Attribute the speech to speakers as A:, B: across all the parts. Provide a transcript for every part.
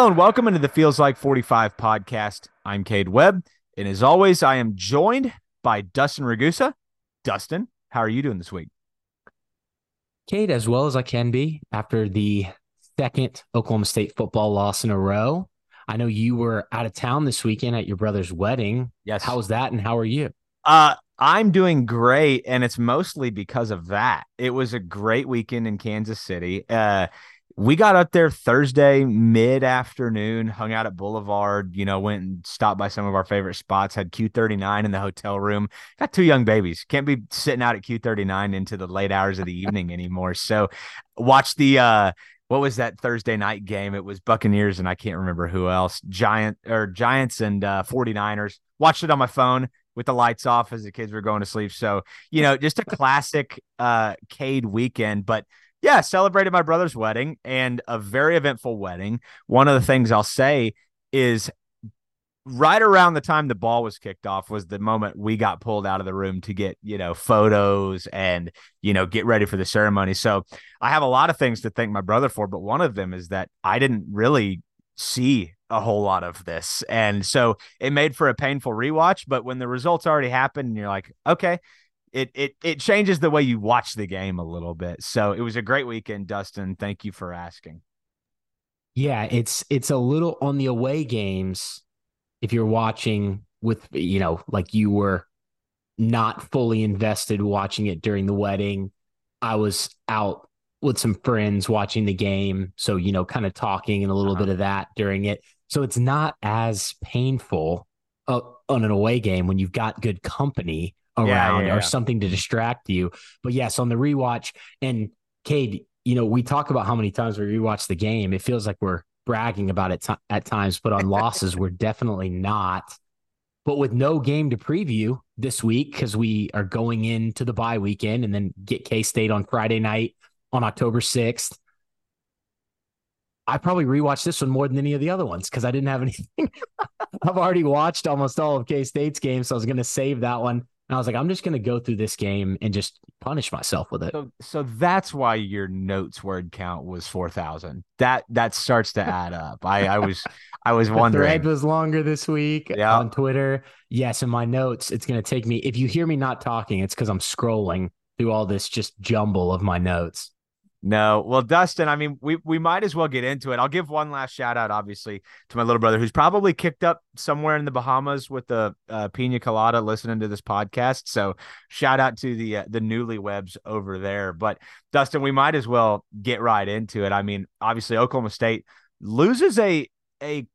A: Hello and welcome into the Feels Like 45 podcast. I'm Cade Webb. And as always, I am joined by Dustin Ragusa. Dustin, how are you doing this week?
B: Cade, as well as I can be after the second Oklahoma State football loss in a row. I know you were out of town this weekend at your brother's wedding.
A: Yes.
B: How was that and how are you?
A: Uh, I'm doing great, and it's mostly because of that. It was a great weekend in Kansas City. Uh, we got up there Thursday mid afternoon, hung out at Boulevard, you know, went and stopped by some of our favorite spots, had Q39 in the hotel room. Got two young babies. Can't be sitting out at Q39 into the late hours of the evening anymore. So watch the uh what was that Thursday night game? It was Buccaneers and I can't remember who else. Giant or Giants and uh 49ers. Watched it on my phone with the lights off as the kids were going to sleep. So, you know, just a classic uh Cade weekend, but yeah, celebrated my brother's wedding and a very eventful wedding. One of the things I'll say is right around the time the ball was kicked off was the moment we got pulled out of the room to get, you know, photos and, you know, get ready for the ceremony. So I have a lot of things to thank my brother for, but one of them is that I didn't really see a whole lot of this. And so it made for a painful rewatch, but when the results already happened, and you're like, okay, it it it changes the way you watch the game a little bit. So it was a great weekend, Dustin. Thank you for asking.
B: Yeah, it's it's a little on the away games if you're watching with you know, like you were not fully invested watching it during the wedding. I was out with some friends watching the game, so you know, kind of talking and a little
A: Uh-huh.
B: bit of that during it. So it's not as painful uh, on an away game when you've got good company
A: Yeah, yeah,
B: around
A: yeah.
B: or something to distract you. But yes, on the rewatch and Cade, you know, we talk about how many times we rewatch the game. It feels like we're bragging about it t- at times, but on losses, we're definitely not. But with no game to preview this week, because we are going into the bye weekend and then get K State on Friday night on October 6th. I probably rewatched this one more than any of the other ones because I didn't have anything. I've already watched almost all of K State's games, so I was going to save that one. And I was like, I'm just going to go through this game and just punish myself with it.
A: So so that's why your notes word count was four thousand. That that starts to add up. I I was I was
B: The
A: wondering.
B: thread was longer this week
A: Yeah.
B: on Twitter. Yes, in my notes, it's going to take me. If you hear me not talking, it's because I'm scrolling through all this just jumble of my notes.
A: No, well, Dustin, I mean, we we might as well get into it. I'll give one last shout out, obviously, to my little brother who's probably kicked up somewhere in the Bahamas with the uh, pina colada, listening to this podcast. So, shout out to the uh, the newlyweds over there. But Dustin, we might as well get right into it. I mean, obviously, Oklahoma State loses a a.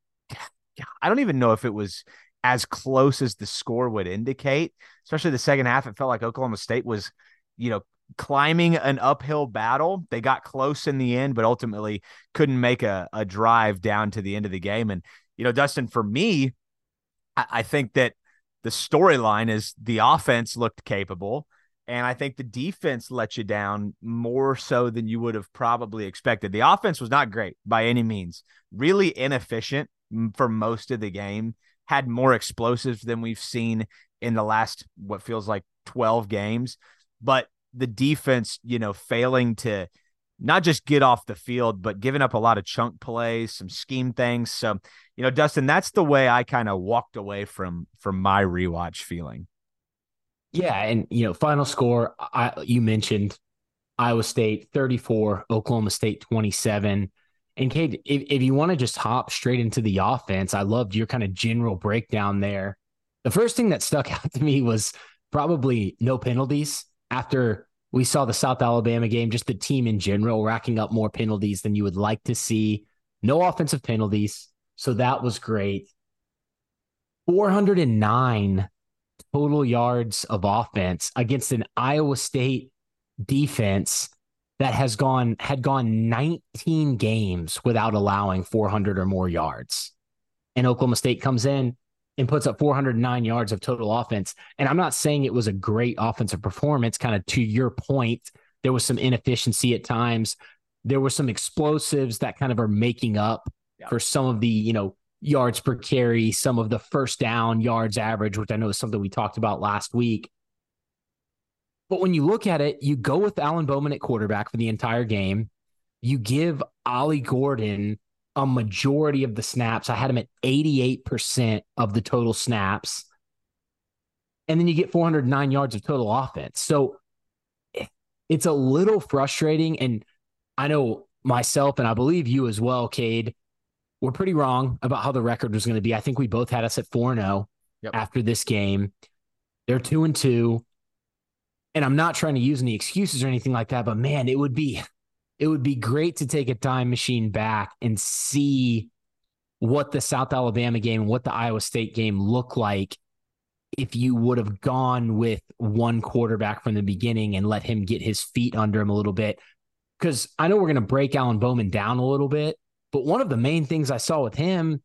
A: I don't even know if it was as close as the score would indicate. Especially the second half, it felt like Oklahoma State was, you know, climbing an uphill battle. They got close in the end, but ultimately couldn't make a, a drive down to the end of the game. And, you know, Dustin, for me, I, I think that the storyline is the offense looked capable. And I think the defense let you down more so than you would have probably expected. The offense was not great by any means, really inefficient mm, for most of the game, had more explosives than we've seen in the last, what feels like 12 games. But the defense, you know, failing to not just get off the field, but giving up a lot of chunk plays, some scheme things. So, you know, Dustin, that's the way I kind of walked away from from my rewatch feeling.
B: Yeah, and you know, final score I you mentioned Iowa State 34, Oklahoma State 27. And Cade, if, if you want to just hop straight into the offense, I loved your kind of general breakdown there. The first thing that stuck out to me was probably no penalties after we saw the South Alabama game, just the team in general racking up more penalties than you would like to see. No offensive penalties. So that was great. 409 total yards of offense against an Iowa State defense that has gone had gone 19 games without allowing 400 or more yards. and Oklahoma State comes in and puts up 409 yards of total offense. And I'm not saying it was a great offensive performance, kind of to your point. There was some inefficiency at times. There were some explosives that kind of are making up yeah. for some of the, you know, yards per carry, some of the first down yards average, which I know is something we talked about last week. But when you look at it, you go with Alan Bowman at quarterback for the entire game. You give Ollie Gordon a majority of the snaps. I had him at 88% of the total snaps. And then you get 409 yards of total offense. So it's a little frustrating. And I know myself, and I believe you as well, Cade, we're pretty wrong about how the record was going to be. I think we both had us at 4 0 yep. after this game. They're 2 and 2. And I'm not trying to use any excuses or anything like that, but man, it would be it would be great to take a time machine back and see what the South Alabama game, and what the Iowa State game looked like if you would have gone with one quarterback from the beginning and let him get his feet under him a little bit. Because I know we're going to break Alan Bowman down a little bit, but one of the main things I saw with him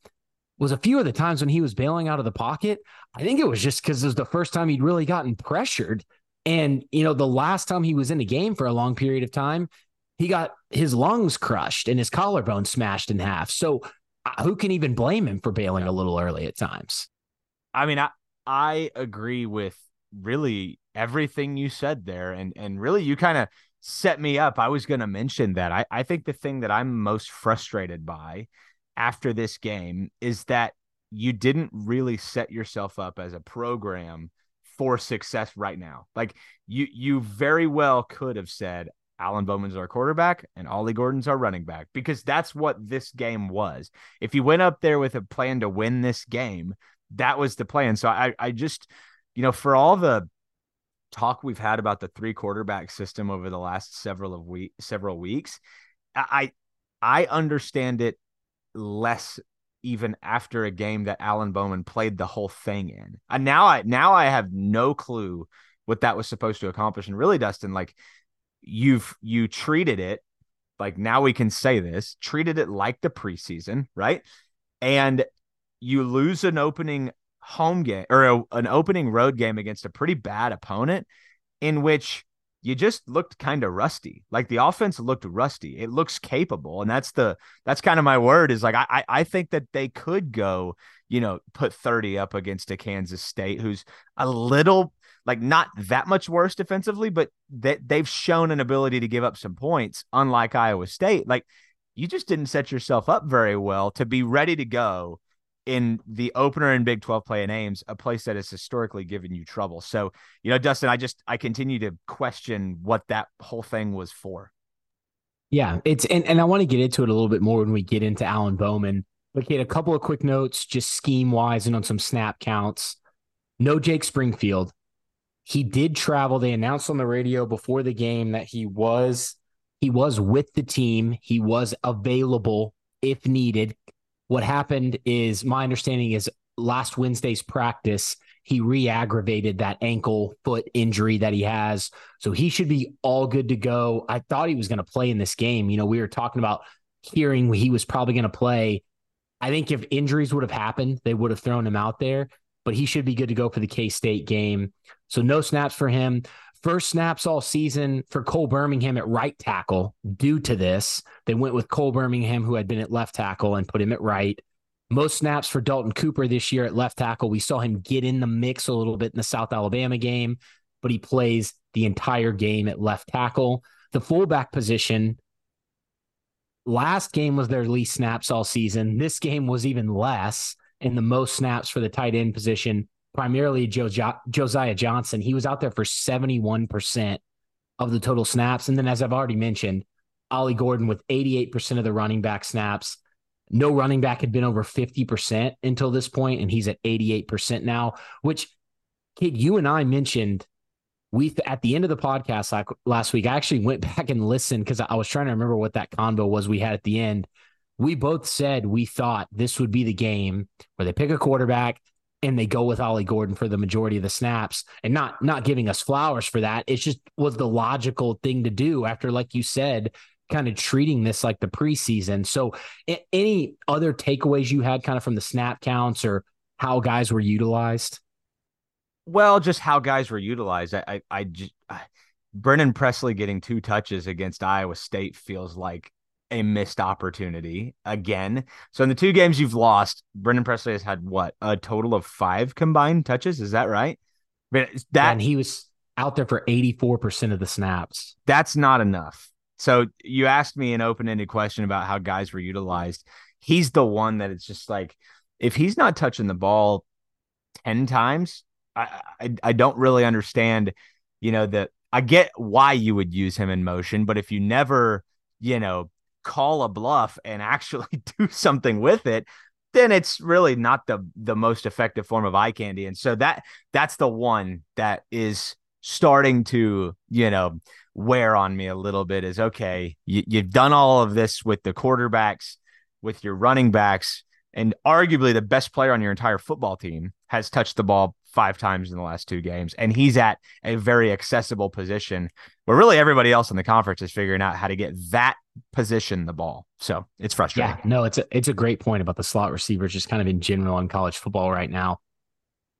B: was a few of the times when he was bailing out of the pocket. I think it was just because it was the first time he'd really gotten pressured. And, you know, the last time he was in a game for a long period of time, he got his lungs crushed and his collarbone smashed in half. So uh, who can even blame him for bailing a little early at times?
A: I mean, I I agree with really everything you said there, and and really you kind of set me up. I was going to mention that. I I think the thing that I'm most frustrated by after this game is that you didn't really set yourself up as a program for success right now. Like you you very well could have said, Alan Bowman's our quarterback and Ollie Gordon's our running back because that's what this game was. If you went up there with a plan to win this game, that was the plan. So I, I just, you know, for all the talk we've had about the three quarterback system over the last several of week, several weeks, I, I understand it less even after a game that Alan Bowman played the whole thing in. And now I, now I have no clue what that was supposed to accomplish. And really, Dustin, like you've you treated it like now we can say this treated it like the preseason right? And you lose an opening home game or a, an opening road game against a pretty bad opponent in which you just looked kind of rusty. Like the offense looked rusty. It looks capable and that's the that's kind of my word is like i i think that they could go you know put 30 up against a kansas state who's a little like not that much worse defensively, but that they've shown an ability to give up some points, unlike Iowa State. Like you just didn't set yourself up very well to be ready to go in the opener in Big 12 play in Ames, a place that has historically given you trouble. So, you know, Dustin, I just I continue to question what that whole thing was for.
B: Yeah, it's and, and I want to get into it a little bit more when we get into Alan Bowman. Okay, a couple of quick notes, just scheme wise and on some snap counts. No Jake Springfield. He did travel. They announced on the radio before the game that he was he was with the team. He was available if needed. What happened is my understanding is last Wednesday's practice, he re-aggravated that ankle foot injury that he has. So he should be all good to go. I thought he was going to play in this game. You know, we were talking about hearing he was probably going to play. I think if injuries would have happened, they would have thrown him out there but he should be good to go for the K State game. So no snaps for him. First snaps all season for Cole Birmingham at right tackle due to this. They went with Cole Birmingham, who had been at left tackle, and put him at right. Most snaps for Dalton Cooper this year at left tackle. We saw him get in the mix a little bit in the South Alabama game, but he plays the entire game at left tackle. The fullback position, last game was their least snaps all season. This game was even less and the most snaps for the tight end position, primarily Josiah Johnson. He was out there for 71% of the total snaps. And then, as I've already mentioned, Ollie Gordon with 88% of the running back snaps. No running back had been over 50% until this point, and he's at 88% now, which, kid, you and I mentioned we at the end of the podcast last week. I actually went back and listened because I was trying to remember what that convo was we had at the end we both said we thought this would be the game where they pick a quarterback and they go with Ollie Gordon for the majority of the snaps and not not giving us flowers for that. It just was the logical thing to do after, like you said, kind of treating this like the preseason. So, any other takeaways you had kind of from the snap counts or how guys were utilized?
A: Well, just how guys were utilized. I, I, I I, Brennan Presley getting two touches against Iowa State feels like a missed opportunity again. So in the two games you've lost, Brennan Presley has had what a total of five combined touches. Is that right? But that
B: and he was out there for 84% of the snaps.
A: That's not enough. So you asked me an open-ended question about how guys were utilized. He's the one that it's just like if he's not touching the ball 10 times, I, I, I don't really understand, you know, that I get why you would use him in motion, but if you never, you know, call a bluff and actually do something with it, then it's really not the the most effective form of eye candy. And so that that's the one that is starting to, you know, wear on me a little bit is okay, you, you've done all of this with the quarterbacks, with your running backs, and arguably the best player on your entire football team has touched the ball five times in the last two games. And he's at a very accessible position where really everybody else in the conference is figuring out how to get that position the ball. So it's frustrating.
B: Yeah, no, it's a it's a great point about the slot receivers, just kind of in general in college football right now.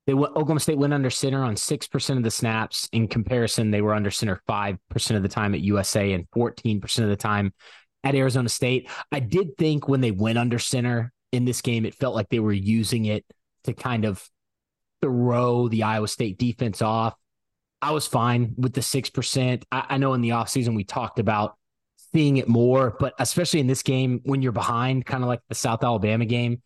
B: They went, Oklahoma State went under center on six percent of the snaps. In comparison, they were under center five percent of the time at USA and fourteen percent of the time at Arizona State. I did think when they went under center in this game, it felt like they were using it to kind of throw the Iowa State defense off. I was fine with the 6%. I, I know in the offseason we talked about seeing it more, but especially in this game, when you're behind, kind of like the South Alabama game, you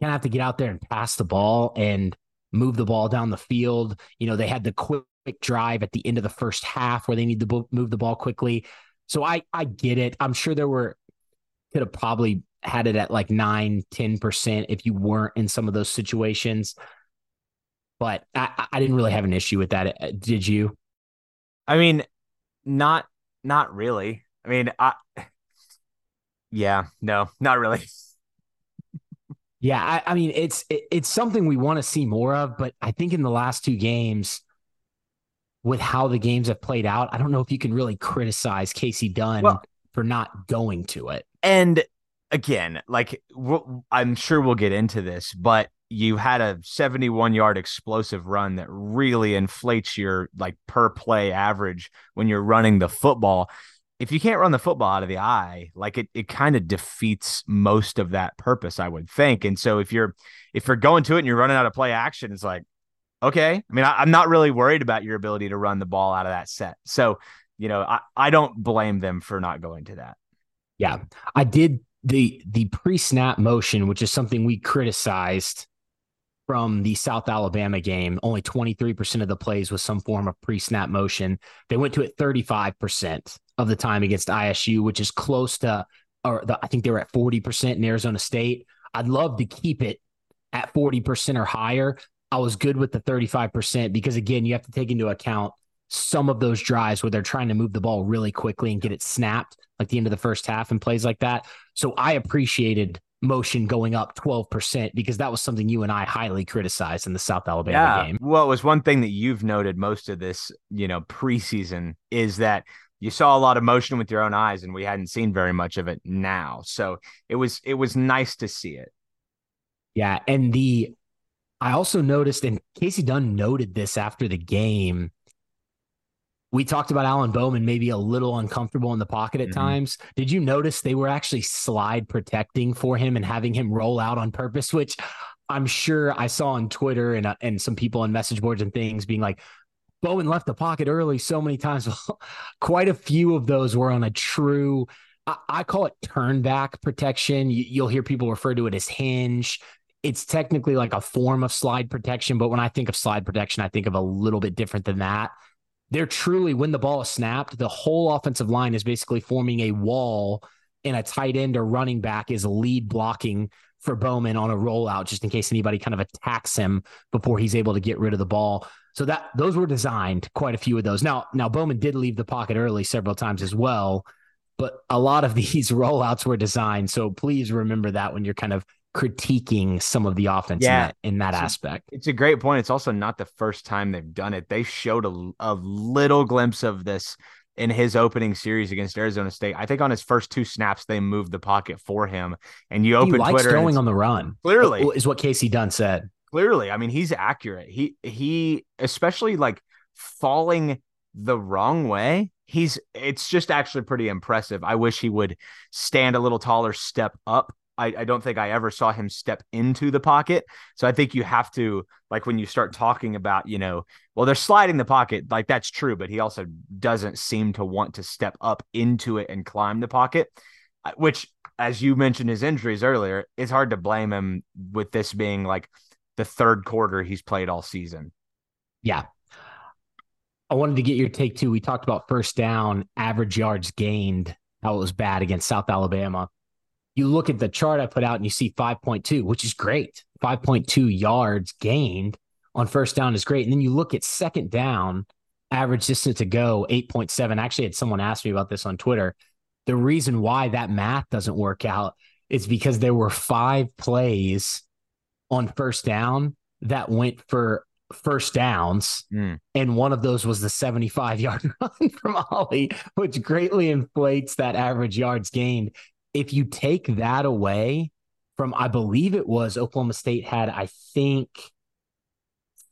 B: kind of have to get out there and pass the ball and move the ball down the field. You know, they had the quick drive at the end of the first half where they need to move the ball quickly. So I I get it. I'm sure there were could have probably had it at like 9, 10% if you weren't in some of those situations but I, I didn't really have an issue with that. Uh, did you?
A: I mean, not not really. I mean, I yeah, no, not really.
B: yeah, I, I mean, it's it, it's something we want to see more of, but I think in the last two games, with how the games have played out, I don't know if you can really criticize Kasey Dunn well, for not going to it.
A: And again, like I'm sure we'll get into this, but you had a 71 yard explosive run that really inflates your like per play average when you're running the football. If you can't run the football out of the eye, like it, it kind of defeats most of that purpose, I would think. And so if you're if you're going to it and you're running out of play action, it's like, okay. I mean, I, am not really worried about your ability to run the ball out of that set. So, you know, I, I don't blame them for not going to that.
B: Yeah. I did the the pre-snap motion, which is something we criticized from the South Alabama game, only 23% of the plays was some form of pre snap motion. They went to it 35% of the time against ISU, which is close to, or the, I think they were at 40% in Arizona State. I'd love to keep it at 40% or higher. I was good with the 35% because, again, you have to take into account some of those drives where they're trying to move the ball really quickly and get it snapped, like the end of the first half and plays like that. So I appreciated motion going up 12% because that was something you and I highly criticized in the South Alabama yeah. game.
A: Well, it was one thing that you've noted most of this, you know, preseason is that you saw a lot of motion with your own eyes and we hadn't seen very much of it now. So it was it was nice to see it.
B: Yeah, and the I also noticed and Kasey Dunn noted this after the game we talked about Alan Bowman maybe a little uncomfortable in the pocket at mm-hmm. times. Did you notice they were actually slide protecting for him and having him roll out on purpose, which I'm sure I saw on Twitter and uh, and some people on message boards and things being like, Bowman left the pocket early so many times. Quite a few of those were on a true, I, I call it turn back protection. You, you'll hear people refer to it as hinge. It's technically like a form of slide protection, but when I think of slide protection, I think of a little bit different than that they're truly when the ball is snapped, the whole offensive line is basically forming a wall, and a tight end or running back is lead blocking for Bowman on a rollout, just in case anybody kind of attacks him before he's able to get rid of the ball. So that those were designed, quite a few of those. Now, now Bowman did leave the pocket early several times as well, but a lot of these rollouts were designed. So please remember that when you're kind of critiquing some of the offense yeah, in that, in that
A: it's
B: aspect.
A: A, it's a great point. It's also not the first time they've done it. They showed a, a little glimpse of this in his opening series against Arizona State. I think on his first two snaps, they moved the pocket for him. And you open
B: he likes
A: Twitter
B: going on the run.
A: Clearly,
B: is what Kasey Dunn said.
A: Clearly, I mean he's accurate. He he especially like falling the wrong way. He's it's just actually pretty impressive. I wish he would stand a little taller, step up I, I don't think I ever saw him step into the pocket. So I think you have to like when you start talking about, you know, well, they're sliding the pocket, like that's true, but he also doesn't seem to want to step up into it and climb the pocket, uh, which, as you mentioned his injuries earlier, it's hard to blame him with this being like the third quarter he's played all season.
B: Yeah. I wanted to get your take too. We talked about first down, average yards gained, how it was bad against South Alabama you look at the chart I put out and you see 5.2, which is great. 5.2 yards gained on first down is great. And then you look at second down, average distance to go 8.7. Actually, had someone ask me about this on Twitter. The reason why that math doesn't work out is because there were five plays on first down that went for first downs. Mm. And one of those was the 75 yard run from Ollie, which greatly inflates that average yards gained if you take that away from, I believe it was Oklahoma State had, I think,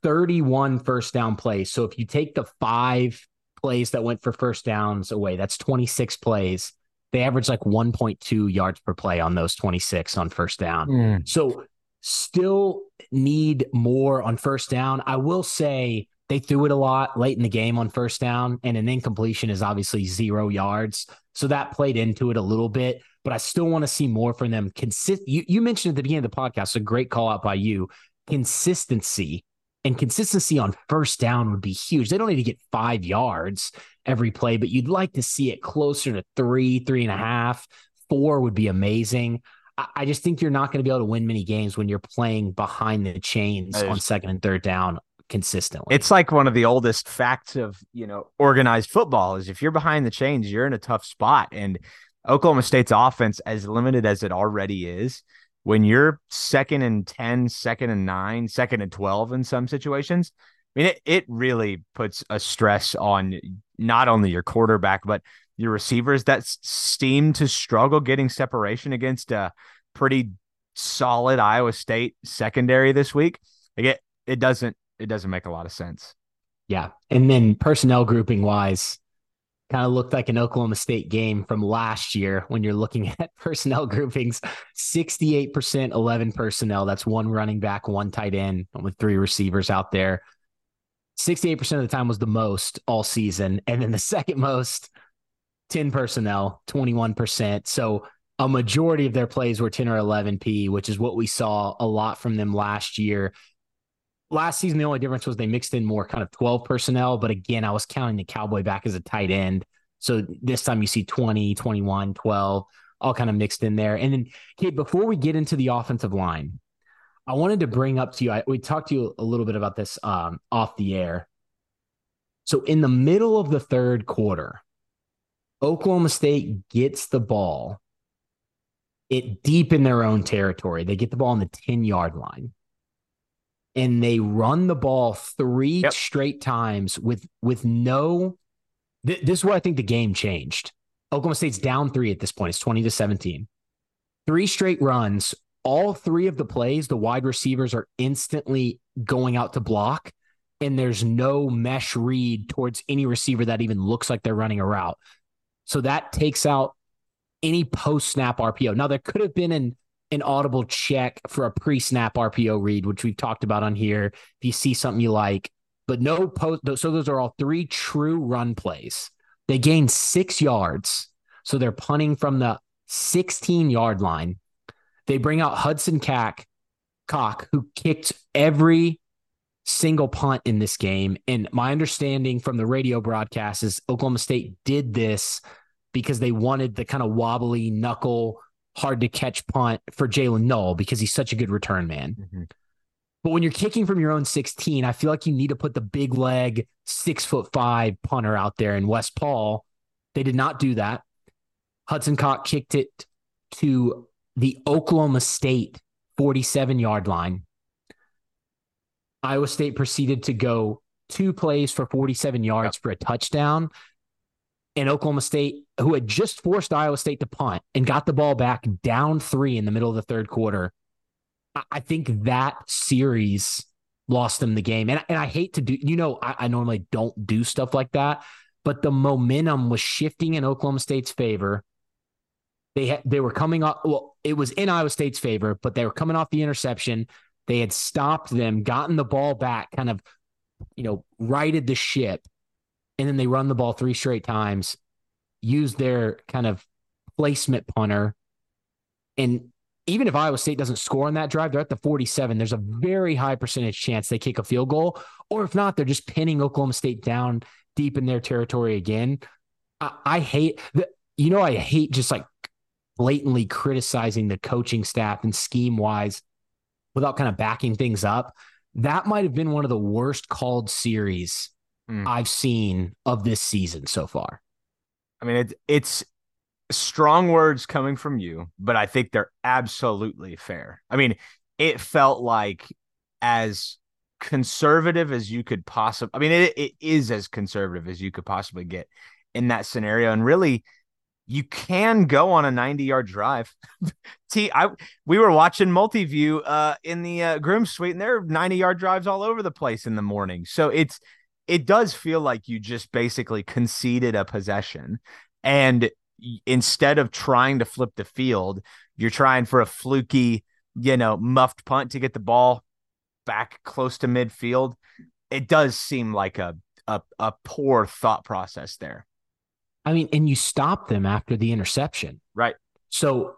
B: 31 first down plays. So if you take the five plays that went for first downs away, that's 26 plays. They average like 1.2 yards per play on those 26 on first down. Mm. So still need more on first down. I will say they threw it a lot late in the game on first down, and an incompletion is obviously zero yards. So that played into it a little bit but I still want to see more from them. Consist. You, you mentioned at the beginning of the podcast, a great call out by you. Consistency and consistency on first down would be huge. They don't need to get five yards every play, but you'd like to see it closer to three, three and a half, four would be amazing. I, just think you're not going to be able to win many games when you're playing behind the chains on second and third down consistently.
A: It's like one of the oldest facts of, you know, organized football is if you're behind the chains, you're in a tough spot. And Oklahoma State's offense, as limited as it already is, when you're second and 10, second and nine, second and 12 in some situations, I mean, it, it really puts a stress on not only your quarterback, but your receivers that seem to struggle getting separation against a pretty solid Iowa State secondary this week. Like it, it doesn't, it doesn't make a lot of sense.
B: Yeah. And then personnel grouping wise, kind of looked like an Oklahoma State game from last year when you're looking at personnel groupings 68% 11 personnel. That's one running back, one tight end with three receivers out there. 68% of the time was the most all season. And then the second most, 10 personnel, 21%. So a majority of their plays were 10 or 11P, which is what we saw a lot from them last year last season, the only difference was they mixed in more kind of 12 personnel. But again, I was counting the Cowboy back as a tight end. So this time you see 20, 21, 12, all kind of mixed in there. And then, Cade, before we get into the offensive line, I wanted to bring up to you, I, we talked to you a little bit about this um, off the air. So in the middle of the third quarter, Oklahoma State gets the ball it deep in their own territory. They get the ball on the 10 yard line and they run the ball three yep. straight times with with no th- this is where I think the game changed. Oklahoma State's down three at this point. It's 20 to 17. Three straight runs. All three of the plays, the wide receivers are instantly going out to block, and there's no mesh read towards any receiver that even looks like they're running a route. So that takes out any post snap RPO. Now, there could have been an an audible check for a pre-snap RPO read, which we've talked about on here. If you see something you like, but no post. So those are all three true run plays. They gain six yards, so they're punting from the 16 yard line. They bring out Hudson Cack, Cock, who kicked every single punt in this game. And my understanding from the radio broadcast is Oklahoma State did this because they wanted the kind of wobbly knuckle hard to catch punt for Jaylin Noel because he's such a good return man. Mm-hmm. But when you're kicking from your own 16, I feel like you need to put the big leg, six foot five punter out there in West Paul. They did not do that. Hudson Cock kicked it to the Oklahoma State 47 yard line. Iowa State proceeded to go two plays for 47 yards yep. for a touchdown. and Oklahoma State, who had just forced Iowa State to punt and got the ball back down three in the middle of the third quarter. I think that series lost them the game. And, and I hate to do, you know, I, I normally don't do stuff like that, but the momentum was shifting in Oklahoma State's favor. They had, they were coming off, well, it was in Iowa State's favor, but they were coming off the interception. They had stopped them, gotten the ball back, kind of, you know, righted the ship and then they run the ball three straight times, use their kind of placement punter. And even if Iowa State doesn't score on that drive, they're at the 47. There's a very high percentage chance they kick a field goal. Or if not, they're just pinning Oklahoma State down deep in their territory again. I, I hate the, you know, I hate just like blatantly criticizing the coaching staff and scheme wise without kind of backing things up. That might have been one of the worst called series mm. I've seen of this season so far.
A: I mean, it, it's strong words coming from you, but I think they're absolutely fair. I mean, it felt like as conservative as you could possibly, I mean, it, it is as conservative as you could possibly get in that scenario. And really, you can go on a 90 yard drive. T I we were watching multi-view uh in the uh, groom suite and there are 90 yard drives all over the place in the morning. So it's it does feel like you just basically conceded a possession and instead of trying to flip the field you're trying for a fluky you know muffed punt to get the ball back close to midfield. It does seem like a a, a poor thought process there.
B: I mean and you stop them after the interception.
A: Right.
B: So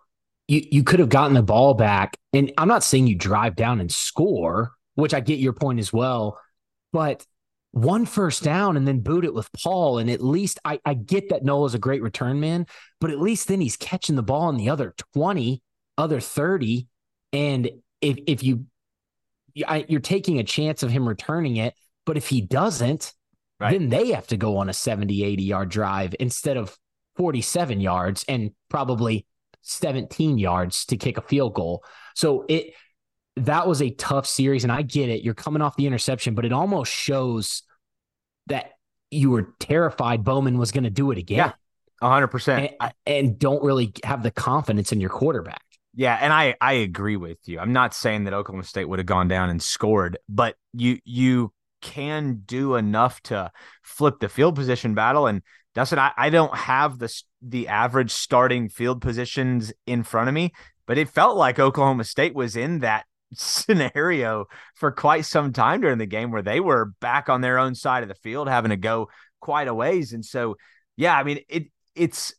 B: you you could have gotten the ball back and i'm not saying you drive down and score which i get your point as well but one first down and then boot it with Paul. And at least I, I get that Noel's a great return man, but at least then he's catching the ball in the other 20, other 30. And if, if you, you're taking a chance of him returning it, but if he doesn't, right. then they have to go on a 70, 80 yard drive instead of 47 yards and probably 17 yards to kick a field goal. So it, that was a tough series. And I get it. You're coming off the interception, but it almost shows that you were terrified Bowman was going to do it again.
A: Yeah, 100%.
B: And, uh, and don't really have the confidence in your quarterback.
A: Yeah, and I I agree with you. I'm not saying that Oklahoma State would have gone down and scored, but you you can do enough to flip the field position battle. And Dustin, I, I don't have the the average starting field positions in front of me, but it felt like Oklahoma State was in that scenario for quite some time during the game where they were back on their own side of the field having to go quite a ways. And so, yeah, I mean, it it's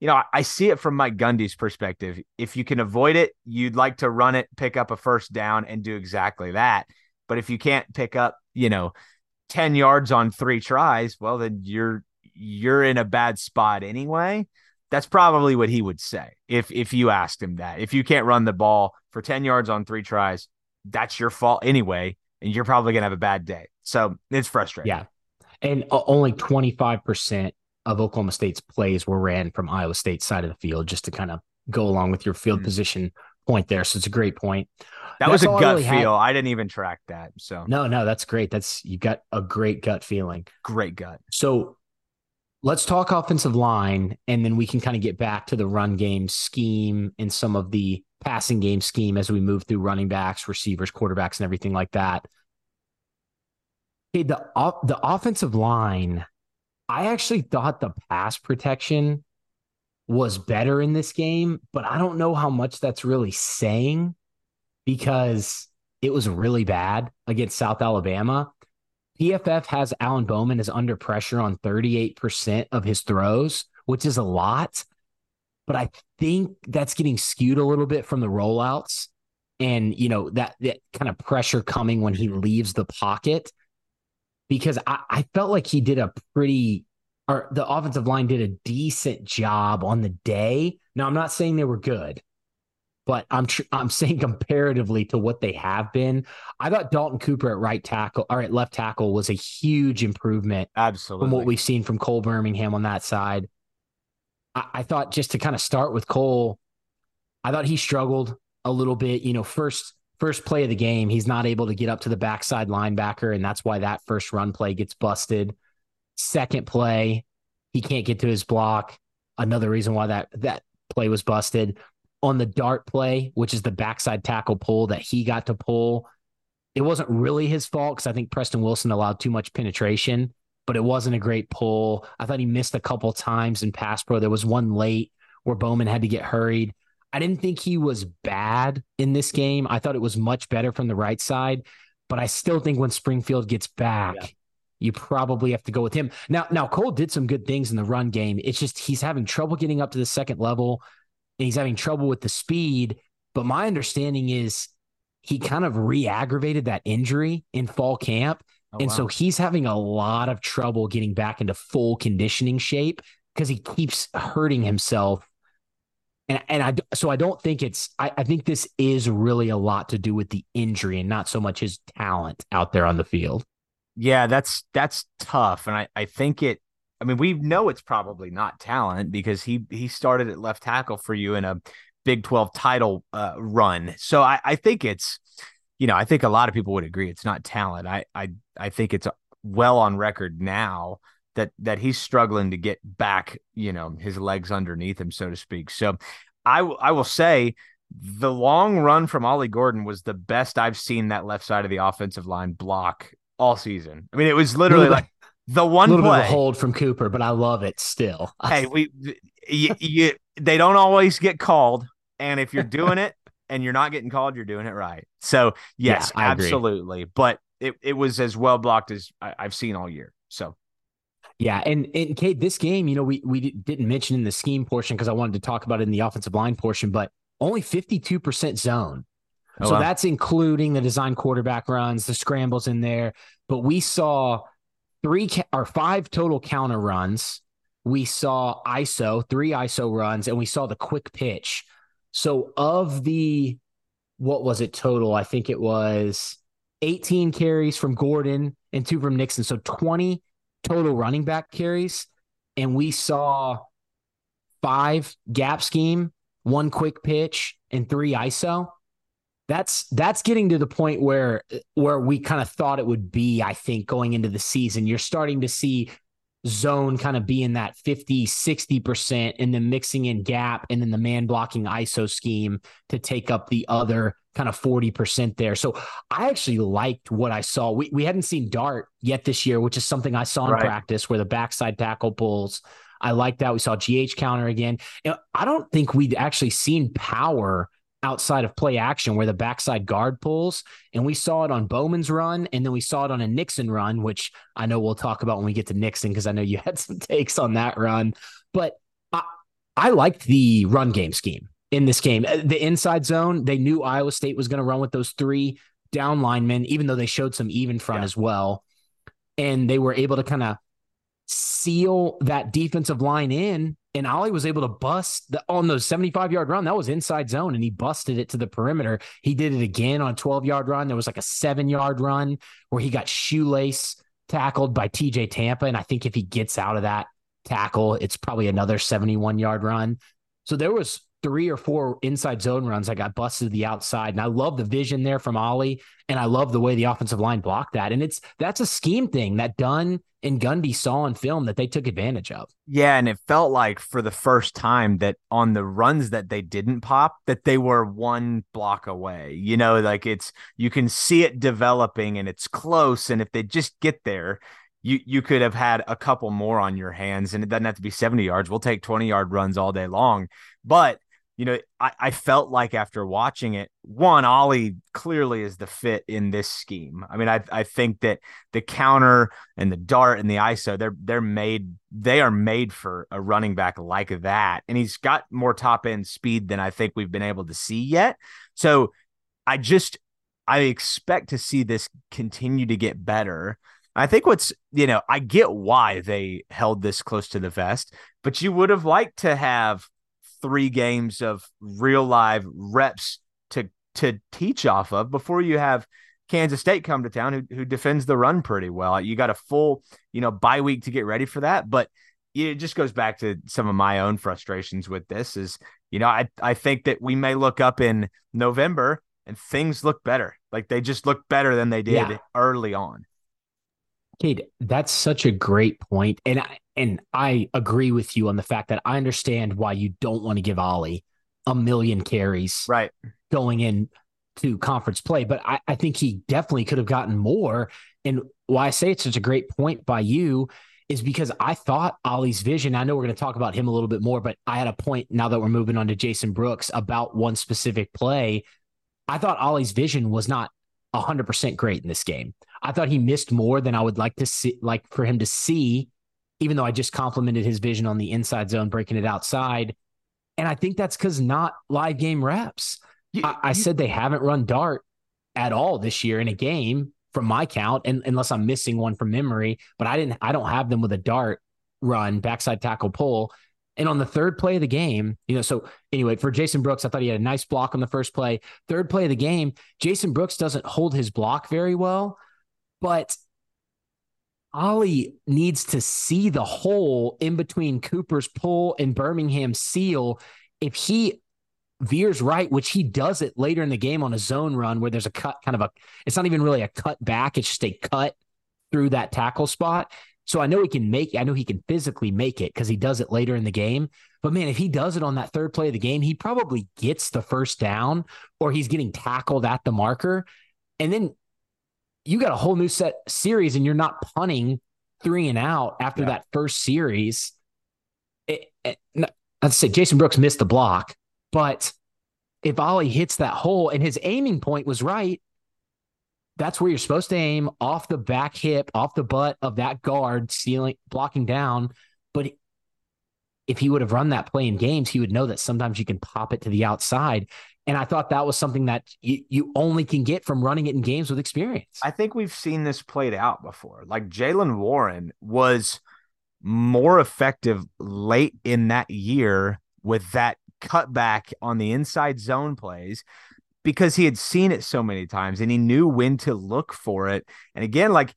A: you know, I see it from Mike Gundy's perspective. If you can avoid it, you'd like to run it, pick up a first down, and do exactly that. But if you can't pick up, you know, 10 yards on three tries, well, then you're you're in a bad spot anyway. That's probably what he would say if if you asked him that. If you can't run the ball for 10 yards on three tries, that's your fault anyway, and you're probably going to have a bad day. So it's frustrating.
B: Yeah. And only 25% of Oklahoma State's plays were ran from Iowa State's side of the field, just to kind of go along with your field mm-hmm. position point there. So it's a great point.
A: That was a gut I really feel. Had. I didn't even track that. So
B: no, no, that's great. That's you got a great gut feeling.
A: Great gut.
B: So let's talk offensive line, and then we can kind of get back to the run game scheme and some of the passing game scheme as we move through running backs, receivers, quarterbacks, and everything like that. Okay, the the offensive line, I actually thought the pass protection was better in this game, but I don't know how much that's really saying because it was really bad against South Alabama. PFF has Alan Bowman is under pressure on 38% of his throws, which is a lot. But I think that's getting skewed a little bit from the rollouts and, you know, that, that kind of pressure coming when he leaves the pocket. Because I, I felt like he did a pretty, or the offensive line did a decent job on the day. Now, I'm not saying they were good but I'm tr- I'm saying comparatively to what they have been, I thought Dalton Cooper at right tackle or at left tackle was a huge improvement.
A: Absolutely.
B: From what we've seen from Cole Birmingham on that side. I, thought just to kind of start with Cole, I thought he struggled a little bit. You know, first first play of the game, he's not able to get up to the backside linebacker, and that's why that first run play gets busted. Second play, He can't get to his block. Another reason why that that play was busted. On the dart play, which is the backside tackle pull that he got to pull, it wasn't really his fault because I think Preston Wilson allowed too much penetration, but it wasn't a great pull. I thought he missed a couple times in pass pro. There was one late where Bowman had to get hurried. I didn't think he was bad in this game. I thought it was much better from the right side, but I still think when Springfield gets back, yeah. you probably have to go with him. Now, now Cole did some good things in the run game. It's just he's having trouble getting up to the second level and he's having trouble with the speed. But my understanding is he kind of re-aggravated that injury in fall camp. Oh, and wow. so he's having a lot of trouble getting back into full conditioning shape because he keeps hurting himself. And, and I so I don't think it's I, I think this is really a lot to do with the injury and not so much his talent out there on the field.
A: Yeah, that's that's tough. And I, I think it I mean, we know it's probably not talent because he he started at left tackle for you in a Big 12 title uh, run. So I, I think it's, you know, I think a lot of people would agree it's not talent. I I I think it's well on record now that that he's struggling to get back, you know, his legs underneath him, so to speak. So I I will say the long run from Ollie Gordon was the best I've seen that left side of the offensive line block all season. I mean, it was literally like the one
B: little
A: play
B: bit of hold from Cooper, but I love it still.
A: hey, we you, you, they don't always get called, and if you're doing it and you're not getting called, you're doing it right. So yes, yeah, absolutely. But it, it was as well blocked as I, have seen all year. So
B: yeah, and and Cade, this game, you know, we we didn't mention in the scheme portion because I wanted to talk about it in the offensive line portion, but only 52% zone. Oh, so wow. that's including the design quarterback runs, the scrambles in there. But we saw three or five total counter runs. We saw ISO, three ISO runs, and we saw the quick pitch. So of the what was it total? I think it was 18 carries from Gordon and two from Nixon. So 20 total running back carries. And we saw five gap scheme, one quick pitch, and three ISO. That's that's getting to the point where where we kind of thought it would be, I think, going into the season. You're starting to see zone kind of being that 50, 60%, and then mixing in gap and then the man blocking ISO scheme to take up the other kind of 40% there. So I actually liked what I saw. We, we hadn't seen Dart yet this year, which is something I saw in right. practice where the backside tackle pulls. I like that. We saw GH counter again. I don't think we'd actually seen power outside of play action where the backside guard pulls. And we saw it on Bowman's run. And then we saw it on a Nixon run, which I know we'll talk about when we get to Nixon because I know you had some takes on that run. But I, I liked the run game scheme in this game. Uh, the inside zone, they knew Iowa State was going to run with those three down linemen, even though they showed some even front yeah. as well. And they were able to kind of seal that defensive line in and Ollie was able to bust the, on those 75 yard run. That was inside zone, and he busted it to the perimeter. He did it again on a 12 yard run. There was like a seven yard run where he got shoelace tackled by TJ Tampa. And I think if he gets out of that tackle, it's probably another 71 yard run. So there was three or four inside zone runs that got busted to the outside. And I love the vision there from Ollie. And I love the way the offensive line blocked that. And it's that's a scheme thing that Dunn and Gundy saw on film that they took advantage of.
A: Yeah. And it felt like for the first time that on the runs that they didn't pop, that they were one block away. You know, like it's you can see it developing and it's close. And if they just get there, you you could have had a couple more on your hands and it doesn't have to be 70 yards. We'll take 20 yard runs all day long. But you know, I, I felt like after watching it, one, Ollie clearly is the fit in this scheme. I mean, I I think that the counter and the dart and the ISO, they're they're made they are made for a running back like that. And he's got more top end speed than I think we've been able to see yet. So I just I expect to see this continue to get better. I think what's, you know, I get why they held this close to the vest, but you would have liked to have three games of real live reps to to teach off of before you have Kansas State come to town who who defends the run pretty well. You got a full, you know, bye week to get ready for that, but it just goes back to some of my own frustrations with this is, you know, I I think that we may look up in November and things look better. Like they just look better than they did yeah. early on.
B: Cade, that's such a great point. And I, and I agree with you on the fact that I understand why you don't want to give Ollie a million carries
A: right
B: going in to conference play, but I, I think he definitely could have gotten more. And why I say it's such a great point by you is because I thought Ollie's vision. I know we're going to talk about him a little bit more, but I had a point now that we're moving on to Jason Brooks about one specific play. I thought Ollie's vision was not 100% great in this game. I thought he missed more than I would like to see, like for him to see, even though I just complimented his vision on the inside zone, breaking it outside. And I think that's because not live game reps. You, I, I you, said they haven't run dart at all this year in a game from my count, and unless I'm missing one from memory, but I didn't I don't have them with a dart run, backside tackle pull. And on the third play of the game, you know, so anyway, for Jason Brooks, I thought he had a nice block on the first play. Third play of the game, Jason Brooks doesn't hold his block very well, but Ollie needs to see the hole in between Cooper's pull and Birmingham seal. If he veers right, which he does it later in the game on a zone run where there's a cut, kind of a, it's not even really a cut back, it's just a cut through that tackle spot. So I know he can make I know he can physically make it because he does it later in the game. But man, if he does it on that third play of the game, he probably gets the first down or he's getting tackled at the marker. And then you got a whole new set series and you're not punting three and out after yeah. that first series. It, it, let's say Jason Brooks missed the block, but if Ollie hits that hole and his aiming point was right, that's where you're supposed to aim off the back hip, off the butt of that guard, sealing, blocking down. But if he would have run that play in games, he would know that sometimes you can pop it to the outside. And I thought that was something that you, you only can get from running it in games with experience.
A: I think we've seen this played out before. Like Jaylen Warren was more effective late in that year with that cutback on the inside zone plays because he had seen it so many times and he knew when to look for it. And again, like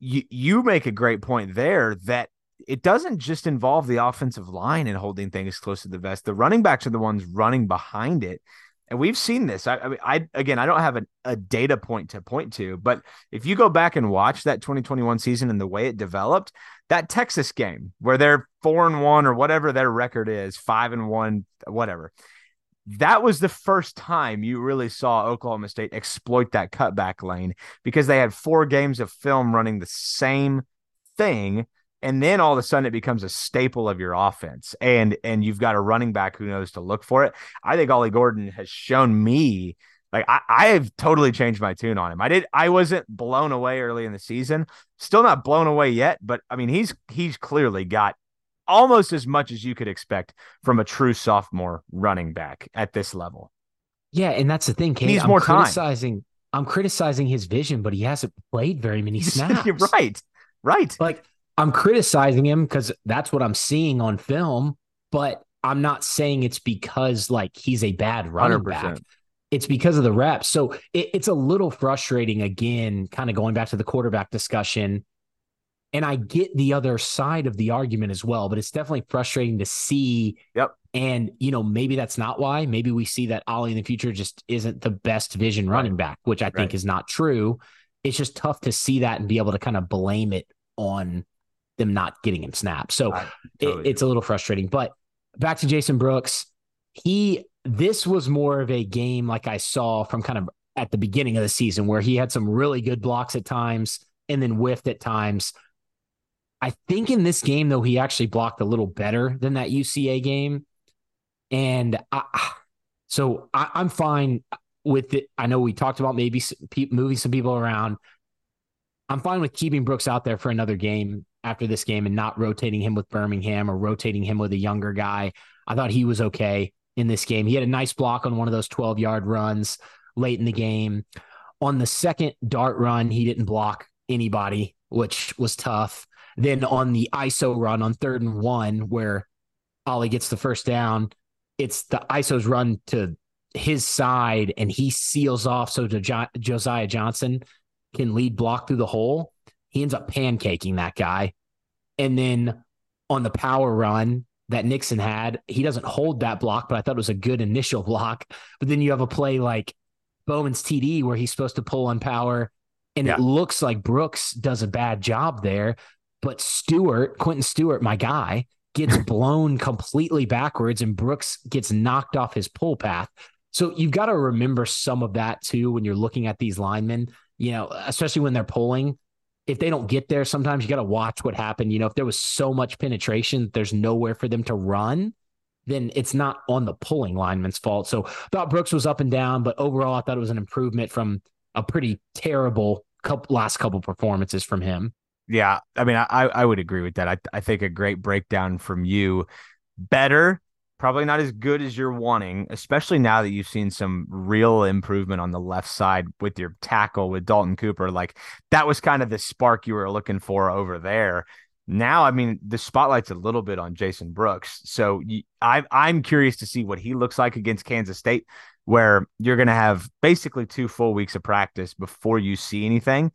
A: you, you make a great point there that it doesn't just involve the offensive line and holding things close to the vest. The running backs are the ones running behind it. And we've seen this. I, I mean, I again, I don't have a, a data point to point to, but if you go back and watch that 2021 season and the way it developed, that Texas game where they're four and one or whatever their record is, five and one, whatever that was the first time you really saw Oklahoma State exploit that cutback lane because they had four games of film running the same thing and then all of a sudden it becomes a staple of your offense and and you've got a running back who knows to look for it. I think ollie gordon has shown me like I, I have totally changed my tune on him. I did i wasn't blown away early in the season still not blown away yet but i mean he's he's clearly got almost as much as you could expect from a true sophomore running back at this level.
B: Yeah, and that's the thing. Cade.
A: He's
B: I'm
A: more
B: criticizing.
A: Time.
B: I'm criticizing his vision, but he hasn't played very many snaps.
A: You're right, right.
B: Like I'm criticizing him because that's what I'm seeing on film, but I'm not saying it's because like he's a bad running 100%. back. It's because of the reps. So it, it's a little frustrating. Again, kind of going back to the quarterback discussion and I get the other side of the argument as well, but it's definitely frustrating to see.
A: Yep.
B: And, you know, maybe that's not why. Maybe we see that Ollie in the future just isn't the best vision running back, which I think is not true. It's just tough to see that and be able to kind of blame it on them not getting him snapped. So totally it, it's a little frustrating. But back to Jason Brooks, he, this was more of a game like I saw from kind of at the beginning of the season where he had some really good blocks at times and then whiffed at times I think in this game, though, he actually blocked a little better than that UCA game. And I, so I, am fine with it. I know we talked about maybe moving some people around. I'm fine with keeping Brooks out there for another game after this game and not rotating him with Birmingham or rotating him with a younger guy. I thought he was okay in this game. He had a nice block on one of those 12 yard runs late in the game. On the second dart run, he didn't block anybody, which was tough. Then on the ISO run on third and one, where Ollie gets the first down, it's the ISO's run to his side and he seals off so jo- Josiah Johnson can lead block through the hole. He ends up pancaking that guy. And then on the power run that Nixon had, he doesn't hold that block, but I thought it was a good initial block. But then you have a play like Bowman's TD where he's supposed to pull on power And
A: Yeah.
B: it looks like Brooks does a bad job there. But Stewart, Quentin Stewart, my guy, gets blown completely backwards and Brooks gets knocked off his pull path. So you've got to remember some of that too when you're looking at these linemen, you know, especially when they're pulling. If they don't get there, sometimes you got to watch what happened. You know, if there was so much penetration, there's nowhere for them to run, then it's not on the pulling lineman's fault. So thought Brooks was up and down, but overall, I thought it was an improvement from a pretty terrible couple, last couple performances from him.
A: Yeah, I mean, I I would agree with that. I I think a great breakdown from you. Better, probably not as good as you're wanting, especially now that you've seen some real improvement on the left side with your tackle with Dalton Cooper. Like that was kind of the spark you were looking for over there. Now, I mean, the spotlight's a little bit on Jason Brooks. So I, I'm curious to see what he looks like against Kansas State, where you're going to have basically two full weeks of practice before you see anything.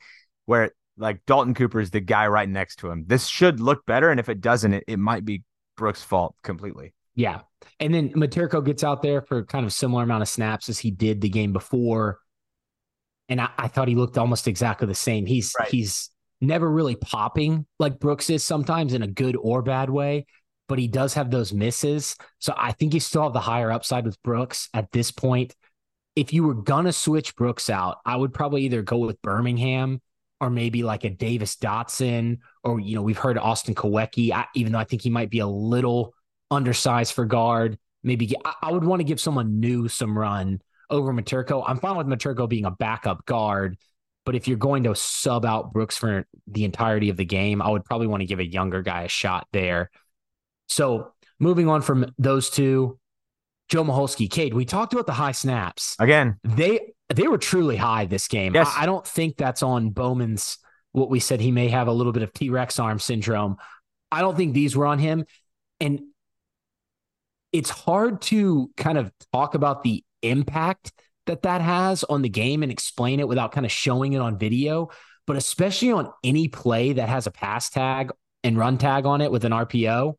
A: Where like Dalton Cooper is the guy right next to him. This should look better, and if it doesn't, it, it might be Brooks' fault completely.
B: Yeah. And then Miterko gets out there for kind of similar amount of snaps as he did the game before. And I, I thought he looked almost exactly the same. He's
A: Right.
B: he's never really popping like Brooks is sometimes in a good or bad way, but he does have those misses. So I think you still have the higher upside with Brooks at this point. If you were gonna switch Brooks out, I would probably either go with Birmingham or maybe like a Davis Dotson, or you know, we've heard Austin Kowecki, I, even though I think he might be a little undersized for guard. Maybe get, I, I would want to give someone new some run over Miterko. I'm fine with Miterko being a backup guard, but if you're going to sub out Brooks for the entirety of the game, I would probably want to give a younger guy a shot there. So moving on from those two, Joe Michalski, Cade, we talked about the high snaps.
A: Again,
B: They they were truly high this game.
A: Yes.
B: I, I don't think that's on Bowman's what we said he may have a little bit of T-Rex arm syndrome. I don't think these were on him. And it's hard to kind of talk about the impact that that has on the game and explain it without kind of showing it on video, but especially on any play that has a pass tag and run tag on it with an RPO.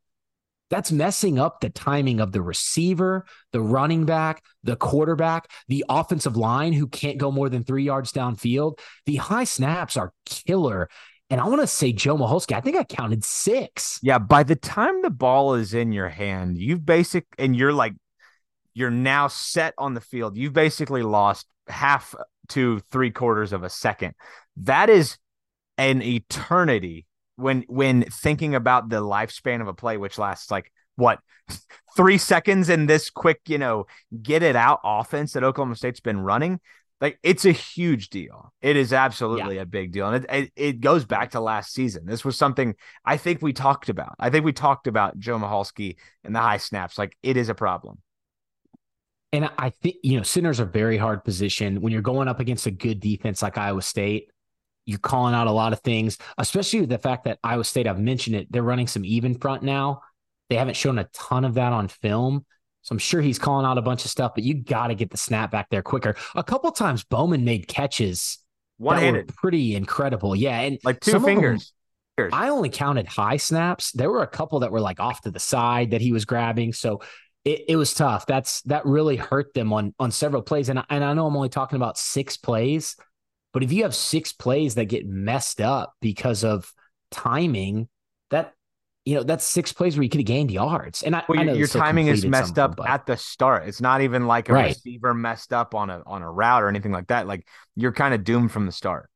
B: That's messing up the timing of the receiver, the running back, the quarterback, the offensive line who can't go more than three yards downfield. The high snaps are killer. And I want to say Joe Michalski, I think I counted six.
A: yeah, by the time the ball is in your hand, you've basic and you're like you're now set on the field. You've basically lost half to three quarters of a second. That is an eternity when when thinking about the lifespan of a play, which lasts like what three seconds in this quick, you know, get it out offense that Oklahoma State's been running. Like it's a huge deal. It is absolutely a big deal, and it, it it goes back to last season. This was something I think we talked about. I think we talked about Joe Michalski and the high snaps. Like it is a problem.
B: And I think, you know, center's a very hard position when you're going up against a good defense like Iowa State. You're calling out a lot of things, especially with the fact that Iowa State, I've mentioned it, they're running some even front now. They haven't shown a ton of that on film. So I'm sure he's calling out a bunch of stuff, but you got to get the snap back there quicker. A couple times Bowman made catches
A: One
B: that were
A: handed,
B: pretty incredible. Yeah. And
A: like two
B: of them-
A: fingers.
B: I only counted high snaps. There were a couple that were like off to the side that he was grabbing. So it, it was tough. That's that really hurt them on on several plays. And I- and I know I'm only talking about six plays, but if you have six plays that get messed up because of timing, that you know that's six plays where you could have gained yards. And I,
A: Well,
B: I
A: your, your timing is messed up
B: but-
A: at the start. It's not even like a
B: Right.
A: receiver messed up on a on a route or anything like that. Like you're kind of doomed from the start.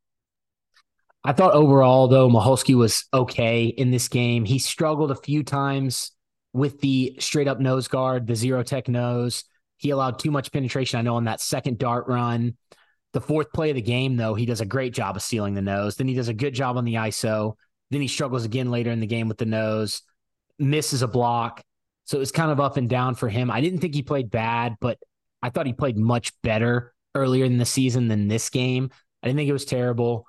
B: I thought overall, though, Michalski was okay in this game. He struggled a few times with the straight up nose guard, the zero tech nose. He allowed too much penetration, I know, on that second dart run. The fourth play of the game, though, he does a great job of sealing the nose. Then he does a good job on the ISO. Then he struggles again later in the game with the nose, misses a block. So it was kind of up and down for him. I didn't think he played bad, but I thought he played much better earlier in the season than this game. I didn't think it was terrible.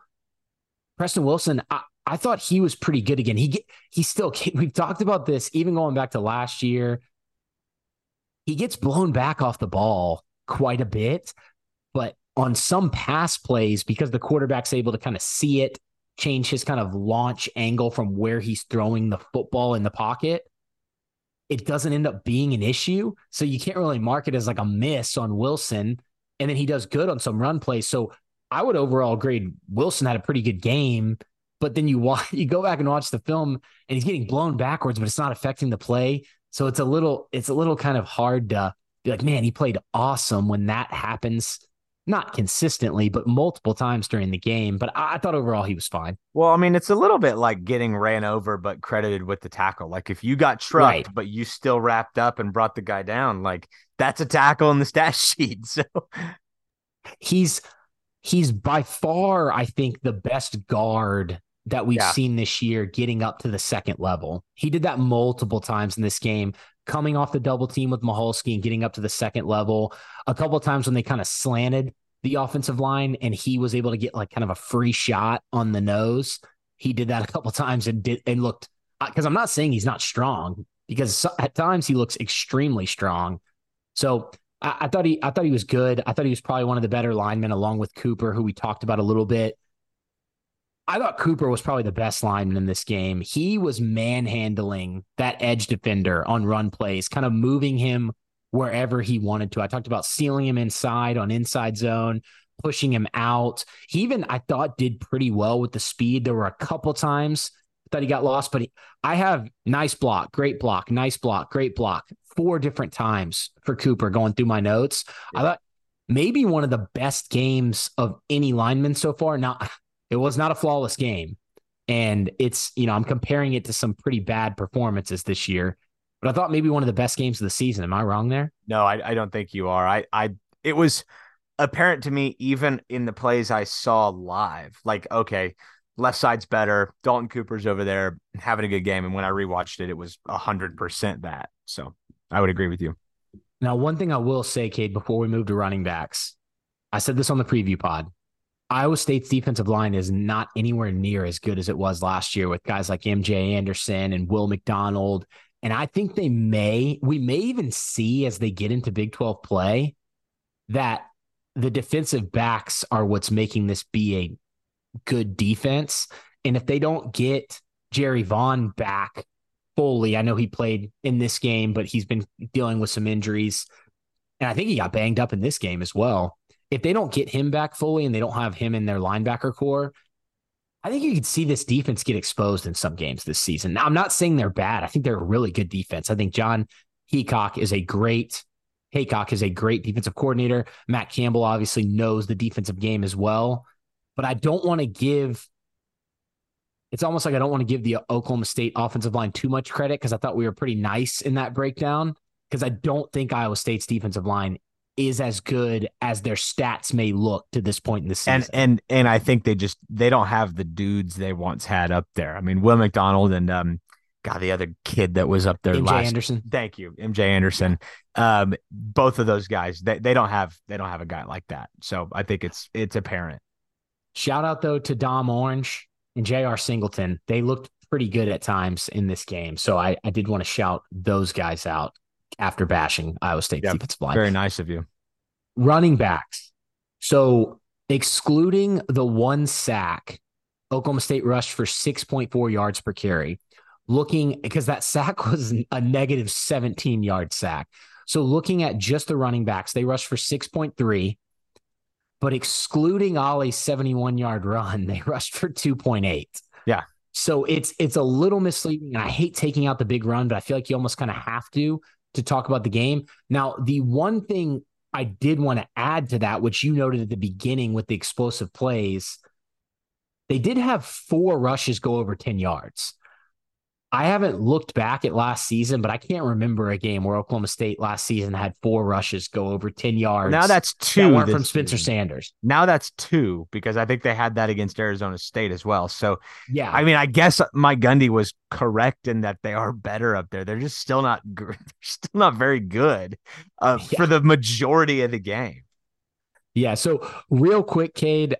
B: Preston Wilson, I, I thought he was pretty good again. He he still we've talked about this even going back to last year. He gets blown back off the ball quite a bit, on some pass plays because the quarterback's able to kind of see it, change his kind of launch angle from where he's throwing the football in the pocket. It doesn't end up being an issue, so you can't really mark it as like a miss on Wilson. And then he does good on some run plays. So I would overall grade Wilson had a pretty good game, but then you watch, you go back and watch the film and he's getting blown backwards, but it's not affecting the play. So it's a little, it's a little kind of hard to be like, man, he played awesome when that happens. Not consistently, but multiple times during the game. But I, thought overall he was fine.
A: Well, I mean, it's a little bit like getting ran over, but credited with the tackle. Like if you got trucked,
B: Right.
A: but you still wrapped up and brought the guy down, like that's a tackle in the stat sheet. So
B: he's he's by far, I think, the best guard that we've
A: Yeah.
B: seen this year getting up to the second level. He did that multiple times in this game, coming off the double team with Michalski and getting up to the second level. A couple times when they kind of slanted the offensive line and he was able to get like kind of a free shot on the nose. He did that a couple times and did and looked uh, because I'm not saying he's not strong because at times he looks extremely strong. So I, I thought he I thought he was good. I thought he was probably one of the better linemen along with Cooper, who we talked about a little bit. I thought Cooper was probably the best lineman in this game. He was manhandling that edge defender on run plays, kind of moving him wherever he wanted to. I talked about sealing him inside on inside zone, pushing him out. He even I thought did pretty well with the speed. There were a couple times I thought he got lost, but he, I have nice block, great block, nice block, great block, four different times for Cooper going through my notes. I thought maybe one of the best games of any lineman so far. Now, it was not a flawless game. And it's, you know, I'm comparing it to some pretty bad performances this year, but I thought maybe one of the best games of the season. Am I wrong there?
A: no, I, I don't think you are. I, I, it was apparent to me even in the plays I saw live. Like, okay, left side's better. Dalton Cooper's over there having a good game, and when I rewatched it, it was hundred percent that. So I would agree with you.
B: Now, one thing I will say, Cade, before we move to running backs, I said this on the preview pod. Iowa State's defensive line is not anywhere near as good as it was last year with guys like MJ Anderson and Will McDonald. And I think they may, we may even see as they get into Big 12 play that the defensive backs are what's making this be a good defense. And if they don't get Gerry Vaughn back fully, I know he played in this game, but he's been dealing with some injuries. And I think he got banged up in this game as well. If they don't get him back fully and they don't have him in their linebacker core, I think you could see this defense get exposed in some games this season. Now, I'm not saying they're bad. I think they're a really good defense. I think Jon Heacock is a great Heacock is a great defensive coordinator. Matt Campbell obviously knows the defensive game as well. But I don't want to give it's almost like I don't want to give the Oklahoma State offensive line too much credit because I thought we were pretty nice in that breakdown. Because I don't think Iowa State's defensive line is as good as their stats may look to this point in the season.
A: And and and I think they just they don't have the dudes they once had up there. I mean, Will McDonald and um, God, the other kid that was up there
B: MJ
A: last.
B: Anderson.
A: Thank you, MJ Anderson. Um, both of those guys, they they don't have they don't have a guy like that. So I think it's it's apparent.
B: Shout out though to Dom Orange and J.R. Singleton. They looked pretty good at times in this game. So I, I did want to shout those guys out after bashing Iowa State's
A: Yep.
B: defensive line.
A: Very nice of you.
B: running backs. So excluding the one sack, Oklahoma State rushed for 6.4 yards per carry. Looking because that sack was a negative 17 yard sack. So looking at just the running backs, they rushed for 6.3, but excluding Ollie's 71 yard run, they rushed for 2.8.
A: Yeah.
B: So it's it's a little misleading, and I hate taking out the big run, but I feel like you almost kind of have to to talk about the game. Now, the one thing I did want to add to that, which you noted at the beginning with the explosive plays, they did have four rushes go over 10 yards. I haven't looked back at last season, but I can't remember a game where Oklahoma State last season had four rushes go over 10 yards.
A: Now that's two
B: weren't from Spencer
A: season.
B: Sanders.
A: Now that's two because I think they had that against Arizona State as well. So
B: Yeah.
A: I mean, I guess Mike Gundy was correct in that they are better up there. They're just still not they're still not very good uh,
B: Yeah.
A: for the majority of the game.
B: Yeah. So, real quick, Cade,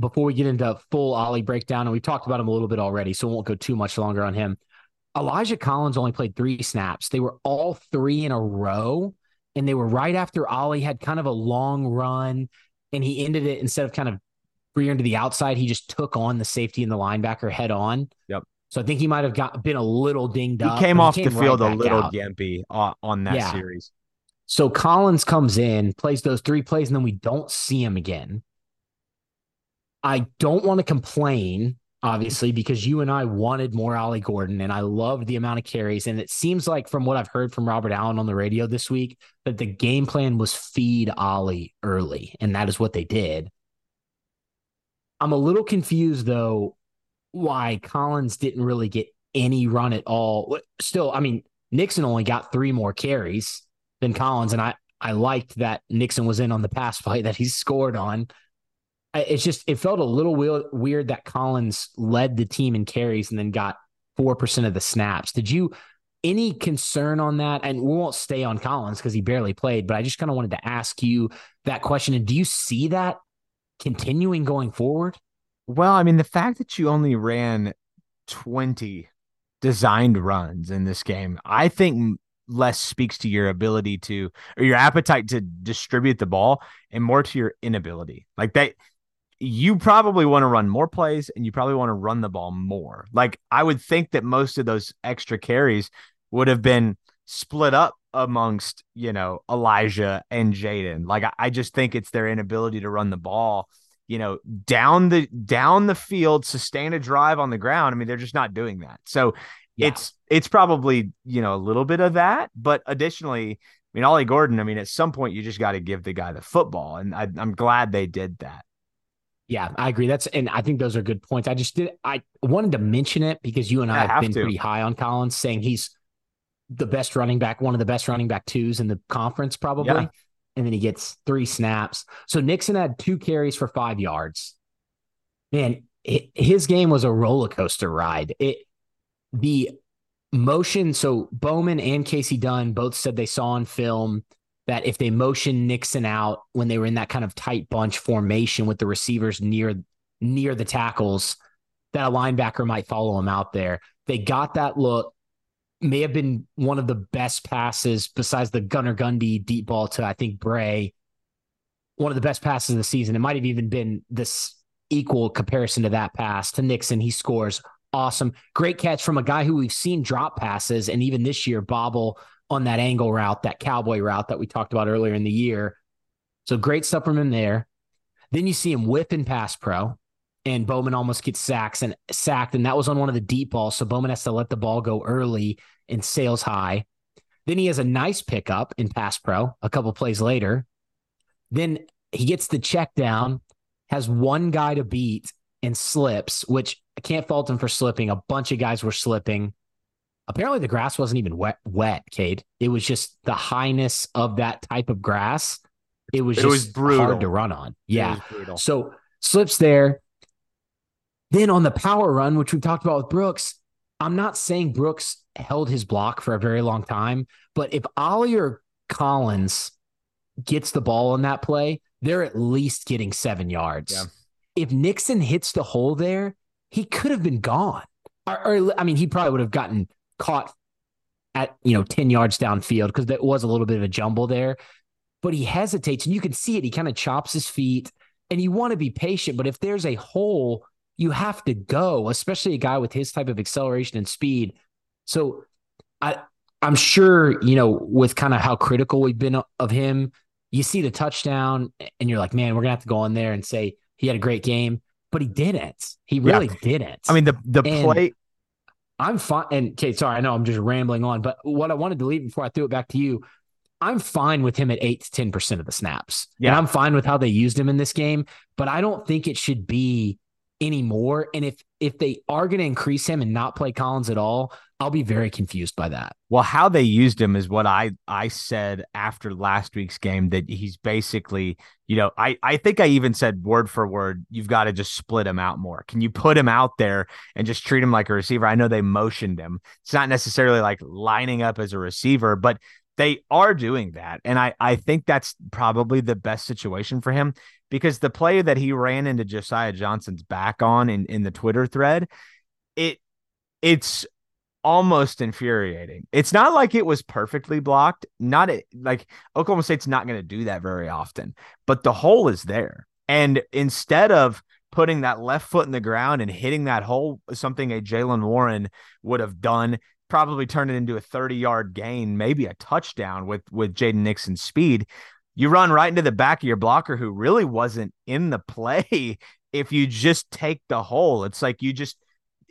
B: before we get into full Ollie breakdown, and we talked about him a little bit already, so we won't go too much longer on him. Elijah Collins only played three snaps. They were all three in a row, and they were right after Ollie had kind of a long run, and he ended it instead of kind of freeing to the outside, he just took on the safety and the linebacker head on.
A: Yep.
B: So I think he might have got been a little dinged up.
A: He
B: came
A: off the
B: came
A: field a little
B: out.
A: gimpy on, on that
B: Yeah.
A: series.
B: So Collins comes in, plays those three plays, and then we don't see him again. I don't want to complain, obviously, because you and I wanted more Ollie Gordon and I loved the amount of carries. And it seems like, from what I've heard from Robert Allen on the radio this week, that the game plan was feed Ollie early. And that is what they did. I'm a little confused, though, why Collins didn't really get any run at all. Still, I mean, Nixon only got three more carries than Collins. And I, I liked that Nixon was in on the pass play that he scored on it's just it felt a little weird, weird that Collins led the team in carries and then got four percent of the snaps. Did you any concern on that? And we won't stay on Collins because he barely played, but I just kind of wanted to ask you that question. And do you see that continuing going forward?
A: Well, I mean, the fact that you only ran 20 designed runs in this game, I think less speaks to your ability to or your appetite to distribute the ball and more to your inability. Like that you probably want to run more plays and you probably want to run the ball more. Like I would think that most of those extra carries would have been split up amongst, you know, Elijah and Jaden. Like I, I just think it's their inability to run the ball, you know, down the down the field, sustain a drive on the ground. I mean, they're just not doing that. So yeah. it's it's probably, you know, a little bit of that, but additionally, I mean, Ollie Gordon, I mean, at some point you just got to give the guy the football. And I, I'm glad they did that.
B: Yeah, I agree. That's and I think those are good points. I just did I wanted to mention it because you and I have, have been to. pretty high on Collins, saying he's the best running back, one of the best running back twos in the conference, probably. Yeah. And then he gets three snaps. So Nixon had two carries for five yards. Man, it, his game was a roller coaster ride. It the motion. So Bowman and Kasey Dunn both said they saw on film that if they motion Nixon out when they were in that kind of tight bunch formation with the receivers near near the tackles, that a linebacker might follow him out there. They got that look. May have been one of the best passes besides the Gunnar Gundy deep ball to I think Bray. One of the best passes of the season. It might have even been this equal comparison to that pass to Nixon. He scores awesome. Great catch from a guy who we've seen drop passes and even this year bobble on that angle route, that cowboy route that we talked about earlier in the year. So great stuff from him there. Then you see him whip in pass pro, and Bowman almost gets sacked and sacked, and that was on one of the deep balls. So Bowman has to let the ball go early and sails high. Then he has a nice pickup in pass pro a couple plays later. Then he gets the check down, has one guy to beat and slips, which I can't fault him for slipping. A bunch of guys were slipping. Apparently, the grass wasn't even wet, wet, Cade. It was just the highness of that type of grass. It was it was brutal. hard to run on. Yeah. So slips there. Then on the power run, which we talked about with Brooks, I'm not saying Brooks held his block for a very long time, but if Ollie or Collins gets the ball in that play, they're at least getting seven yards. Yeah. If Nixon hits the hole there, he could have been gone. Or, or I mean, he probably would have gotten caught at you know 10 yards downfield because there was a little bit of a jumble there. But he hesitates and you can see it. He kind of chops his feet and you want to be patient but if there's a hole you have to go especially a guy with his type of acceleration and speed. So i i'm sure you know with kind of how critical we've been of him you see the touchdown and you're like man we're gonna have to go in there and say he had a great game. But he didn't. He really yeah. didn't.
A: I mean the the and, play
B: I'm fine. And Cade, sorry, I know I'm just rambling on, but what I wanted to leave before I threw it back to you, I'm fine with him at eight to ten percent of the snaps. Yeah, and I'm fine with how they used him in this game, but I don't think it should be anymore. And if if they are going to increase him and not play Collins at all, I'll be very confused by that.
A: Well, how they used him is what I I said after last week's game that he's basically, you know, I I think I even said word for word, you've got to just split him out more. Can you put him out there and just treat him like a receiver? I know they motioned him. It's not necessarily like lining up as a receiver, but they are doing that. And I, I think that's probably the best situation for him because the play that he ran into Josiah Johnson's back on in, in the Twitter thread, it it's almost infuriating. It's not like it was perfectly blocked. Not it, like Oklahoma State's not going to do that very often, but the hole is there. And instead of putting that left foot in the ground and hitting that hole, something a Jaylen Warren would have done probably turn it into a 30 yard gain, maybe a touchdown with with Jaden Nixon's speed. You run right into the back of your blocker who really wasn't in the play if you just take the hole. it's like you just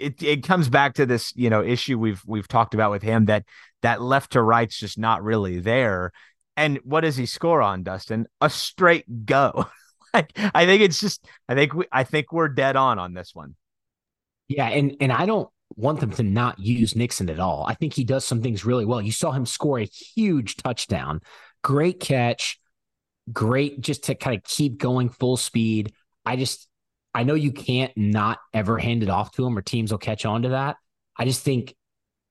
A: it it comes back to this, you know, issue we've we've talked about with him that that left to right's just not really there. And what does he score on, Dustin? A straight go. like, I think it's just I think we I think we're dead on on this one.
B: Yeah, and and I don't want them to not use Nixon at all. I think he does some things really well. You saw him score a huge touchdown. Great catch. Great just to kind of keep going full speed. I just I know you can't not ever hand it off to him or teams will catch on to that. I just think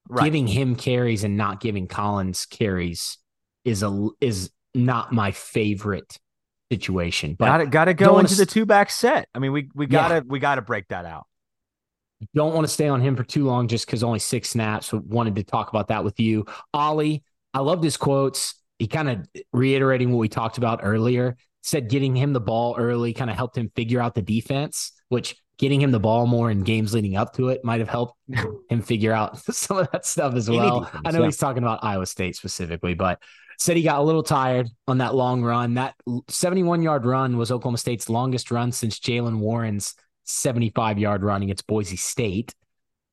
B: right. giving him carries and not giving Collins carries is a is not my favorite situation. But
A: gotta gotta go into the two back set. I mean, we we gotta yeah. we gotta break that out.
B: Don't want to stay on him for too long just because only six snaps. So wanted to talk about that with you. Ollie, I loved his quotes. He kind of reiterating what we talked about earlier said getting him the ball early kind of helped him figure out the defense, which getting him the ball more in games leading up to it might have helped him figure out some of that stuff as well. Defense, I know yeah. he's talking about Iowa State specifically, but said he got a little tired on that long run. That 71 yard run was Oklahoma State's longest run since Jaylen Warren's 75 yard run against Boise State.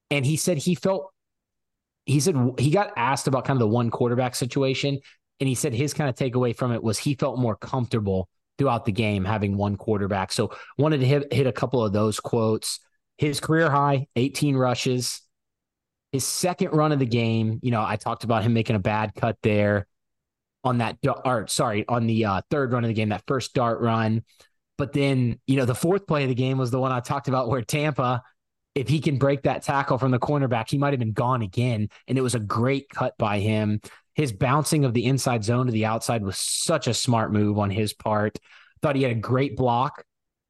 B: And he said he felt, he said he got asked about kind of the one quarterback situation. And he said his kind of takeaway from it was he felt more comfortable throughout the game having one quarterback. So wanted to hit, hit a couple of those quotes. His career high, 18 rushes. His second run of the game, you know, I talked about him making a bad cut there on that, dart. sorry, on the uh, third run of the game, that first dart run. But then, you know, the fourth play of the game was the one I talked about where Tampa, if he can break that tackle from the cornerback, he might have been gone again. And it was a great cut by him. His bouncing of the inside zone to the outside was such a smart move on his part. Thought he had a great block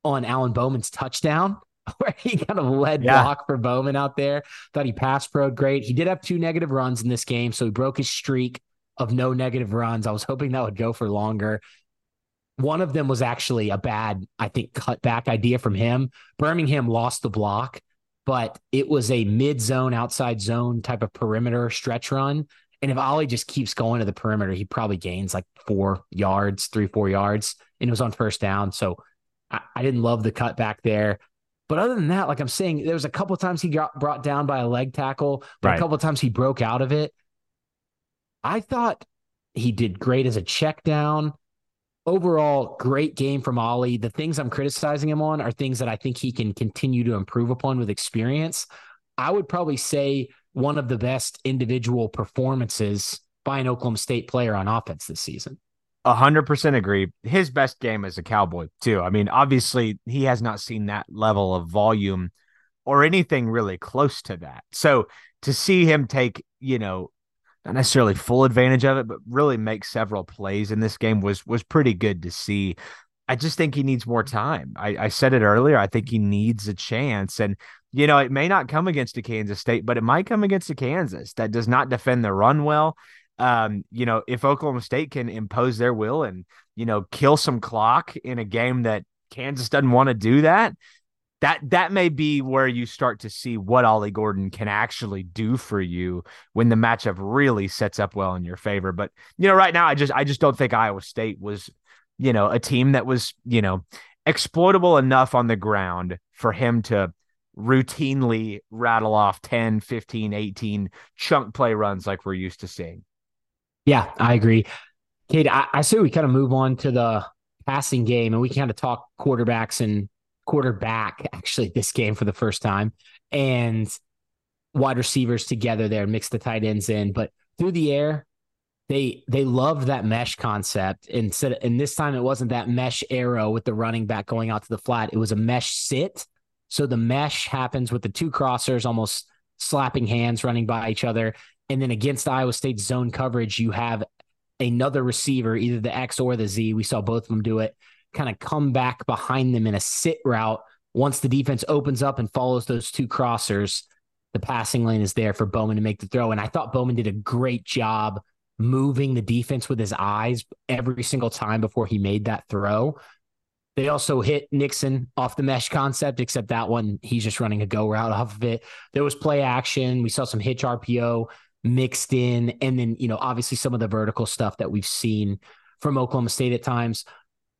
B: on Alan Bowman's touchdown, where he kind of led yeah. block for Bowman out there. Thought he passed pro great. He did have two negative runs in this game, so he broke his streak of no negative runs. I was hoping that would go for longer. One of them was actually a bad, I think, cutback idea from him. Birmingham lost the block, but it was a mid zone, outside zone type of perimeter stretch run and if Ollie just keeps going to the perimeter, he probably gains like four yards, three, four yards. And it was on first down. So I, I didn't love the cut back there. But other than that, like I'm saying, there was a couple times he got brought down by a leg tackle, but right. a couple times he broke out of it. I thought he did great as a check down. Overall, great game from Ollie. The things I'm criticizing him on are things that I think he can continue to improve upon with experience. I would probably say one of the best individual performances by an Oklahoma State player on offense this season.
A: A hundred percent agree. His best game as a Cowboy too. I mean, obviously he has not seen that level of volume or anything really close to that. So to see him take, you know, not necessarily full advantage of it, but really make several plays in this game was was pretty good to see. I just think he needs more time. I, I said it earlier. I think he needs a chance. And you know, it may not come against a Kansas State, but it might come against a Kansas that does not defend the run well. Um, you know, if Oklahoma State can impose their will and, you know, kill some clock in a game that Kansas doesn't want to do that, that that may be where you start to see what Ollie Gordon can actually do for you when the matchup really sets up well in your favor. But you know, right now I just I just don't think Iowa State was, you know, a team that was, you know, exploitable enough on the ground for him to routinely rattle off 10, 15, 18 chunk play runs like we're used to seeing.
B: Yeah, I agree. Cade, I, I say we kind of move on to the passing game and we kind of talk quarterbacks and quarterback actually this game for the first time and wide receivers together there, mix the tight ends in. But through the air, they they love that mesh concept. Instead, and this time it wasn't that mesh arrow with the running back going out to the flat. It was a mesh sit so the mesh happens with the two crossers almost slapping hands running by each other. And then against Iowa State's zone coverage, you have another receiver, either the X or the Z. We saw both of them do it, kind of come back behind them in a sit route. Once the defense opens up and follows those two crossers, the passing lane is there for Bowman to make the throw. And I thought Bowman did a great job moving the defense with his eyes every single time before he made that throw. They also hit Nixon off the mesh concept, except that one, he's just running a go route off of it. There was play action. We saw some hitch RPO mixed in. And then, you know, obviously some of the vertical stuff that we've seen from Oklahoma State at times.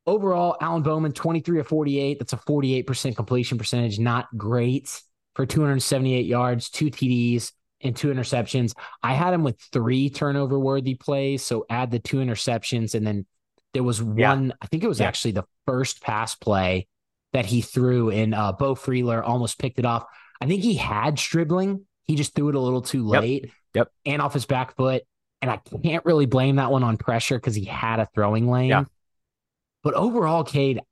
B: Overall, Alan Bowman, 23 of 48. That's a 48% completion percentage. Not great for 278 yards, two TDs, and two interceptions. I had him with three turnover worthy plays. So add the two interceptions. And then there was
A: Yeah.
B: one, I think it was
A: Yeah.
B: actually the first pass play that he threw, and uh, Beau Freyler almost picked it off. I think he had Stribling. He just threw it a little too
A: Yep.
B: late.
A: Yep.
B: And off his back foot. And I can't really blame that one on pressure because he had a throwing lane.
A: Yeah.
B: But overall, Cade,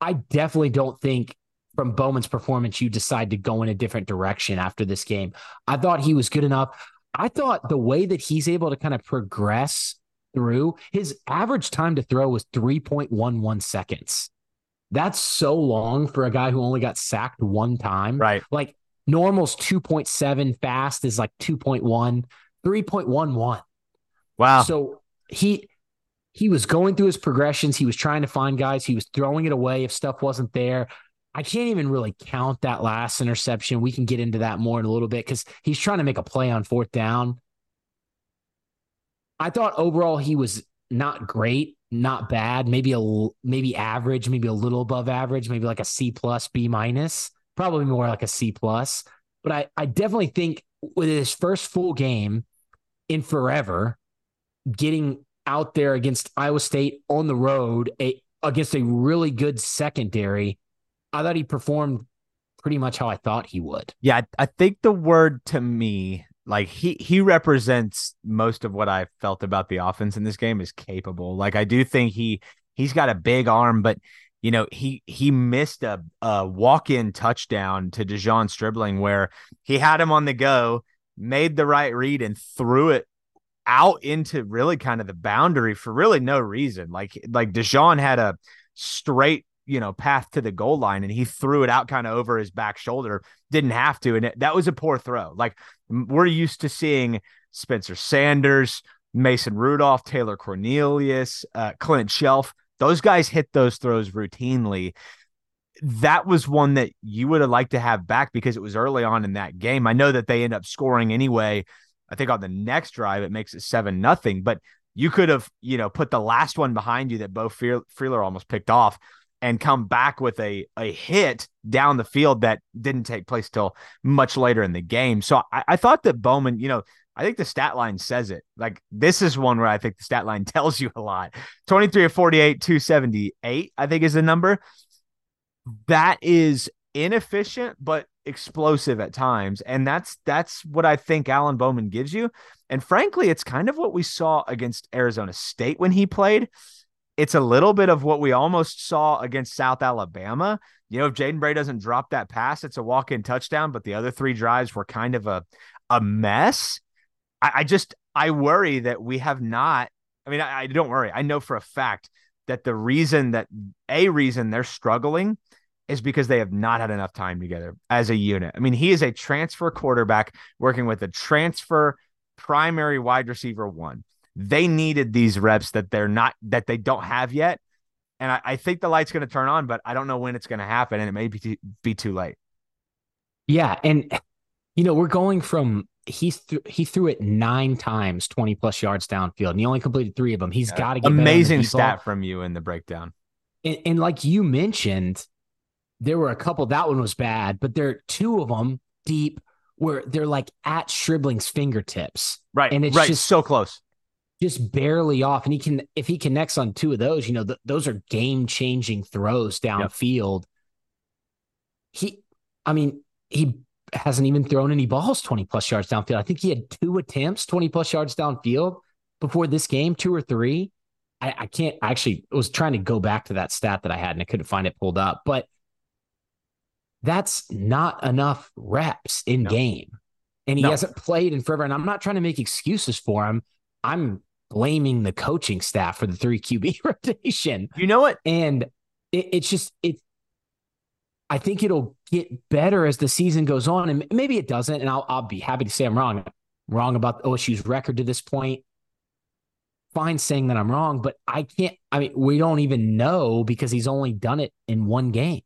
B: I definitely don't think from Bowman's performance you decide to go in a different direction after this game. I thought he was good enough. I thought the way that he's able to kind of progress through his average time to throw was 3.11 seconds. That's so long for a guy who only got sacked one time.
A: Right.
B: Like normal's 2.7, fast is like 2.1, 3.11.
A: Wow.
B: So he he was going through his progressions. He was trying to find guys. He was throwing it away if stuff wasn't there. I can't even really count that last interception. We can get into that more in a little bit because he's trying to make a play on fourth down. I thought overall he was not great, not bad, maybe a maybe average, maybe a little above average, maybe like a C plus, B minus, probably more like a C plus. But I I definitely think with his first full game in forever, getting out there against Iowa State on the road, a, against a really good secondary, I thought he performed pretty much how I thought he would.
A: Yeah, I I think the word to me, like he he represents most of what I felt about the offense in this game is capable. Like I do think he he's got a big arm, but you know he he missed a, a walk in touchdown to De'Zhaun Stribling where he had him on the go, made the right read, and threw it out into really kind of the boundary for really no reason. Like like De'Zhaun had a straight you know path to the goal line and he threw it out kind of over his back shoulder. Didn't have to. And it, that was a poor throw. Like we're used to seeing spencer sanders mason rudolph taylor cornelius uh, clint Chelf. Those guys hit those throws routinely. That was one that you would have liked to have back because it was early on in that game. I know that they end up scoring anyway i think on the next drive it makes it seven nothing but you could have you know put the last one behind you that Beau Freyler almost picked off and come back with a a hit down the field that didn't take place till much later in the game. So I, I thought that Bowman, you know, I think the stat line says it. Like this is one where I think the stat line tells you a lot. 23 of 48, 278, I think is the number. That is inefficient, but explosive at times. And that's that's what I think Alan Bowman gives you. And frankly, it's kind of what we saw against Arizona State when he played it's a little bit of what we almost saw against South Alabama. You know, if Jaden Bray doesn't drop that pass, it's a walk-in touchdown. But the other three drives were kind of a a mess. I, I just I worry that we have not. I mean, I, I don't worry. I know for a fact that the reason that a reason they're struggling is because they have not had enough time together as a unit. I mean, he is a transfer quarterback working with a transfer primary wide receiver one they needed these reps that they're not that they don't have yet. And I, I think the light's going to turn on, but I don't know when it's going to happen, and it may be too, be too late.
B: Yeah, and you know we're going from he's th- he threw it nine times, twenty plus yards downfield, and he only completed three of them. He's got to get better on the
A: amazing stat from you in the breakdown.
B: And, and like you mentioned, there were a couple. That one was bad, but there are two of them deep where they're like at Stribling's fingertips,
A: Right,
B: And it's
A: right,
B: just-
A: so close.
B: just barely off. And he can, if he connects on two of those, you know, th- those are game changing throws downfield. He, I mean, he hasn't even thrown any balls 20 plus yards downfield. I think he had two attempts 20 plus yards downfield before this game, two or three. I, I can't I actually was trying to go back to that stat that I had and I couldn't find it pulled up, but that's not enough reps in
A: No.
B: game. And he
A: No.
B: hasn't played in forever. And I'm not trying to make excuses for him. I'm blaming the coaching staff for the three QB rotation.
A: You know what?
B: And it, it's just it. I think it'll get better as the season goes on, and maybe it doesn't. And I'll I'll be happy to say I'm wrong. wrong about the OSU's record to this point. Fine saying that I'm wrong, but I can't. I mean, we don't even know because he's only done it in one game.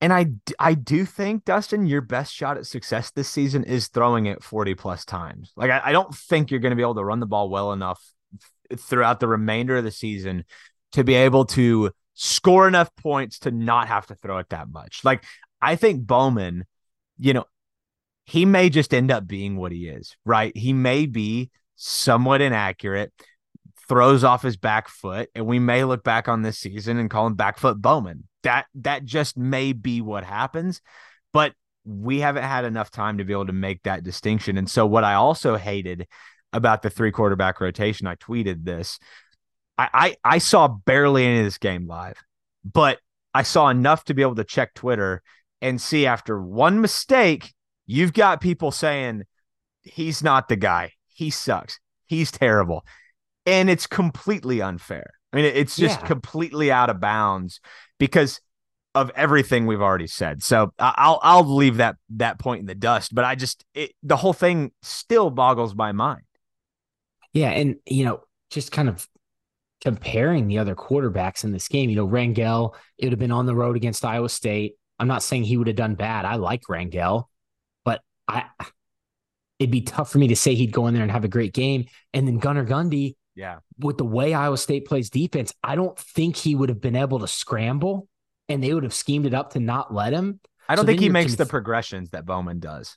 A: And I, I do think Dustin, your best shot at success this season is throwing it 40 plus times. Like I, I don't think you're going to be able to run the ball well enough th- throughout the remainder of the season to be able to score enough points to not have to throw it that much. Like I think Bowman, you know, he may just end up being what he is, right? He may be somewhat inaccurate, throws off his back foot, and we may look back on this season and call him back foot Bowman. That that just may be what happens, but we haven't had enough time to be able to make that distinction. And so what I also hated about the three quarterback rotation, I tweeted this. I, I I saw barely any of this game live, but I saw enough to be able to check Twitter and see after one mistake, you've got people saying he's not the guy. He sucks. He's terrible. And it's completely unfair. I mean, it's just yeah. completely out of bounds because of everything we've already said. So I'll I'll leave that that point in the dust. But I just it, the whole thing still boggles my mind.
B: Yeah, and you know, just kind of comparing the other quarterbacks in this game. You know, Rangel, it would have been on the road against Iowa State. I'm not saying he would have done bad. I like Rangel, but I it'd be tough for me to say he'd go in there and have a great game. And then Gunnar Gundy,
A: yeah,
B: with the way Iowa State plays defense, I don't think he would have been able to scramble and they would have schemed it up to not let him.
A: I don't so think he makes conf- the progressions that Bowman does.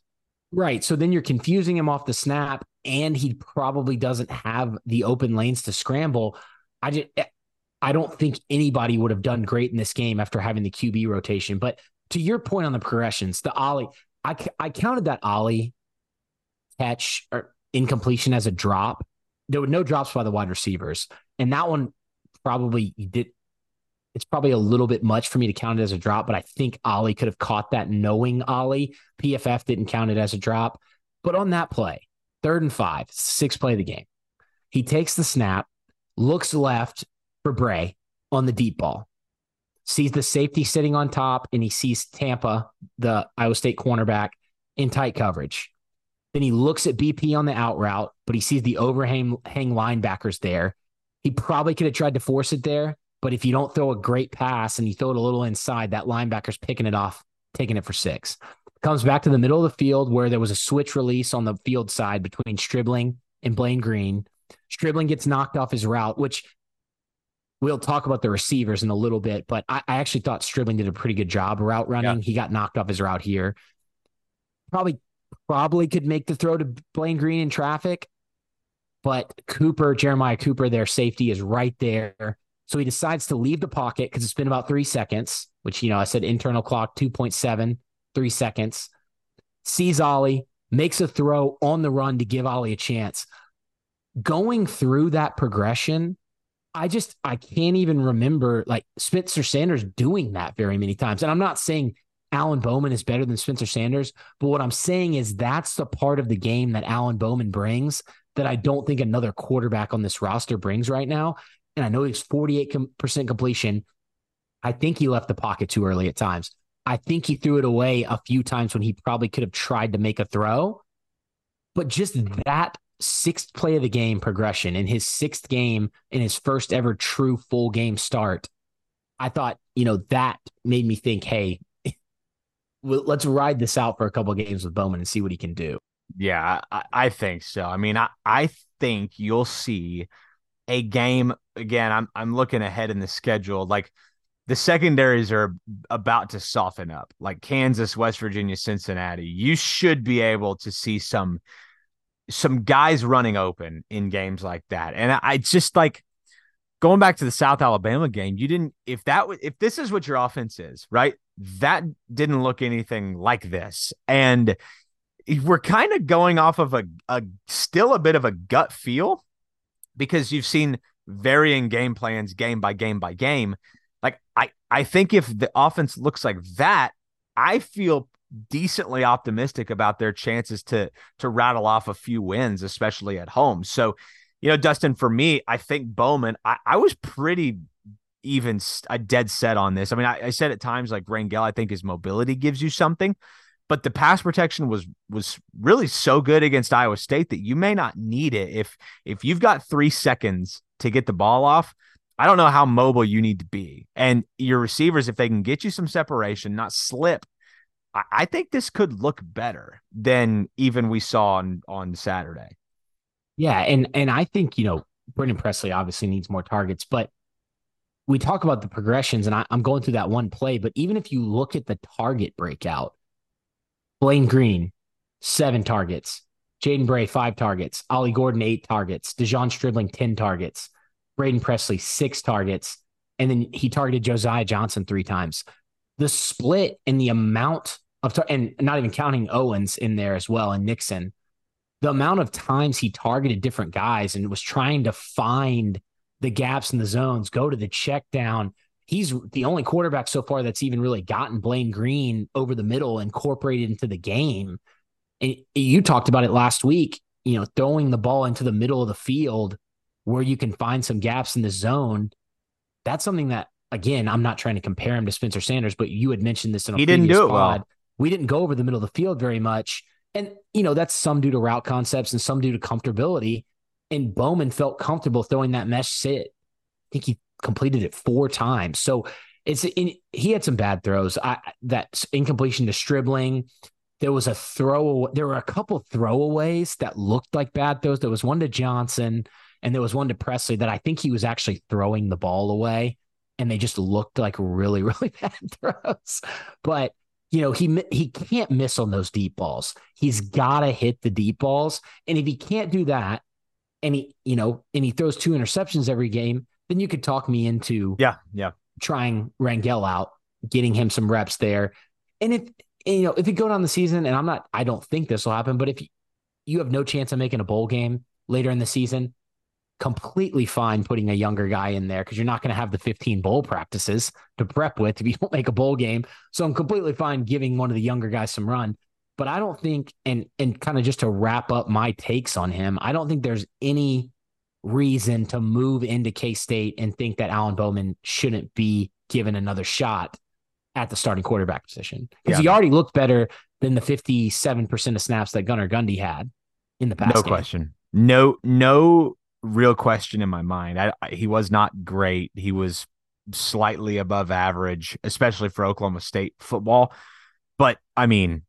B: Right. So then you're confusing him off the snap, and he probably doesn't have the open lanes to scramble. I just, eh, I don't think anybody would have done great in this game after having the QB rotation. But to your point on the progressions, the Ollie, I, I counted that Ollie catch or incompletion as a drop. There were no drops by the wide receivers. And that one probably did it's probably a little bit much for me to count it as a drop, but I think Ollie could have caught that knowing Ollie. PFF didn't count it as a drop. But on that play, third and five, six play of the game, he takes the snap, looks left for Bray on the deep ball, sees the safety sitting on top, and he sees Tampa, the Iowa State cornerback, in tight coverage. Then he looks at BP on the out route, but he sees the overhang hang linebackers there. He probably could have tried to force it there, but if you don't throw a great pass and you throw it a little inside, that linebacker's picking it off, taking it for six. Comes back to the middle of the field where there was a switch release on the field side between Stribling and Blaine Green. Stribling gets knocked off his route, which we'll talk about the receivers in a little bit, but I, I actually thought Stribling did a pretty good job route running. Yeah. He got knocked off his route here. Probably, probably could make the throw to Blaine Green in traffic, but Cooper, Jeremiah Cooper, their safety is right there. So he decides to leave the pocket because it's been about three seconds, which, you know, I said internal clock 2.7, three seconds. Sees Ollie, makes a throw on the run to give Ollie a chance. Going through that progression, I just, I can't even remember like Spencer Sanders doing that very many times. And I'm not saying Alan Bowman is better than Spencer Sanders, but what I'm saying is that's the part of the game that Alan Bowman brings that I don't think another quarterback on this roster brings right now and I know he's 48% completion. I think he left the pocket too early at times. I think he threw it away a few times when he probably could have tried to make a throw. But just mm-hmm. that sixth play of the game progression in his sixth game in his first ever true full game start, I thought, you know, that made me think, hey, let's ride this out for a couple games with Bowman and see what he can do.
A: Yeah, I, I think so. I mean, I, I think you'll see a game again. I'm I'm looking ahead in the schedule. Like the secondaries are about to soften up. Like Kansas, West Virginia, Cincinnati. You should be able to see some some guys running open in games like that. And I just like going back to the South Alabama game. You didn't if that if this is what your offense is, right? That didn't look anything like this. And we're kind of going off of a, a still a bit of a gut feel because you've seen varying game plans game by game by game. Like I I think if the offense looks like that, I feel decently optimistic about their chances to to rattle off a few wins, especially at home. So, you know, Dustin, for me, I think Bowman, I, I was pretty even a dead set on this. I mean, I, I said at times like Rangel, I think his mobility gives you something but the pass protection was was really so good against Iowa State that you may not need it if if you've got 3 seconds to get the ball off. I don't know how mobile you need to be. And your receivers if they can get you some separation, not slip, I, I think this could look better than even we saw on on Saturday.
B: Yeah, and and I think, you know, Brennan Presley obviously needs more targets, but we talk about the progressions, and I, I'm going through that one play, but even if you look at the target breakout, Blaine Green, seven targets. Jaden Bray, five targets. Ollie Gordon, eight targets. De'Zhaun Stribling, 10 targets. Brennan Presley, six targets. And then he targeted Josiah Johnson three times. The split and the amount of, tar- and not even counting Owens in there as well and Nixon, the amount of times he targeted different guys and was trying to find the gaps in the zones, go to the check down. He's the only quarterback so far that's even really gotten Blaine Green over the middle, incorporated into the game. And you talked about it last week, you know, throwing the ball into the middle of the field where you can find some gaps in the zone. That's something that, again, I'm not trying to compare him to Spencer Sanders, but you had mentioned this in a
A: he didn't do it
B: pod.
A: well.
B: We didn't go over the middle of the field very much. And, you know, that's some due to route concepts and some due to comfortability. And Bowman felt comfortable throwing that mesh sit. I think he completed it four times. So it's in, he had some bad throws. I that incompletion to Stribling. There was a throw. There were a couple throwaways that looked like bad throws. There was one to Johnson, and there was one to Presley that I think he was actually throwing the ball away, and they just looked like really, really bad throws. But you know he he can't miss on those deep balls. He's got to hit the deep balls, and if he can't do that, and he you know and he throws two interceptions every game, then you could talk me into
A: Yeah, yeah.
B: trying Rangel out, getting him some reps there. And if you know, if you go down the season, and I'm not, I don't think this will happen, but if you, you have no chance of making a bowl game later in the season, completely fine putting a younger guy in there because you're not going to have the 15 bowl practices to prep with if you don't make a bowl game. So I'm completely fine giving one of the younger guys some run. But I don't think, and and kind of just to wrap up my takes on him, I don't think there's any reason to move into K State and think that Alan Bowman shouldn't be given another shot at the starting quarterback position because
A: Yeah.
B: he already looked better than the 57% of snaps that Gunnar Gundy had in the past.
A: no
B: game.
A: question. No, no real question in my mind. I, I, he was not great. He was slightly above average, especially for Oklahoma State football. But I mean,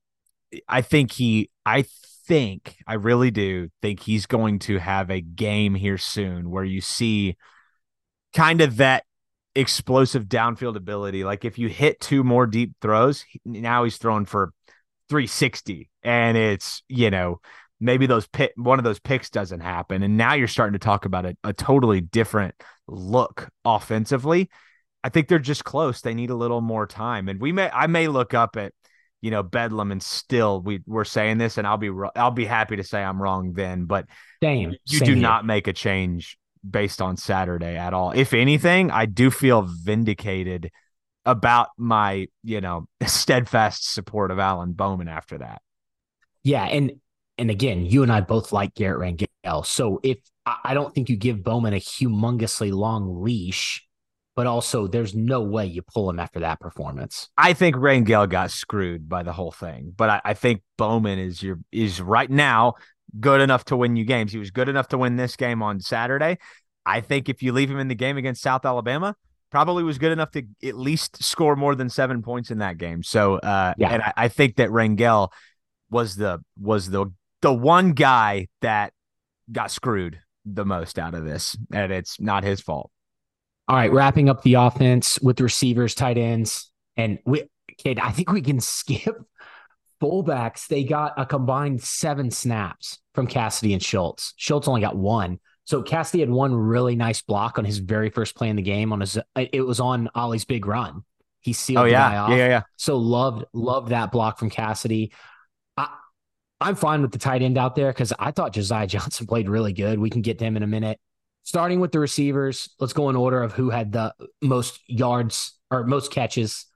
A: I think he, I think, I really do think he's going to have a game here soon where you see kind of that explosive downfield ability. Like if you hit two more deep throws, now he's throwing for 360 and it's, you know, maybe those pick one of those picks doesn't happen. And now you're starting to talk about a, a totally different look offensively. I think they're just close. They need a little more time. And we may I may look up at you know Bedlam and still we we're saying this and I'll be I'll be happy to say I'm wrong then, but
B: Same.
A: you do
B: here.
A: not make a change based on Saturday at all. If anything, I do feel vindicated about my, you know, steadfast support of Alan Bowman after that.
B: Yeah, and and again, you and I both like Garrett Rangel. So if I don't think you give Bowman a humongously long leash, but also there's no way you pull him after that performance.
A: I think Rangel got screwed by the whole thing, but I, I think Bowman is your is right now good enough to win you games. He was good enough to win this game on Saturday. I think if you leave him in the game against South Alabama, probably was good enough to at least score more than seven points in that game. So uh
B: Yeah.
A: and I, I think that Rangel was the was the the one guy that got screwed the most out of this, and it's not his fault.
B: All right, wrapping up the offense with receivers, tight ends, and we kid, I think we can skip fullbacks. They got a combined seven snaps from Cassidy and Schultz. Schultz only got one. So Cassidy had one really nice block on his very first play in the game on his it was on Ollie's big run. He sealed
A: Oh
B: the guy
A: yeah,
B: off.
A: yeah, yeah, yeah.
B: So loved loved that block from Cassidy. I I'm fine with the tight end out there because I thought Josiah Johnson played really good. We can get to him in a minute. Starting with the receivers, let's go in order of who had the most yards or most catches.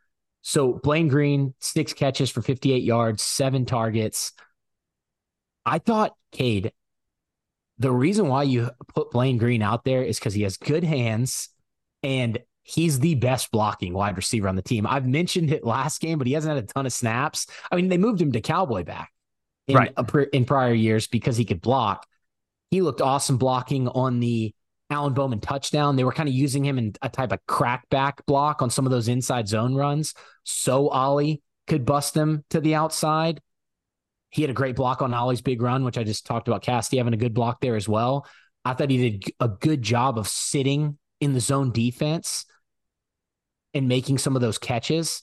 B: So Blaine Green, six catches for 58 yards, seven targets. I thought, Cade, the reason why you put Blaine Green out there is because he has good hands and he's the best blocking wide receiver on the team. I've mentioned it last game, but he hasn't had a ton of snaps. I mean, they moved him to cowboy back in,
A: Right.
B: a in prior years because he could block. He looked awesome blocking on the Alan Bowman touchdown. They were kind of using him in a type of crackback block on some of those inside zone runs. So Ollie could bust them to the outside. He had a great block on Ollie's big run, which I just talked about. Cassidy having a good block there as well. I thought he did a good job of sitting in the zone defense and making some of those catches.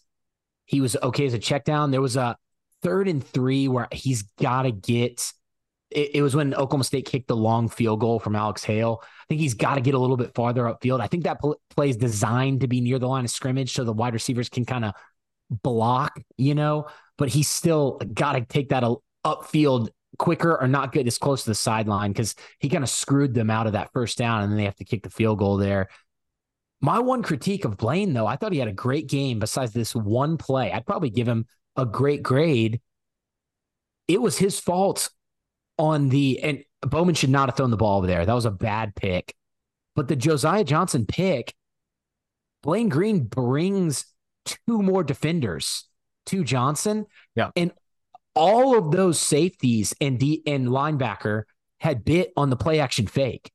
B: He was okay as a check down. There was a third and three where he's got to get. It, it, was when Oklahoma State kicked the long field goal from Alex Hale. I think he's got to get a little bit farther upfield. I think that pl- play is designed to be near the line of scrimmage so the wide receivers can kind of block, you know, but he's still got to take that upfield quicker or not get as close to the sideline because he kind of screwed them out of that first down and then they have to kick the field goal there. My one critique of Blaine, though, I thought he had a great game besides this one play. I'd probably give him a great grade. It was his fault on the, and Bowman should not have thrown the ball over there. That was a bad pick. But the Josiah Johnson pick, Blaine Green brings two more defenders to Johnson.
A: Yeah.
B: And all of those safeties and D and linebacker had bit on the play action fake.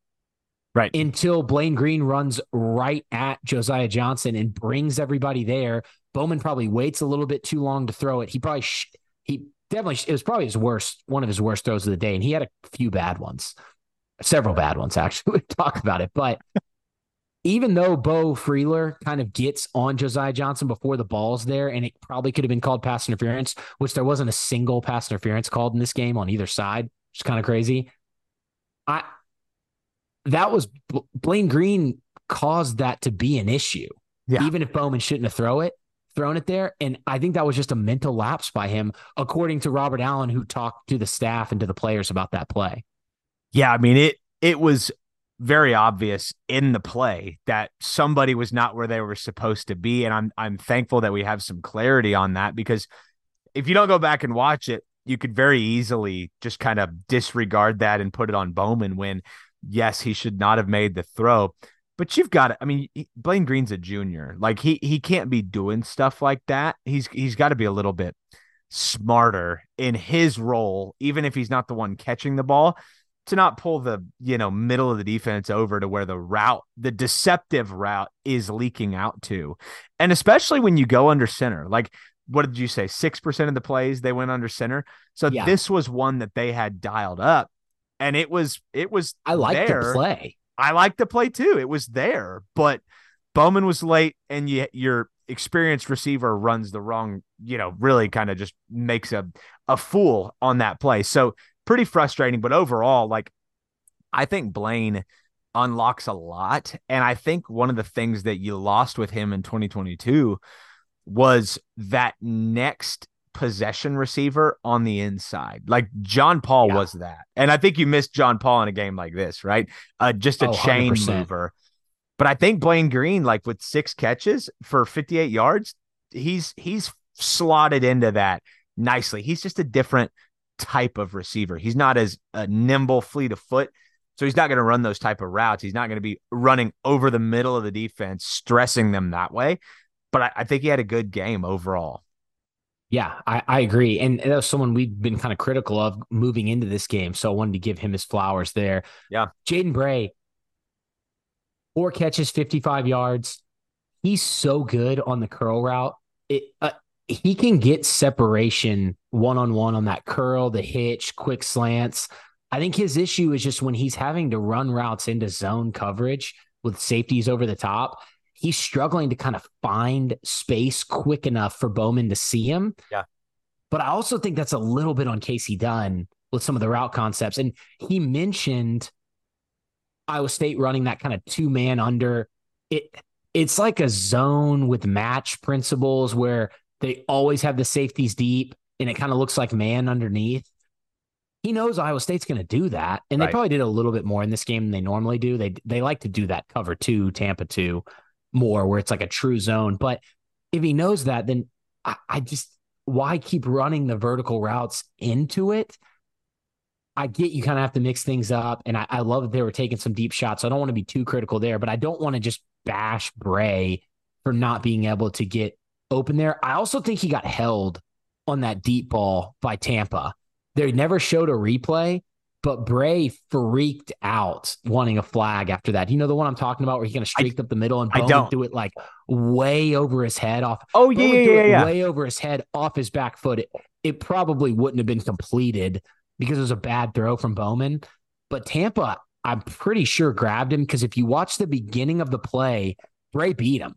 A: Right.
B: Until Blaine Green runs right at Josiah Johnson and brings everybody there. Bowman probably waits a little bit too long to throw it. He probably, sh- he definitely, it was probably his worst, one of his worst throws of the day. And he had a few bad ones, several bad ones, actually. we talk about it. But even though Beau Freyler kind of gets on Josiah Johnson before the ball's there, and it probably could have been called pass interference, which there wasn't a single pass interference called in this game on either side, which is kind of crazy. I that was Blaine Green caused that to be an issue. Yeah. Even if Bowman shouldn't have throw it, thrown it there. And I think that was just a mental lapse by him, according to Robert Allen, who talked to the staff and to the players about that play.
A: Yeah, I mean it it was very obvious in the play that somebody was not where they were supposed to be. And I'm I'm thankful that we have some clarity on that because if you don't go back and watch it, you could very easily just kind of disregard that and put it on Bowman when yes, he should not have made the throw. But you've got to, I mean, Blaine Green's a junior. Like he he can't be doing stuff like that. He's he's got to be a little bit smarter in his role, even if he's not the one catching the ball to not pull the you know middle of the defense over to where the route the deceptive route is leaking out to and especially when you go under center like what did you say 6% of the plays they went under center so yeah. this was one that they had dialed up and it was it was
B: i like the play
A: i like the play too it was there but bowman was late and you, your experienced receiver runs the wrong you know really kind of just makes a a fool on that play so pretty frustrating. But overall, like I think Blaine unlocks a lot. And I think one of the things that you lost with him in 2022 was that next possession receiver on the inside. Like John Paul yeah. was that. And I think you missed John Paul in a game like this, right? Uh, just a oh, chain 100%. mover. But I think Blaine Green, like with six catches for 58 yards, he's he's slotted into that nicely. He's just a different type of receiver. He's not as a nimble, fleet of foot. So he's not going to run those type of routes. He's not going to be running over the middle of the defense, stressing them that way. But I, I think he had a good game overall.
B: Yeah, I, I agree. And that was someone we've been kind of critical of moving into this game. So I wanted to give him his flowers there.
A: Yeah.
B: Jaden Bray, four catches, 55 yards. He's so good on the curl route. It, uh, he can get separation one on one on that curl, the hitch, quick slants. I think his issue is just when he's having to run routes into zone coverage with safeties over the top, he's struggling to kind of find space quick enough for Bowman to see him.
A: Yeah.
B: But I also think that's a little bit on Kasey Dunn with some of the route concepts. And he mentioned Iowa State running that kind of two man under it. It's like a zone with match principles where they always have the safeties deep and it kind of looks like man underneath. He knows Iowa State's going to do that, and right. they probably did a little bit more in this game than they normally do. They they like to do that cover two, Tampa two, more where it's like a true zone. But if he knows that, then I, I just why keep running the vertical routes into it? I get you kind of have to mix things up, and I, I love that they were taking some deep shots. So I don't want to be too critical there, but I don't want to just bash Bray for not being able to get open there. I also think he got held on that deep ball by Tampa. They never showed a replay, but Bray freaked out wanting a flag after that. You know the one I'm talking about where he kind of streaked I, up the middle and Bowman do it like way over his head off.
A: Oh yeah, yeah, yeah, yeah,
B: way over his head off his back foot. It, it probably wouldn't have been completed because it was a bad throw from Bowman. But Tampa, I'm pretty sure grabbed him because if you watch the beginning of the play, Bray beat him.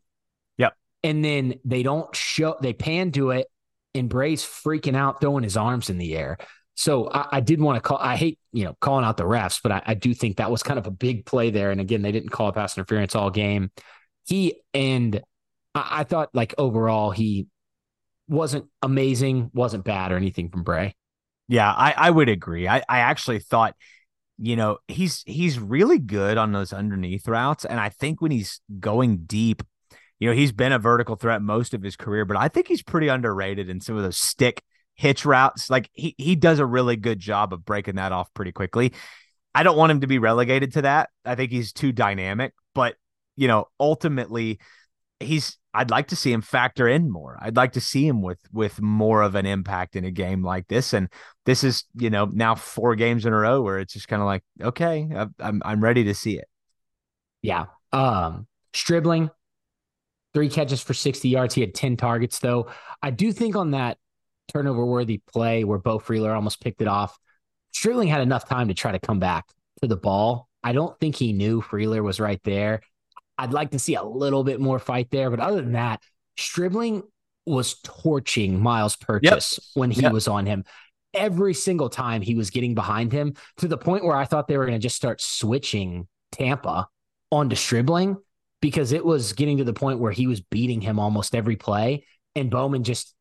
B: Yep. And then they don't show they pan to it and Bray's freaking out throwing his arms in the air. So I, I did want to call I hate, you know, calling out the refs, but I, I do think that was kind of a big play there. And again, they didn't call a pass interference all game. He and I, I thought like overall he wasn't amazing, wasn't bad or anything from Bray.
A: Yeah, I, I would agree. I, I actually thought, you know, he's he's really good on those underneath routes. And I think when he's going deep, you know, he's been a vertical threat most of his career, but I think he's pretty underrated in some of those stick hitch routes. Like he he does a really good job of breaking that off pretty quickly. I don't want him to be relegated to that. I think he's too dynamic, but you know, ultimately he's I'd like to see him factor in more. I'd like to see him with with more of an impact in a game like this. And this is, you know, now four games in a row where it's just kind of like, okay, I'm I'm ready to see it.
B: Yeah. Um, Stribling, three catches for 60 yards. He had 10 targets, though. I do think on that turnover worthy play where Beau Freyler almost picked it off, Stribling had enough time to try to come back to the ball. I don't think he knew Freyler was right there. I'd like to see a little bit more fight there. But other than that, Stribling was torching Myles Purchase yep. when he yep. was on him. Every single time he was getting behind him to the point where I thought they were going to just start switching Tampa onto Stribling because it was getting to the point where he was beating him almost every play. And Bowman just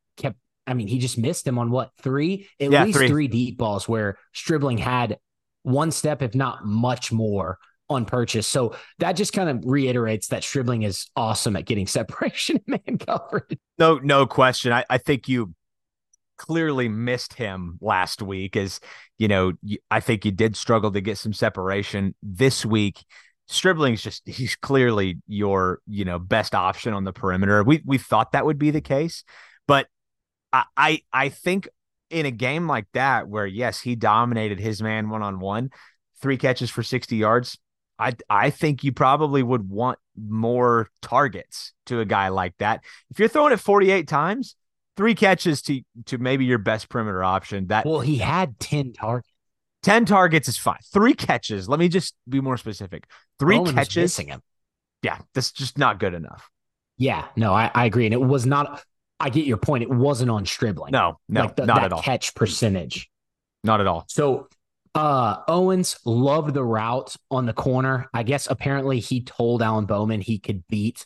B: I mean, he just missed him on what, three? At yeah, least three. three deep balls where Stribling had one step, if not much more on purchase. So that just kind of reiterates that Stribling is awesome at getting separation man coverage.
A: No, no question. I, I think you clearly missed him last week as you know, I think you did struggle to get some separation this week. Stribling's just he's clearly your, you know, best option on the perimeter. We we thought that would be the case, I I, I think in a game like that where yes, he dominated his man one on one, three catches for 60 yards, I I think you probably would want more targets to a guy like that. If you're throwing it 48 times, three catches to to maybe your best perimeter option. That
B: well, he had 10 targets.
A: 10 targets is fine. Three catches. Let me just be more specific. Three Roman catches. Missing him. Yeah, that's just not good enough.
B: Yeah, no, I, I agree. And it was not I get your point. It wasn't on Stribling.
A: No, no, like the, not at all.
B: Catch percentage.
A: Not at all.
B: So uh, Owens loved the route on the corner. I guess apparently he told Alan Bowman he could beat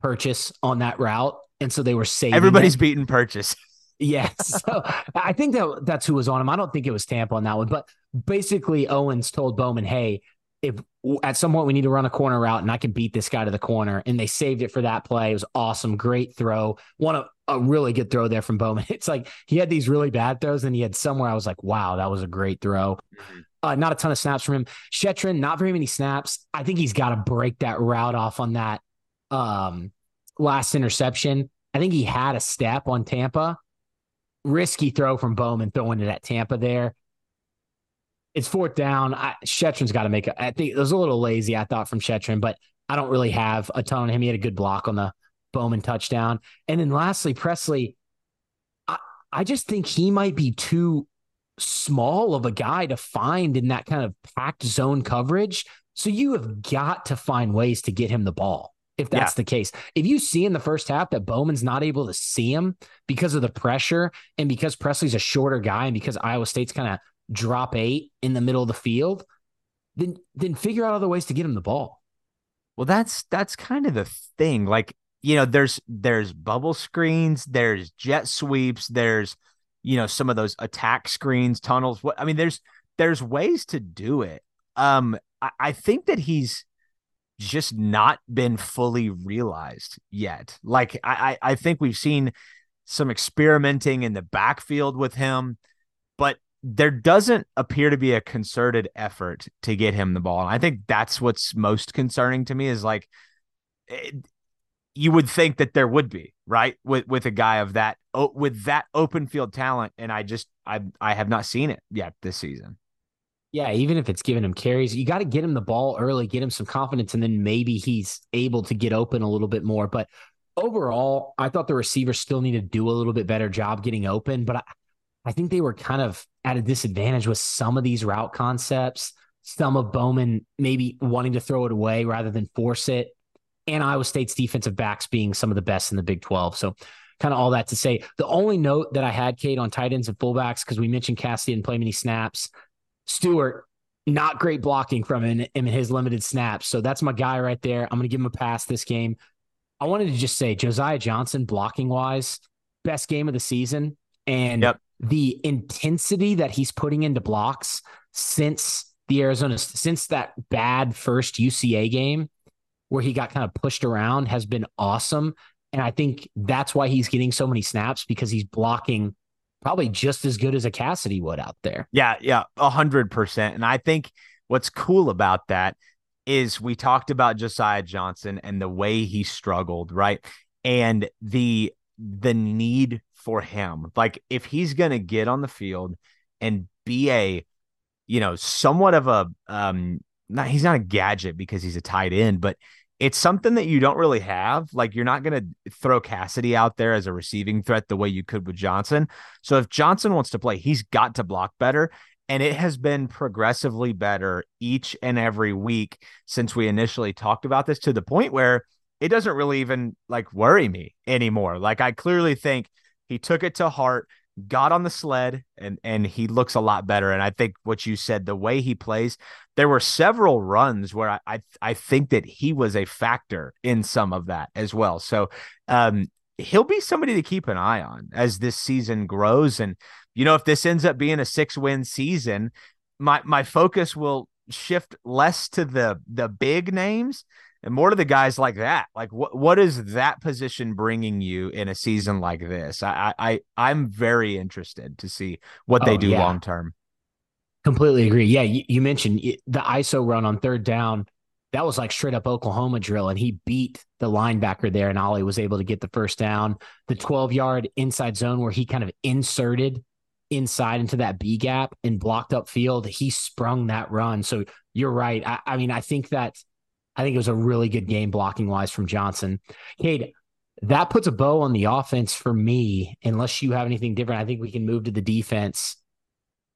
B: Purchase on that route, and so they were saving.
A: Everybody's beating Purchase.
B: Yes, so I think that that's who was on him. I don't think it was Tampa on that one, but basically Owens told Bowman, "Hey, if at some point we need to run a corner route and I can beat this guy to the corner," and they saved it for that play. It was awesome, great throw. One of a really good throw there from Bowman. It's like he had these really bad throws, and he had somewhere I was like, wow, that was a great throw. Mm-hmm. Uh, not a ton of snaps from him. Shettron, not very many snaps. I think he's got to break that route off on that um, last interception. I think he had a step on Tampa. Risky throw from Bowman throwing it at Tampa there. It's fourth down. I, Shettron's got to make it. I think it was a little lazy, I thought, from Chetron, but I don't really have a ton on him. He had a good block on the Bowman touchdown. And then lastly, Presley, I, I just think he might be too small of a guy to find in that kind of packed zone coverage. So you have got to find ways to get him the ball if that's yeah. the case. If you see in the first half that Bowman's not able to see him because of the pressure and because Presley's a shorter guy and because Iowa State's kind of drop eight in the middle of the field, then then figure out other ways to get him the ball.
A: Well, that's that's kind of the thing. Like you know, there's there's bubble screens, there's jet sweeps, there's you know some of those attack screens, tunnels. What I mean, there's there's ways to do it. Um, I, I think that he's just not been fully realized yet. Like I, I think we've seen some experimenting in the backfield with him, but there doesn't appear to be a concerted effort to get him the ball. And I think that's what's most concerning to me is like eh, you would think that there would be right? With with a guy of that with that open field talent and i just i i have not seen it yet this season.
B: Yeah even if it's giving him carries you got to get him the ball early get him some confidence and then maybe he's able to get open a little bit more. But overall i thought the receivers still need to do a little bit better job getting open but i, I think they were kind of at a disadvantage with some of these route concepts some of bowman maybe wanting to throw it away rather than force it and Iowa State's defensive backs being some of the best in the Big 12. So, kind of all that to say. The only note that I had, Cade, on tight ends and fullbacks, because we mentioned Cassidy didn't play many snaps. Stewart, not great blocking from him in his limited snaps. So that's my guy right there. I'm going to give him a pass this game. I wanted to just say Josiah Johnson, blocking wise, best game of the season. And yep. The intensity that he's putting into blocks since the Arizona, since that bad first UCA game where he got kind of pushed around has been awesome. And I think that's why he's getting so many snaps because he's blocking probably just as good as a Cassidy would out there.
A: Yeah, yeah, a hundred percent. And I think what's cool about that is we talked about Josiah Johnson and the way he struggled, right? And the the need for him. Like if he's gonna get on the field and be a, you know, somewhat of a um not he's not a gadget because he's a tight end, but it's something that you don't really have. Like you're not going to throw Cassidy out there as a receiving threat the way you could with Johnson. So if Johnson wants to play, he's got to block better. And it has been progressively better each and every week since we initially talked about this to the point where it doesn't really even like worry me anymore. Like I clearly think he took it to heart got on the sled and and he looks a lot better. And i think what you said the way he plays there were several runs where i i, I think that he was a factor in some of that as well. So um he'll be somebody to keep an eye on as this season grows. And you know if this ends up being a six win season my my focus will shift less to the the big names and more to the guys like that. Like what what is that position bringing you in a season like this? I I I'm very interested to see what they oh, do yeah. long term.
B: Completely agree. Yeah, you, you, mentioned the ISO run on third down. That was like straight up Oklahoma drill, and he beat the linebacker there, and Ollie was able to get the first down. The 12 yard inside zone where he kind of inserted inside into that B gap and blocked up field. He sprung that run. So you're right. I, I mean, I think that I think it was a really good game blocking wise from Johnson. Cade, that puts a bow on the offense for me. Unless you have anything different, I think we can move to the defense.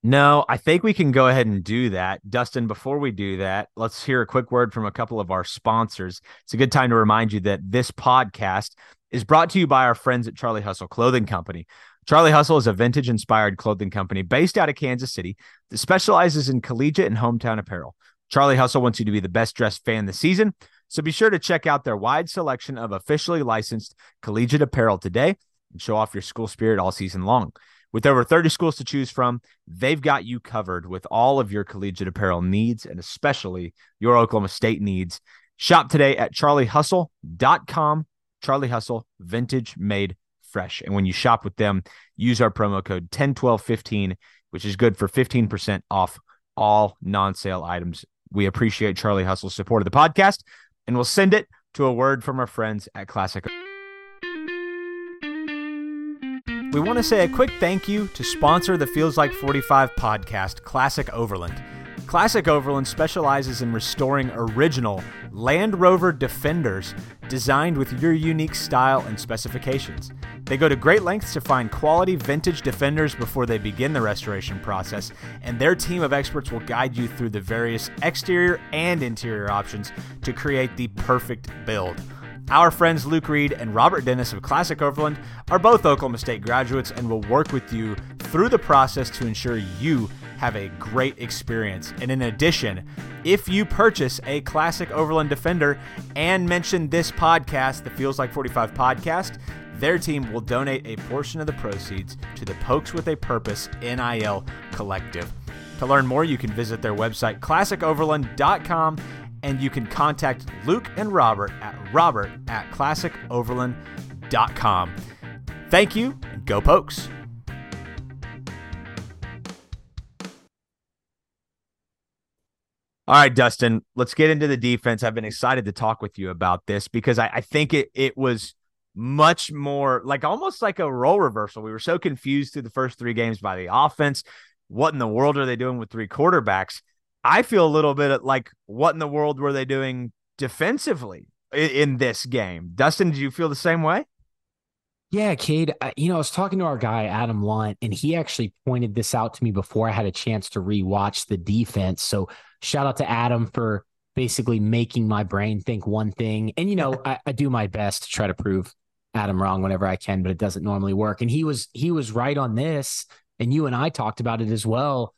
A: No, I think we can go ahead and do that. Dustin, before we do that, let's hear a quick word from a couple of our sponsors. It's a good time to remind you that this podcast is brought to you by our friends at Charlie Hustle Clothing Company. Charlie Hustle is a vintage inspired clothing company based out of Kansas City that specializes in collegiate and hometown apparel. Charlie Hustle wants you to be the best dressed fan this season. So be sure to check out their wide selection of officially licensed collegiate apparel today and show off your school spirit all season long. With over 30 schools to choose from, they've got you covered with all of your collegiate apparel needs and especially your Oklahoma State needs. Shop today at charliehustle.com. Charlie Hustle, vintage made fresh. And when you shop with them, use our promo code 101215, which is good for 15% off all non sale items we appreciate Charlie Hustle's support of the podcast, and we'll send it to a word from our friends at Classic. We want to say a quick thank you to sponsor the Feels Like 45 podcast, Classic Overland. Classic Overland specializes in restoring original Land Rover Defenders designed with your unique style and specifications. They go to great lengths to find quality vintage Defenders before they begin the restoration process, and their team of experts will guide you through the various exterior and interior options to create the perfect build. Our friends Luke Reed and Robert Dennis of Classic Overland are both Oklahoma State graduates and will work with you through the process to ensure you have a great experience. And in addition, if you purchase a classic Overland Defender and mention this podcast, the Feels Like 45 podcast, their team will donate a portion of the proceeds to the Pokes with a Purpose NIL Collective. To learn more, you can visit their website, classicoverland.com, and you can contact Luke and Robert at robert at classicoverland.com. Thank you, and go Pokes! All right, Dustin, let's get into the defense. I've been excited to talk with you about this because I, I, think it it was much more like almost like a role reversal. We were so confused through the first three games by the offense. What in the world are they doing with three quarterbacks? I feel a little bit like what in the world were they doing defensively in, in this game? Dustin, did you feel the same way?
B: Yeah, Cade. You know, I was talking to our guy Adam Lunt, and he actually pointed this out to me before I had a chance to rewatch the defense. So shout out to Adam for basically making my brain think one thing. And, you know, I, I do my best to try to prove Adam wrong whenever I can, but it doesn't normally work. And he was he was right on this. And you and I talked about it as well.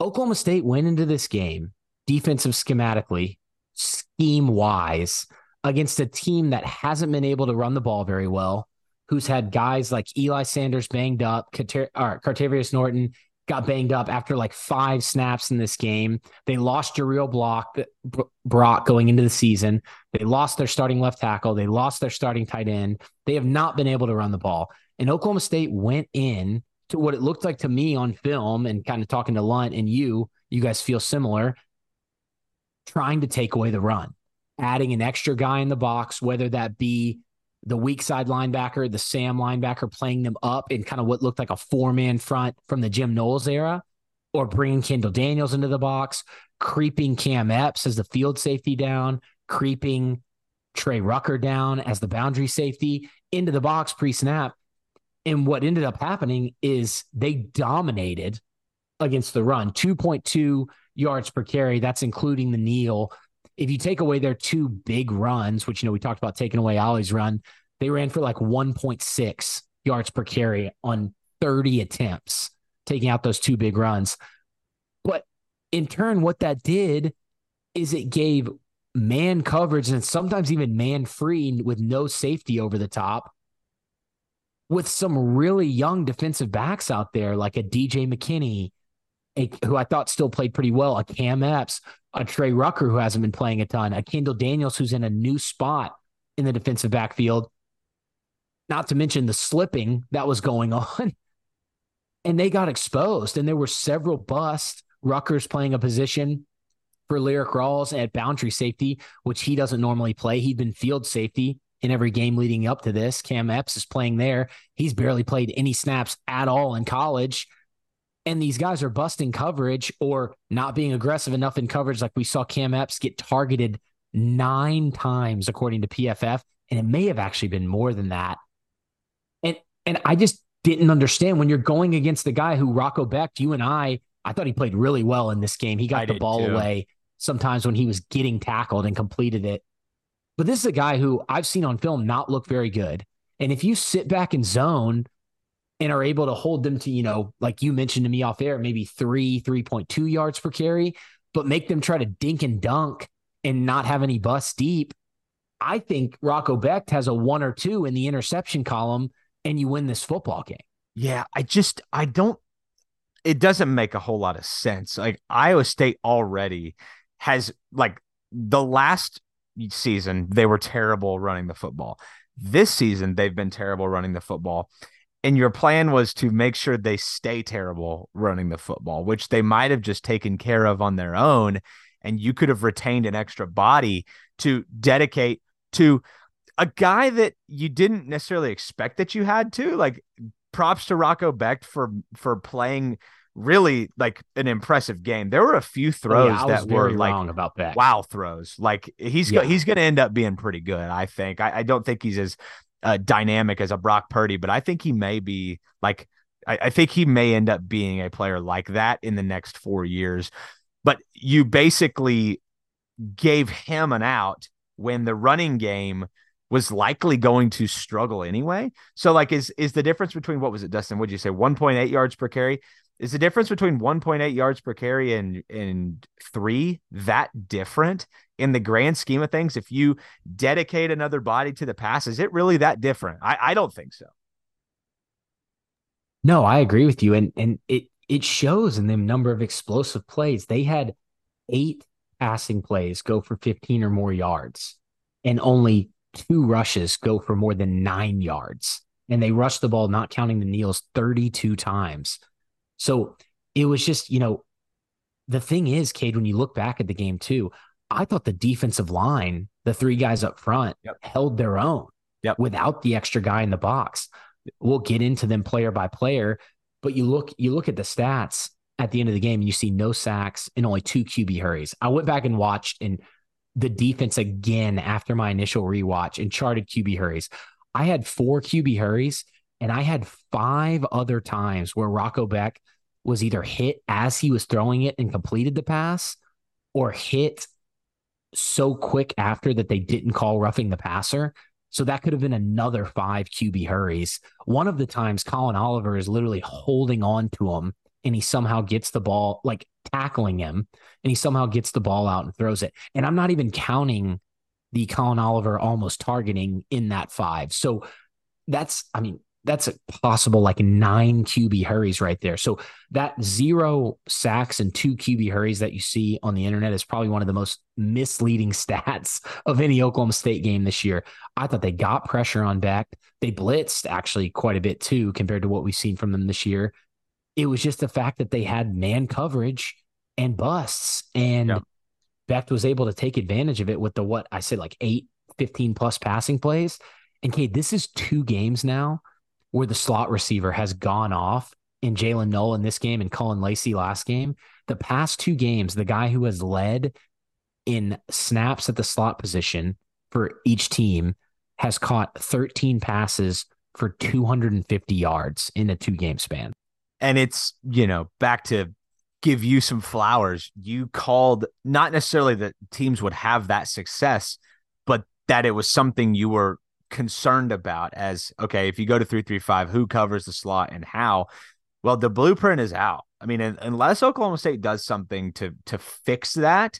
B: Oklahoma State went into this game defensive schematically, scheme wise, against a team that hasn't been able to run the ball very well, who's had guys like Eli Sanders banged up, Cartevious Norton got banged up after like five snaps in this game. They lost Jirehl Block, Brock going into the season. They lost their starting left tackle. They lost their starting tight end. They have not been able to run the ball. And Oklahoma State went in to what it looked like to me on film and kind of talking to Lunt and you, you guys feel similar, trying to take away the run, adding an extra guy in the box, whether that be the weak side linebacker, the Sam linebacker, playing them up in kind of what looked like a four man front from the Jim Knowles era, or bringing Kendall Daniels into the box, creeping Cam Epps as the field safety down, creeping Trey Rucker down as the boundary safety into the box pre snap. And what ended up happening is they dominated against the run 2.2 yards per carry. That's including the kneel if you take away their two big runs, which you know we talked about taking away Ollie's run, they ran for like 1.6 yards per carry on 30 attempts, taking out those two big runs. But in turn, what that did is it gave man coverage and sometimes even man free with no safety over the top with some really young defensive backs out there like a DJ McKinney, a, who I thought still played pretty well, a Cam Epps, a Trey Rucker who hasn't been playing a ton, a Kendall Daniels who's in a new spot in the defensive backfield, not to mention the slipping that was going on. And they got exposed, and there were several busts. Rucker's playing a position for Lyrik Rawls at boundary safety, which he doesn't normally play. He'd been field safety in every game leading up to this. Cam Epps is playing there. He's barely played any snaps at all in college and these guys are busting coverage or not being aggressive enough in coverage, like we saw Cam Epps get targeted nine times according to PFF, and it may have actually been more than that. And and I just didn't understand when you're going against the guy who Rocco Becht, you and I, I thought he played really well in this game. He got I the ball too. away sometimes when he was getting tackled and completed it. But this is a guy who I've seen on film not look very good. And if you sit back in zone and are able to hold them to, you know, like you mentioned to me off air, maybe three, 3.2 yards per carry, but make them try to dink and dunk and not have any bust deep. I think Rocco Becht has a one or two in the interception column and you win this football game.
A: Yeah, I just, I don't, it doesn't make a whole lot of sense. Like Iowa State already has, like, the last season, they were terrible running the football. This season, they've been terrible running the football and your plan was to make sure they stay terrible running the football, which they might have just taken care of on their own. And you could have retained an extra body to dedicate to a guy that you didn't necessarily expect that you had to. Like props to Rocco Becht for for playing really like an impressive game. There were a few throws oh, yeah, that were like
B: about that.
A: Wow throws. Like he's yeah. go, he's going to end up being pretty good. I think. I, I, don't think he's as uh, dynamic as a Brock Purdy, but I think he may be like I, I think he may end up being a player like that in the next four years. But you basically gave him an out when the running game was likely going to struggle anyway. So like is is the difference between what was it, Dustin? What'd you say 1.8 yards per carry? Is the difference between 1.8 yards per carry and and three that different in the grand scheme of things? If you dedicate another body to the pass, is it really that different? I, I don't think so.
B: No, I agree with you. And and it it shows in the number of explosive plays. They had eight passing plays go for 15 or more yards, and only two rushes go for more than nine yards. And they rushed the ball, not counting the kneels, 32 times. So it was just, you know, the thing is, Cade, when you look back at the game too, I thought the defensive line, the three guys up front, yep. held their own yep. without the extra guy in the box. We'll get into them player by player, but you look you look at the stats at the end of the game and you see no sacks and only two QB hurries. I went back and watched and the defense again after my initial rewatch and charted QB hurries. I had four QB hurries and I had five other times where Rocco Becht was either hit as he was throwing it and completed the pass or hit so quick after that they didn't call roughing the passer. So that could have been another five QB hurries. One of the times Collin Oliver is literally holding on to him and he somehow gets the ball, like tackling him, and he somehow gets the ball out and throws it. And I'm not even counting the Collin Oliver almost targeting in that five. So that's, I mean, that's a possible like nine QB hurries right there. So that zero sacks and two QB hurries that you see on the internet is probably one of the most misleading stats of any Oklahoma State game this year. I thought they got pressure on Becht. They blitzed actually quite a bit too compared to what we've seen from them this year. It was just the fact that they had man coverage and busts and yeah. Becht was able to take advantage of it with the what I said like eight, 15 plus passing plays. And Cade, this is two games now where the slot receiver has gone off in Jaylin Noel in this game and Caullin Lacy last game. The past two games, the guy who has led in snaps at the slot position for each team has caught 13 passes for 250 yards in a two game span.
A: And it's, you know, back to give you some flowers. You called not necessarily that teams would have that success, but that it was something you were concerned about as okay, if you go to 335, who covers the slot and how? Well, the blueprint is out. I mean, unless Oklahoma State does something to to fix that,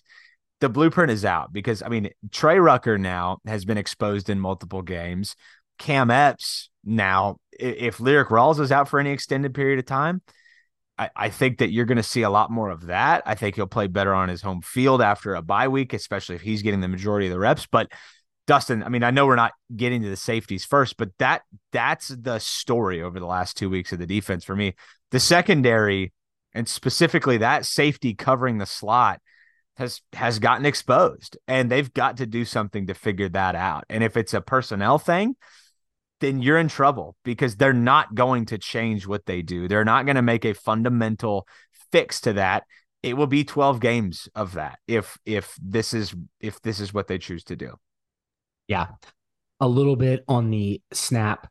A: the blueprint is out because I mean, Trey Rucker now has been exposed in multiple games. Cam Epps now, if Lyrik Rawls is out for any extended period of time, I, I think that you're going to see a lot more of that. I think he'll play better on his home field after a bye week, especially if he's getting the majority of the reps. But Dustin, I mean, I know we're not getting to the safeties first, but that that's the story over the last two weeks of the defense for me. The secondary and specifically that safety covering the slot has has gotten exposed and they've got to do something to figure that out. And if it's a personnel thing, then you're in trouble because they're not going to change what they do. They're not going to make a fundamental fix to that. It will be 12 games of that if if this is if this is what they choose to do.
B: Yeah. A little bit on the snap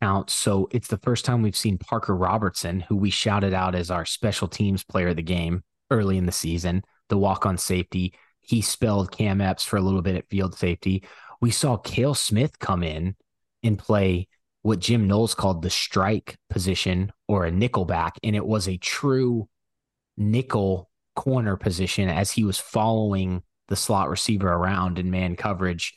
B: count. So it's the first time we've seen Parker Robertson, who we shouted out as our special teams player of the game early in the season, the walk on safety. He spelled Cam Epps for a little bit at field safety. We saw Kale Smith come in and play what Jim Knowles called the strike position or a nickel back. And it was a true nickel corner position as he was following the slot receiver around in man coverage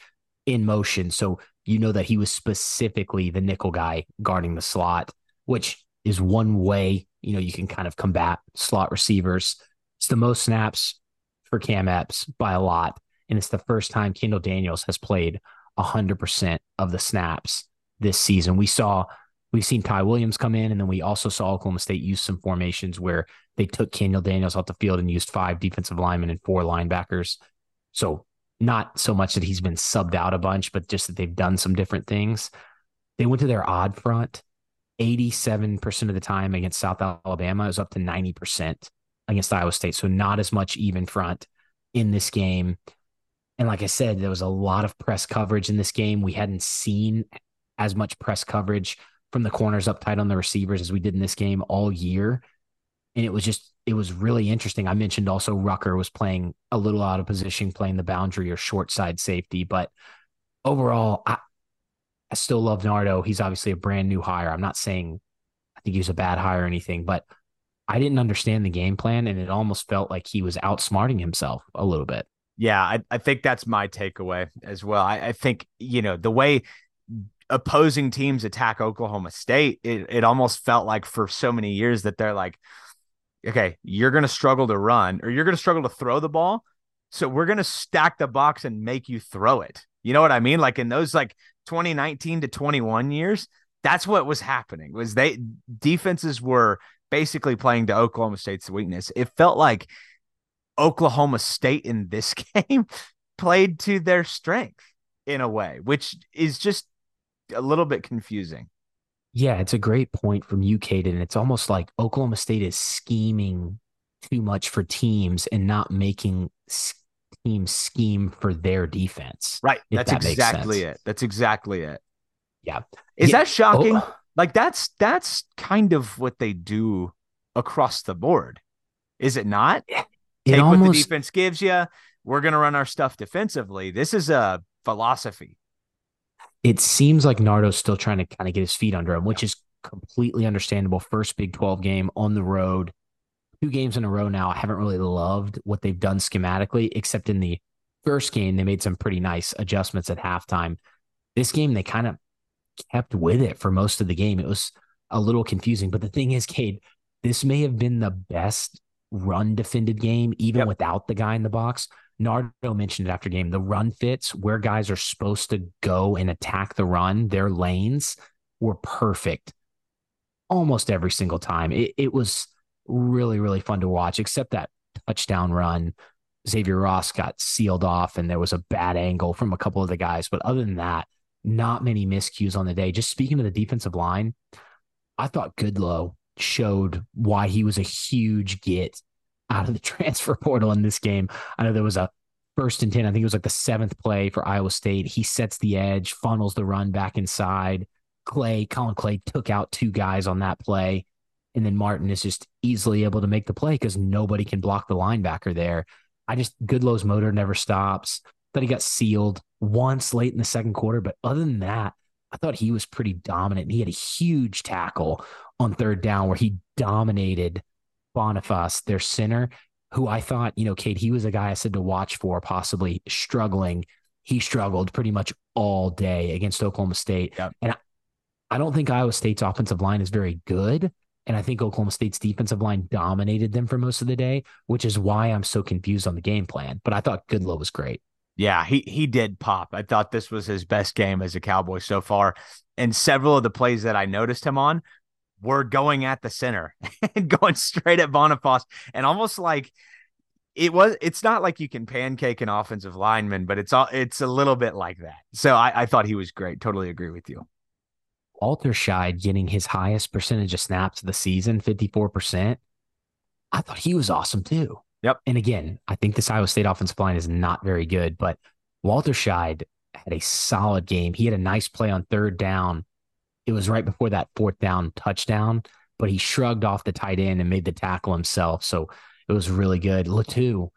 B: in motion. So you know that he was specifically the nickel guy guarding the slot, which is one way, you know, you can kind of combat slot receivers. It's the most snaps for Cam Epps by a lot. And it's the first time Kendall Daniels has played 100% of the snaps this season. We saw, we've seen Ty Williams come in, and then we also saw Oklahoma State use some formations where they took Kendall Daniels off the field and used five defensive linemen and four linebackers. So not so much that he's been subbed out a bunch, but just that they've done some different things. They went to their odd front 87% of the time against South Alabama. It was up to 90% against Iowa State. So not as much even front in this game. And like I said, there was a lot of press coverage in this game. We hadn't seen as much press coverage from the corners up tight on the receivers as we did in this game all year. And it was just it was really interesting. I mentioned also Rucker was playing a little out of position, playing the boundary or short side safety. But overall, I, I still love Nardo. He's obviously a brand new hire. I'm not saying I think he was a bad hire or anything, but I didn't understand the game plan, and it almost felt like he was outsmarting himself a little bit.
A: Yeah, I, I think that's my takeaway as well. I, I think, you know, the way opposing teams attack Oklahoma State, it, it almost felt like for so many years that they're like, okay, you're going to struggle to run or you're going to struggle to throw the ball. So we're going to stack the box and make you throw it. You know what I mean? Like in those like 2019 to 21 years, that's what was happening. Was they defenses were basically playing to Oklahoma State's weakness. It felt like Oklahoma State in this game played to their strength in a way, which is just a little bit confusing.
B: Yeah, it's a great point from you, Caden. It's almost like Oklahoma State is scheming too much for teams and not making teams scheme for their defense.
A: Right. That's that exactly it. That's exactly it.
B: Yeah.
A: Is
B: yeah.
A: that shocking? Oh. Like that's that's kind of what they do across the board. Is it not?
B: It
A: Take
B: almost,
A: what the defense gives you. we're going to run our stuff defensively. This is a philosophy.
B: It seems like Nardo's still trying to kind of get his feet under him, which is completely understandable. First Big 12 game on the road, two games in a row now. I haven't really loved what they've done schematically, except in the first game, they made some pretty nice adjustments at halftime. This game, they kind of kept with it for most of the game. It was a little confusing. But the thing is, Cade, this may have been the best run defended game, even yep. without the guy in the box. Nardo mentioned it after game. The run fits where guys are supposed to go and attack the run, their lanes were perfect almost every single time. It, it was really, really fun to watch, except that touchdown run. Xavier Ross got sealed off and there was a bad angle from a couple of the guys. But other than that, not many miscues on the day. Just speaking of the defensive line, I thought Goodlow showed why he was a huge get out of the transfer portal in this game. I know there was a first and 10. I think it was like the seventh play for Iowa State. He sets the edge, funnels the run back inside. Clay, Collin Clay took out two guys on that play. And then Martin is just easily able to make the play because nobody can block the linebacker there. I just, Goodlow's motor never stops. Thought he got sealed once late in the second quarter. But other than that, I thought he was pretty dominant. He had a huge tackle on third down where he dominated Bonifas, their center, who I thought, you know, Cade, he was a guy I said to watch for, possibly struggling. He struggled pretty much all day against Oklahoma State. Yep. And I, I don't think Iowa State's offensive line is very good. And I think Oklahoma State's defensive line dominated them for most of the day, which is why I'm so confused on the game plan. But I thought Goodlow was great.
A: Yeah, he he did pop. I thought this was his best game as a Cowboy so far. And several of the plays that I noticed him on were going at the center and going straight at Bonifas and almost like it was it's not like you can pancake an offensive lineman, but it's all it's a little bit like that. So I, I thought he was great. Totally agree with you.
B: Walterscheid getting his highest percentage of snaps of the season, 54%. I thought he was awesome too.
A: Yep.
B: And again, I think this Iowa State offensive line is not very good, but Walterscheid had a solid game. He had a nice play on third down. It was right before that fourth down touchdown, but he shrugged off the tight end and made the tackle himself. So it was really good. Latu,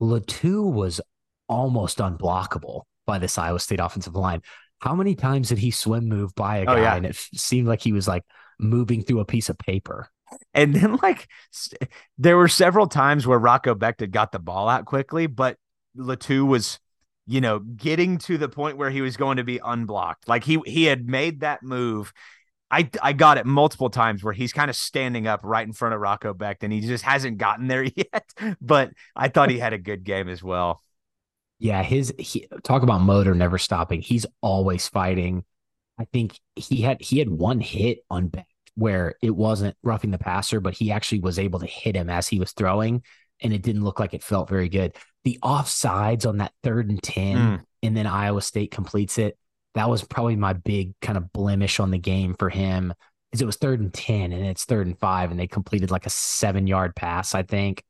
B: Latu was almost unblockable by this Iowa State offensive line. How many times did he swim move by a oh, guy oh, yeah. and it seemed like he was like moving through a piece of paper?
A: And then like there were several times where Rocco Becht got the ball out quickly, but Latu was, you know, getting to the point where he was going to be unblocked. Like he he had made that move. I I got it multiple times where he's kind of standing up right in front of Rocco Becht and he just hasn't gotten there yet. But I thought he had a good game as well.
B: Yeah, his he, talk about motor never stopping. He's always fighting. I think he had he had one hit on Becht where it wasn't roughing the passer, but he actually was able to hit him as he was throwing, and it didn't look like it felt very good. The offsides on that third and 10, mm. and then Iowa State completes it. That was probably my big kind of blemish on the game for him because it was third and 10 and it's third and five, and they completed like a seven yard pass, I think.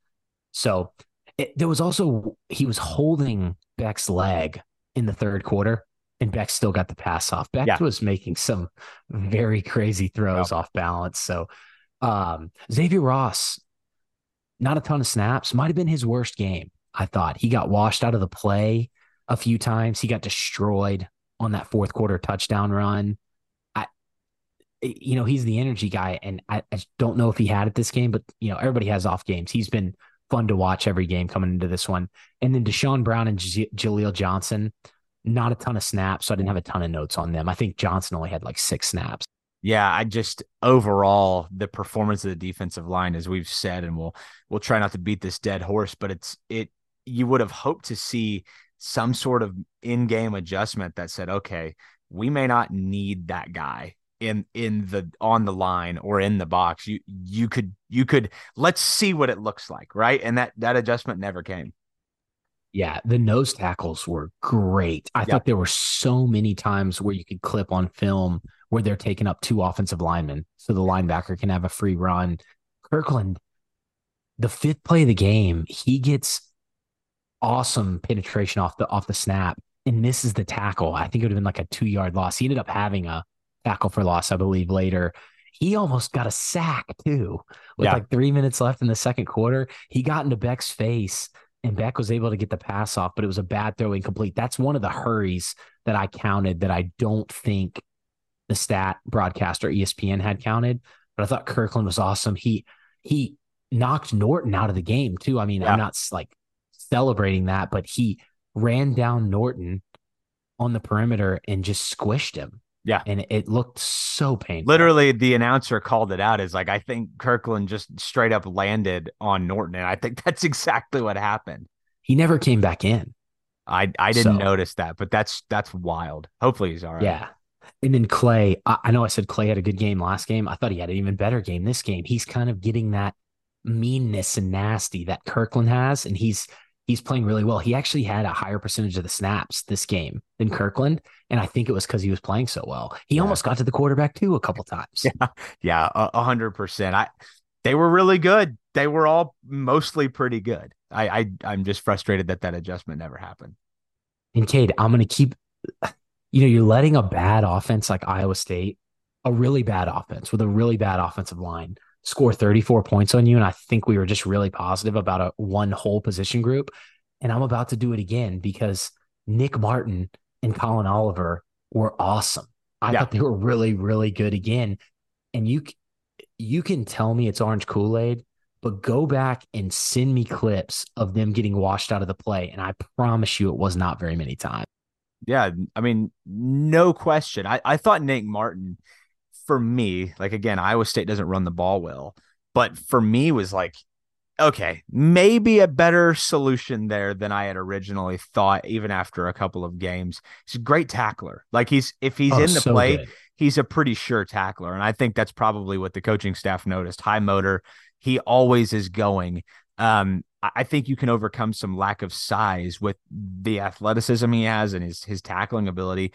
B: So it, there was also, he was holding Becht's leg in the third quarter and Becht still got the pass off. Becht yeah. was making some very crazy throws off balance. So um, Xavier Ross, not a ton of snaps, might have been his worst game. I thought he got washed out of the play a few times. He got destroyed on that fourth quarter touchdown run. I, you know, he's the energy guy, and I, I don't know if he had it this game, but you know, everybody has off games. He's been fun to watch every game coming into this one. And then Deshaun Brown and J- Jaleel Johnson not a ton of snaps, so I didn't have a ton of notes on them. I think Johnson only had like six snaps.
A: Yeah, I just overall the performance of the defensive line, as we've said, and we'll we'll try not to beat this dead horse, but it's it you would have hoped to see some sort of in-game adjustment that said, okay, we may not need that guy in in the on the line or in the box. You you could you could let's see what it looks like, right? And that that adjustment never came.
B: Yeah, the nose tackles were great. I thought there were so many times where you could clip on film where they're taking up two offensive linemen so the linebacker can have a free run. Kirkland, the fifth play of the game, he gets awesome penetration off the off the snap and misses the tackle. I think it would have been like a two yard loss. He ended up having a tackle for loss, I believe, later. He almost got a sack too with yeah. like three minutes left in the second quarter. He got into Becht's face and Becht was able to get the pass off, but it was a bad throw incomplete. That's one of the hurries that I counted that I don't think the stat broadcaster ESPN had counted. But I thought Kirkland was awesome. He he knocked Norton out of the game too. I mean, yeah. I'm not like celebrating that, but he ran down Norton on the perimeter and just squished him.
A: Yeah.
B: And it looked so painful.
A: Literally, the announcer called it out as like, I think Kirkland just straight up landed on Norton. And I think that's exactly what happened.
B: He never came back in.
A: I I didn't so, notice that, but that's that's wild. Hopefully he's all right.
B: Yeah. And then Clay, I, I know I said Clay had a good game last game. I thought he had an even better game this game. He's kind of getting that meanness and nasty that Kirkland has, and he's he's playing really well. He actually had a higher percentage of the snaps this game than hmm. Kirkland, and I think it was because he was playing so well. He yeah. almost got to the quarterback too a couple times.
A: Yeah, yeah, a hundred percent. I they were really good. They were all mostly pretty good. I, I I'm just frustrated that that adjustment never happened.
B: And Cade, I'm going to keep. You know, you're letting a bad offense like Iowa State, a really bad offense with a really bad offensive line, score 34 points on you. And I think we were just really positive about a one whole position group. And I'm about to do it again because Nick Martin and Collin Oliver were awesome. I yeah. thought they were really, really good again. And you you can tell me it's orange Kool-Aid, but go back and send me clips of them getting washed out of the play. And I promise you it was not very many times.
A: Yeah. I mean, no question. I, I thought Nick Martin for me, like again, Iowa State doesn't run the ball well, but for me was like, okay, maybe a better solution there than I had originally thought, even after a couple of games. He's a great tackler. Like he's if he's oh, in the so play, good. he's a pretty sure tackler. And I think that's probably what the coaching staff noticed. High motor. He always is going. Um, I think you can overcome some lack of size with the athleticism he has and his his tackling ability.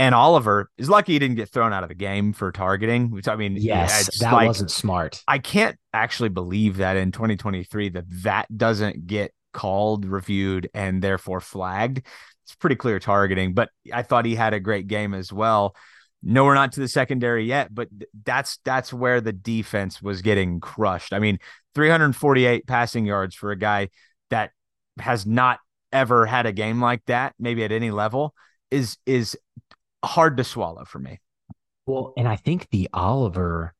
A: And Oliver is lucky he didn't get thrown out of the game for targeting, which I mean,
B: yes, that like, wasn't smart.
A: I can't actually believe that in 2023 that that doesn't get called, reviewed, and therefore flagged. It's pretty clear targeting, but I thought he had a great game as well. No, we're not to the secondary yet, but that's that's where the defense was getting crushed. I mean, 348 passing yards for a guy that has not ever had a game like that, maybe at any level, is is hard to swallow for me.
B: Well, and I think the Oliver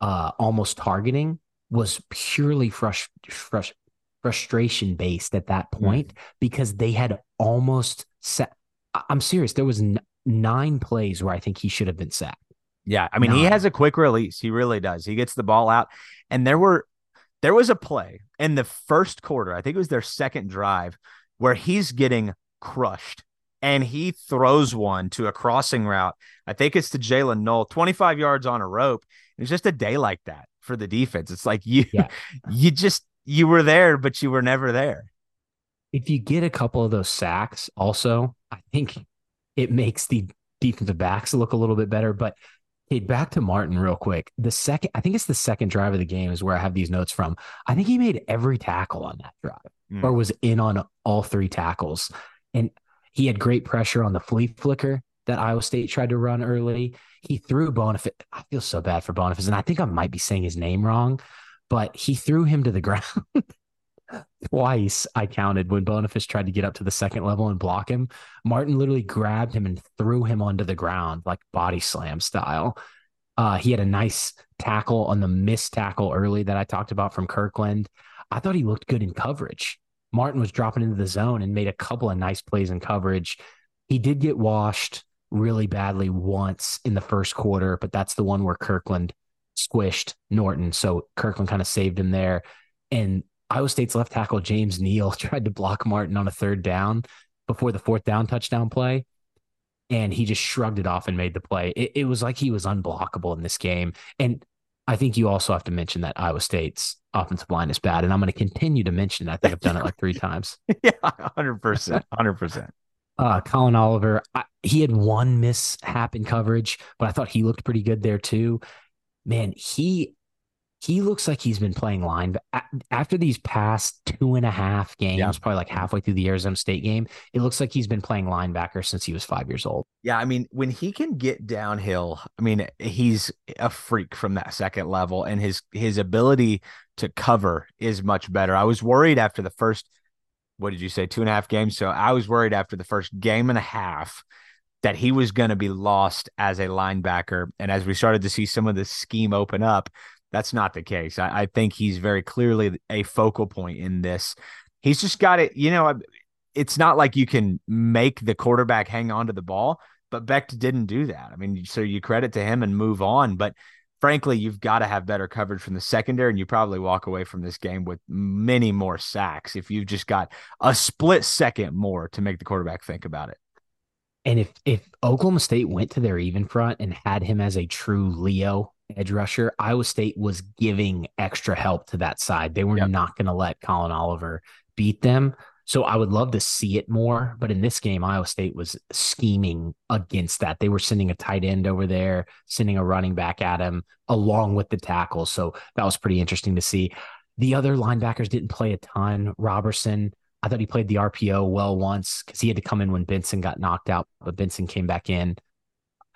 B: uh almost targeting was purely frust- frust- frustration based at that mm-hmm. point mm-hmm. because they had almost set I'm serious there was n- nine plays where I think he should have been sacked.
A: Yeah, I mean nine. he has a quick release. He really does. He gets the ball out and there were there was a play in the first quarter. I think it was their second drive where he's getting crushed and he throws one to a crossing route. I think it's to Jaylin Noel, 25 yards on a rope. It's just a day like that for the defense. It's like you yeah. you just you were there, but you were never there.
B: If you get a couple of those sacks, also, I think it makes the defensive backs look a little bit better. But hey, back to Martin real quick. The second, I think it's the second drive of the game is where I have these notes from. I think he made every tackle on that drive mm. or was in on all three tackles. And he had great pressure on the flea flicker that Iowa State tried to run early. He threw Bonifas. I feel so bad for Bonifas, and I think I might be saying his name wrong, but he threw him to the ground twice. I counted when Bonifas tried to get up to the second level and block him. Martin literally grabbed him and threw him onto the ground like body slam style. Uh, he had a nice tackle on the missed tackle early that I talked about from Kirkland. I thought he looked good in coverage. Martin was dropping into the zone and made a couple of nice plays in coverage. He did get washed really badly once in the first quarter, but that's the one where Kirkland squished Norton. So Kirkland kind of saved him there. And Iowa State's left tackle, James Neal, tried to block Martin on a third down before the fourth down touchdown play. And he just shrugged it off and made the play. It, it was like he was unblockable in this game. And I think you also have to mention that Iowa State's offensive line is bad, and I'm going to continue to mention it. I think I've done it like three times.
A: yeah, hundred percent, hundred percent.
B: Uh, Collin Oliver, I, he had one mishap in coverage, but I thought he looked pretty good there too. Man, he he looks like he's been playing line. But after these past two and a half games, yeah. probably like halfway through the Arizona State game, it looks like he's been playing linebacker since he was five years old.
A: Yeah, I mean, when he can get downhill, I mean, he's a freak from that second level, and his his ability to cover is much better. I was worried after the first what did you say, two and a half games? So I was worried after the first game and a half that he was going to be lost as a linebacker. And as we started to see some of the scheme open up, that's not the case. I, I think he's very clearly a focal point in this. He's just got it, you know, it's not like you can make the quarterback hang on to the ball, but Becht didn't do that. I mean, so you credit to him and move on. But frankly, you've got to have better coverage from the secondary, and you probably walk away from this game with many more sacks if you've just got a split second more to make the quarterback think about it.
B: And if if Oklahoma State went to their even front and had him as a true Leo edge rusher, Iowa State was giving extra help to that side. They were yep. not going to let Collin Oliver beat them. So I would love to see it more. But in this game, Iowa State was scheming against that. They were sending a tight end over there, sending a running back at him along with the tackle. So that was pretty interesting to see. The other linebackers didn't play a ton. Roberson, I thought he played the RPO well once because he had to come in when Benson got knocked out, but Benson came back in.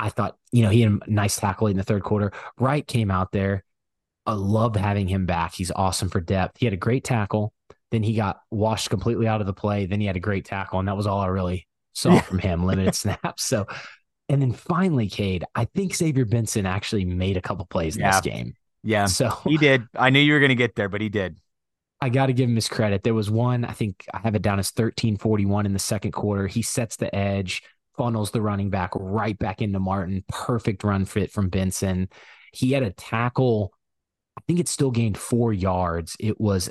B: I thought, you know, he had a nice tackle in the third quarter. Wright came out there. I loved having him back. He's awesome for depth. He had a great tackle. Then he got washed completely out of the play. Then he had a great tackle, and that was all I really saw from him, limited snaps. So, and then finally, Cade, I think Xavier Benson actually made a couple plays in this game.
A: Yeah. So he did. I knew you were going to get there, but he did.
B: I got to give him his credit. There was one, I think I have it down as 1341 in the second quarter. He sets the edge, funnels the running back right back into Martin. Perfect run fit from Benson. He had a tackle. I think it still gained four yards. It was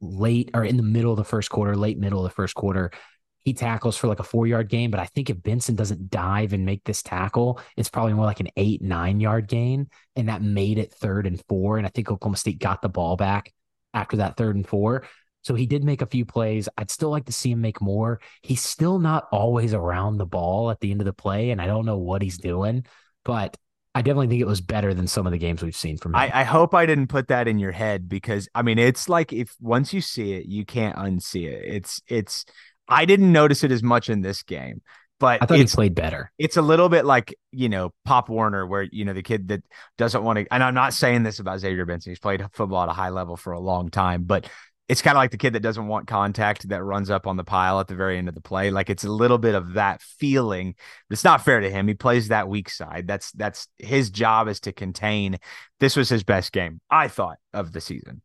B: late or in the middle of the first quarter, late middle of the first quarter. He tackles for like a four yard gain, but I think if Benson doesn't dive and make this tackle, it's probably more like an eight, nine yard gain. And that made it third and four. And I think Oklahoma State got the ball back after that third and four. So he did make a few plays. I'd still like to see him make more. He's still not always around the ball at the end of the play, and I don't know what he's doing, but I definitely think it was better than some of the games we've seen from him.
A: I, I, hope I didn't put that in your head because I mean it's like if once you see it, you can't unsee it. It's it's I didn't notice it as much in this game, but
B: I thought he played better.
A: It's a little bit like you know Pop Warner, where you know the kid that doesn't want to. And I'm not saying this about Xavier Benson. He's played football at a high level for a long time, but it's kind of like the kid that doesn't want contact that runs up on the pile at the very end of the play. Like it's a little bit of that feeling. It's not fair to him. He plays that weak side. That's that's his job is to contain. This was his best game, I thought, of the season.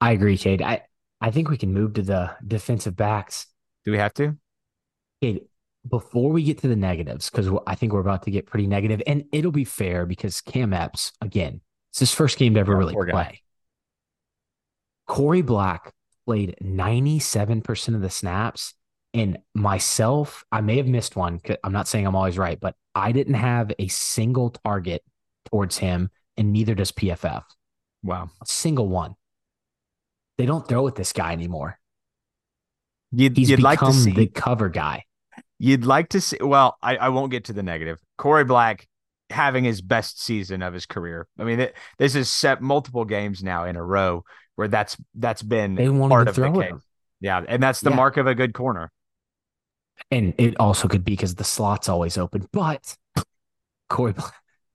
B: I agree, Cade. I I think we can move to the defensive backs.
A: Do we have to?
B: Cade, before we get to the negatives, because I think we're about to get pretty negative, and it'll be fair because Cam Epps, again, it's his first game to ever oh, really play. Korie Black played 97% of the snaps. And myself, I may have missed one. I'm not saying I'm always right, but I didn't have a single target towards him, and neither does PFF.
A: Wow.
B: A single one. They don't throw at this guy anymore.
A: You'd, He's you'd become like to see
B: the cover guy.
A: You'd like to see. Well, I, I won't get to the negative. Korie Black having his best season of his career. I mean, it, this is set multiple games now in a row where that's that's been
B: they part of the case. Him.
A: Yeah, and that's the yeah. mark of a good corner.
B: And it also could be because the slot's always open. But Korie Black,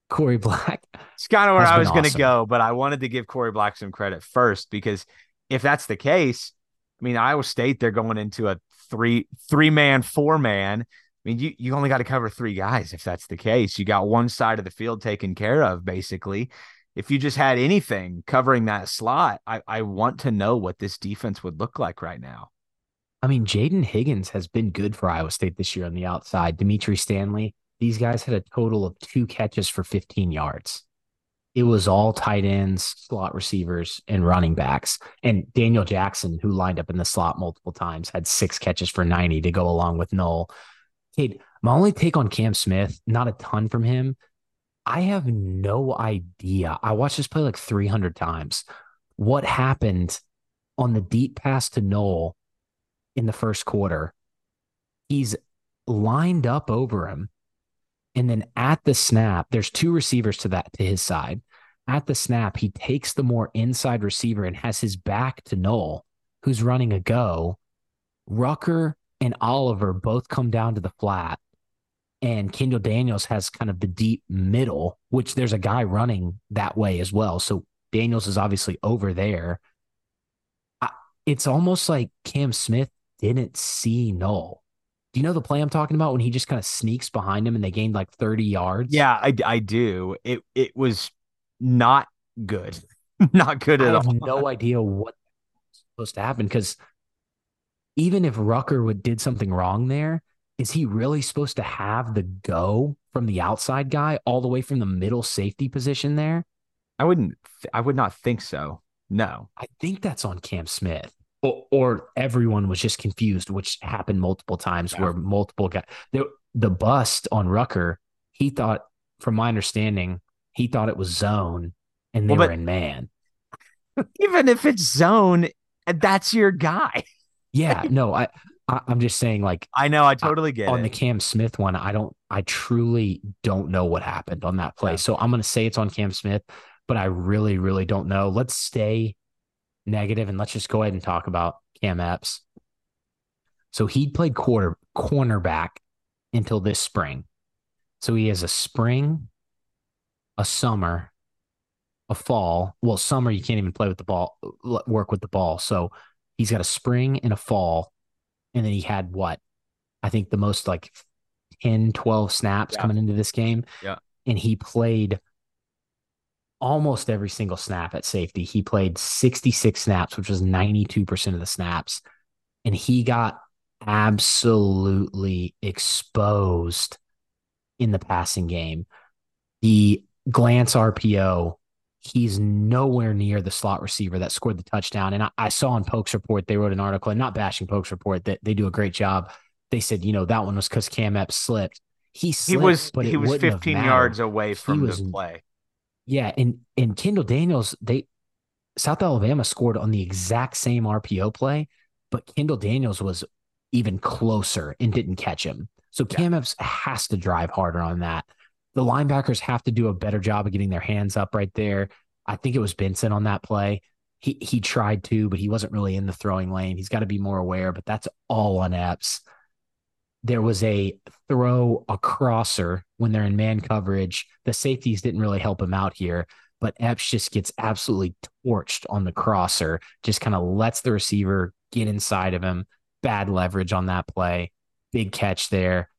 B: Korie Black.
A: It's kind of where I was awesome. going to go, but I wanted to give Korie Black some credit first because if that's the case, I mean Iowa State they're going into a three three man four man. I mean, you, you only got to cover three guys if that's the case. You got one side of the field taken care of, basically if you just had anything covering that slot, I, I want to know what this defense would look like right now.
B: I mean, Jaden Higgins has been good for Iowa State this year on the outside. Dimitri Stanley, these guys had a total of two catches for 15 yards. It was all tight ends, slot receivers, and running backs. And Daniel Jackson, who lined up in the slot multiple times, had six catches for 90 to go along with Noel. Cade, my only take on Cam Smith, not a ton from him, I have no idea. I watched this play like 300 times. What happened on the deep pass to Noel in the first quarter? He's lined up over him. And then at the snap, there's two receivers to that to his side. At the snap, he takes the more inside receiver and has his back to Noel, who's running a go. Rucker and Oliver both come down to the flat and Kendall Daniels has kind of the deep middle, which there's a guy running that way as well. So Daniels is obviously over there. I, it's almost like Cam Smith didn't see Noel. Do you know the play I'm talking about when he just kind of sneaks behind him and they gained like 30 yards?
A: Yeah, I, I do. It it was not good. not good
B: I
A: at
B: have
A: all.
B: no idea what was supposed to happen because even if Rucker would did something wrong there, is he really supposed to have the go from the outside guy all the way from the middle safety position there?
A: I wouldn't I would not think so. No.
B: I think that's on Cam Smith. Or, or everyone was just confused, which happened multiple times
A: Yeah.
B: where multiple guys the, the bust on Rucker, he thought, from my understanding, he thought it was zone and they
A: Well,
B: were in man.
A: Even if it's zone, that's your guy.
B: Yeah, no, I, I I'm just saying like
A: I know, I totally get
B: on
A: it.
B: the Cam Smith one, I don't, I truly don't know what happened on that play.
A: Yeah.
B: So I'm going to say it's on Cam Smith, but I really, really don't know. Let's stay negative and let's just go ahead and talk about Cam Epps. So he played quarter cornerback until this spring. So he has a spring, a summer, a fall. Well, summer you can't even play with the ball, work with the ball. So he's got a spring and a fall, and then he had what I think the most like 10, 12 snaps
A: Yeah.
B: coming into this game.
A: Yeah.
B: And he played almost every single snap at safety. He played 66 snaps, which was 92% of the snaps. And he got absolutely exposed in the passing game. The glance RPO, he's nowhere near the slot receiver that scored the touchdown. And I, I saw in Pokes Report, they wrote an article, and not bashing Pokes Report, that they do a great job. They said, you know, that one was because Cam Epps slipped. He
A: he was
B: but
A: he was 15 yards away from
B: was-
A: the play.
B: Yeah, and and Kendall Daniels, they South Alabama scored on the exact same RPO play, but Kendall Daniels was even closer and didn't catch him. So Cam Epps has to drive harder on that. The linebackers have to do a better job of getting their hands up right there. I think it was Benson on that play. He he tried to, but he wasn't really in the throwing lane. He's got to be more aware, but that's all on Epps. There was a throw a crosser when they're in man coverage. The safeties didn't really help him out here, but Epps just gets absolutely torched on the crosser, just kind of lets the receiver get inside of him. Bad leverage on that play. Big catch there.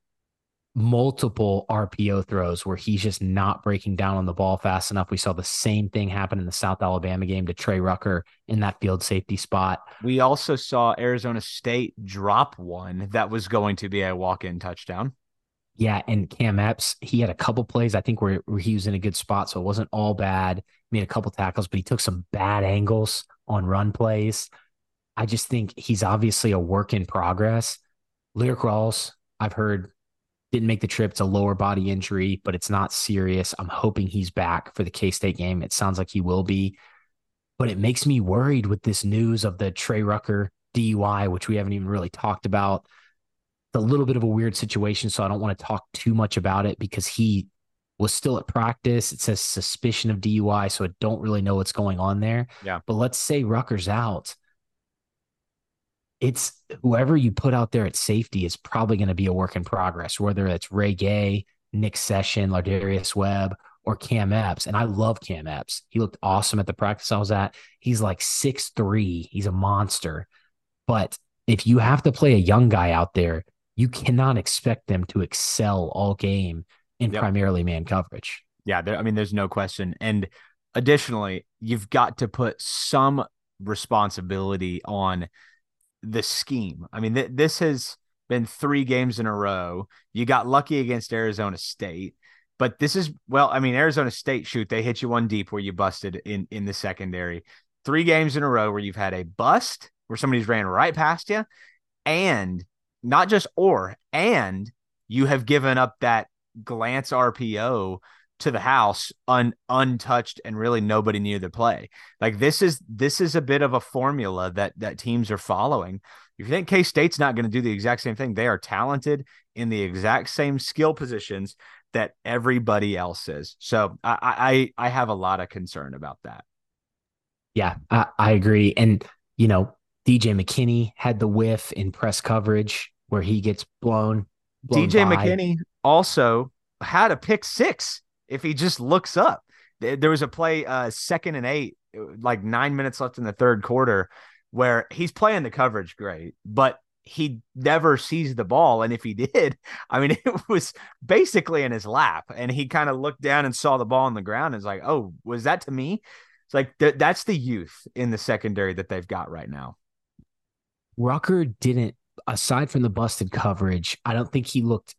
B: Multiple RPO throws where he's just not breaking down on the ball fast enough. We saw the same thing happen in the South Alabama game to Trey Rucker in that field safety spot.
A: We also saw Arizona State drop one that was going to be a walk-in touchdown.
B: Yeah, and Cam Epps, he had a couple plays I think where, where he was in a good spot, so it wasn't all bad. Made a couple tackles, but he took some bad angles on run plays. I just think he's obviously a work in progress. Lyrik Rawls, I've heard, didn't make the trip. It's a lower body injury, but it's not serious. I'm hoping he's back for the K State game. It sounds like he will be, but it makes me worried with this news of the Trey Rucker DUI, which we haven't even really talked about a little bit of a weird situation, so I don't want to talk too much about it because he was still at practice. It says suspicion of DUI, so I don't really know what's going on there.
A: Yeah.
B: But let's say Rucker's out. It's whoever you put out there at safety is probably going to be a work in progress, whether it's Ray Gay, Nick Session, Lardarius Webb, or Cam Epps. And I love Cam Epps. He looked awesome at the practice I was at. He's like six three. He's a monster. But if you have to play a young guy out there, you cannot expect them to excel all game in
A: Yep.
B: primarily man coverage.
A: Yeah, there, I mean, there's no question. And additionally, you've got to put some responsibility on the scheme. I mean, th- this has been three games in a row. You got lucky against Arizona State, but this is well, I mean, Arizona State shoot they hit you one deep where you busted in in the secondary. Three games in a row where you've had a bust where somebody's ran right past you, and not just or and you have given up that glance RPO to the house un, untouched and really nobody near the play. Like this is this is a bit of a formula that that teams are following. If you think K State's not going to do the exact same thing, they are talented in the exact same skill positions that everybody else is. So I I I have a lot of concern about that.
B: Yeah, I, I agree. And, you know, DJ McKinney had the whiff in press coverage where he gets blown. blown
A: DJ
B: by.
A: McKinney also had a pick six if he just looks up. There was a play, uh, second and eight, like nine minutes left in the third quarter, where he's playing the coverage great, but he never sees the ball. And if he did, I mean, it was basically in his lap. And he kind of looked down and saw the ball on the ground and was like, oh, was that to me? It's like th- that's the youth in the secondary that they've got right now.
B: Rucker didn't, aside from the busted coverage, I don't think he looked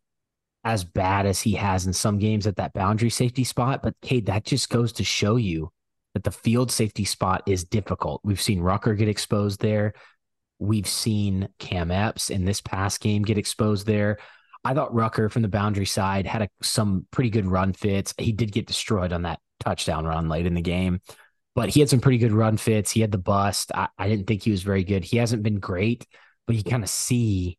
B: as bad as he has in some games at that boundary safety spot. But Cade, that just goes to show you that the field safety spot is difficult. We've seen Rucker get exposed there. We've seen Cam Epps in this past game get exposed there. I thought Rucker from the boundary side had a, some pretty good run fits. He did get destroyed on that touchdown run late in the game, but he had some pretty good run fits. He had the bust. I, I didn't think he was very good. He hasn't been great, but you kind of see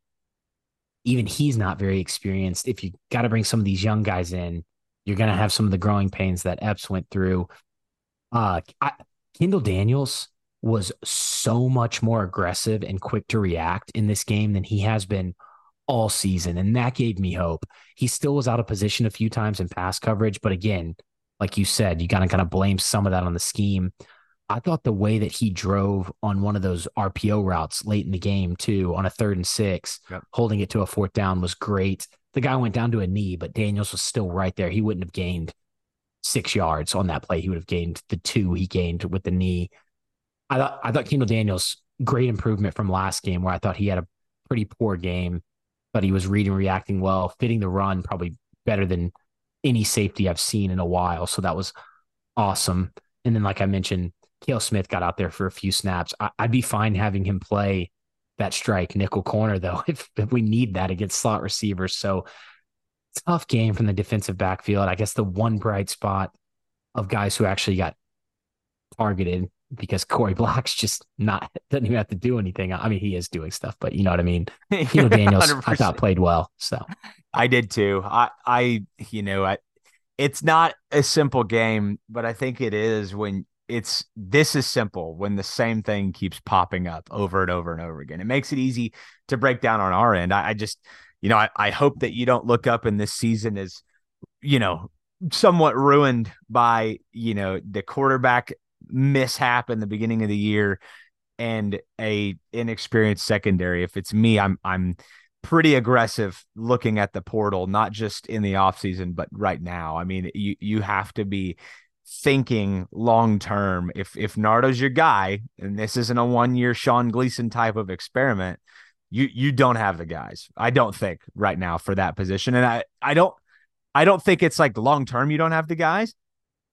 B: even he's not very experienced. If you got to bring some of these young guys in, you're going to have some of the growing pains that Epps went through. Uh, I, Kendall Daniels was so much more aggressive and quick to react in this game than he has been all season. And that gave me hope. He still was out of position a few times in pass coverage. But again, like you said, you got to kind of blame some of that on the scheme. I thought the way that he drove on one of those RPO routes late in the game, too, on a third and six, yep. holding it to a fourth down was great. The guy went down to a knee, but Daniels was still right there. He wouldn't have gained six yards on that play. He would have gained the two he gained with the knee. I thought I thought Kendall Daniels great improvement from last game where I thought he had a pretty poor game, but he was reading, reacting well, fitting the run probably better than any safety I've seen in a while. So that was awesome. And then, like I mentioned, Kale Smith got out there for a few snaps. I, would be fine having him play that strike nickel corner though, if, if we need that against slot receivers. So tough game from the defensive backfield. I guess the one bright spot of guys who actually got targeted because Korie Black's just not doesn't even have to do anything. I mean, he is doing stuff, but you know what I mean. You know, Daniels 100%. I thought played well. So
A: I did too. I I you know I it's not a simple game, but I think it is when it's this is simple when the same thing keeps popping up over and over and over again. It makes it easy to break down on our end. I, I just you know I, I hope that you don't look up in this season as you know somewhat ruined by you know the quarterback mishap in the beginning of the year and a inexperienced secondary. If it's me, I'm I'm pretty aggressive looking at the portal, not just in the offseason, but right now. I mean, you you have to be thinking long term. If if Nardo's your guy, and this isn't a one year Sean Gleason type of experiment, you you don't have the guys. I don't think right now for that position. And I I don't I don't think it's like long term you don't have the guys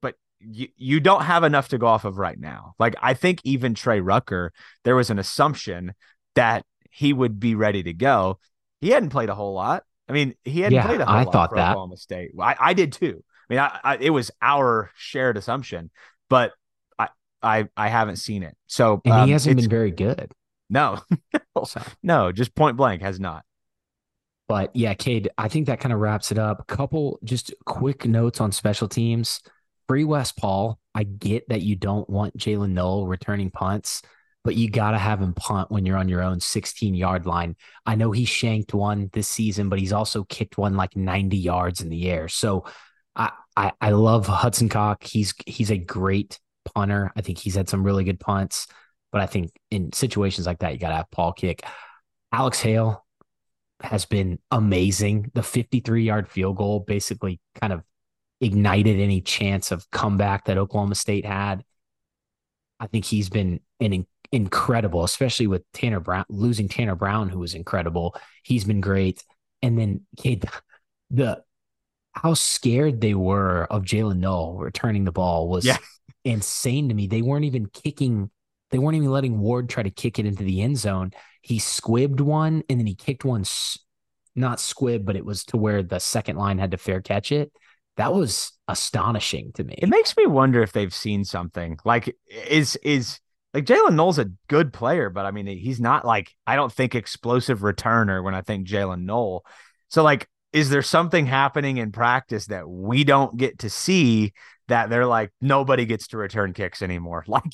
A: but you, you don't have enough to go off of right now. Like I think even Trey Rucker, there was an assumption that he would be ready to go. He hadn't played a whole lot. I mean, he hadn't
B: yeah,
A: played a whole
B: I
A: lot
B: thought
A: for
B: that.
A: Oklahoma State. I, I did too. I mean, I, I, it was our shared assumption, but I I I haven't seen it. So
B: and um, he hasn't been very good.
A: No, no, just point blank has not.
B: But yeah, Cade, I think that kind of wraps it up. A couple just quick notes on special teams. Free West Paul, I get that you don't want Jaylin Noel returning punts, but you got to have him punt when you're on your own 16 yard line. I know he shanked one this season, but he's also kicked one like 90 yards in the air. So I, I, I love Hudson Kaak. He's he's a great punter. I think he's had some really good punts, but I think in situations like that, you got to have Paul kick. Alex Hale has been amazing. The 53 yard field goal basically kind of ignited any chance of comeback that Oklahoma State had. I think he's been an in- incredible, especially with Tanner Brown losing Tanner Brown, who was incredible. He's been great. And then Cade, the how scared they were of Jaylin Noel returning the ball was yeah. insane to me. They weren't even kicking, they weren't even letting Ward try to kick it into the end zone. He squibbed one and then he kicked one, not squib, but it was to where the second line had to fair catch it that was astonishing to me.
A: It makes me wonder if they've seen something like is is like Jaylin Noel's a good player, but I mean he's not like I don't think explosive returner when I think Jaylin Noel. So like, is there something happening in practice that we don't get to see that they're like nobody gets to return kicks anymore? Like,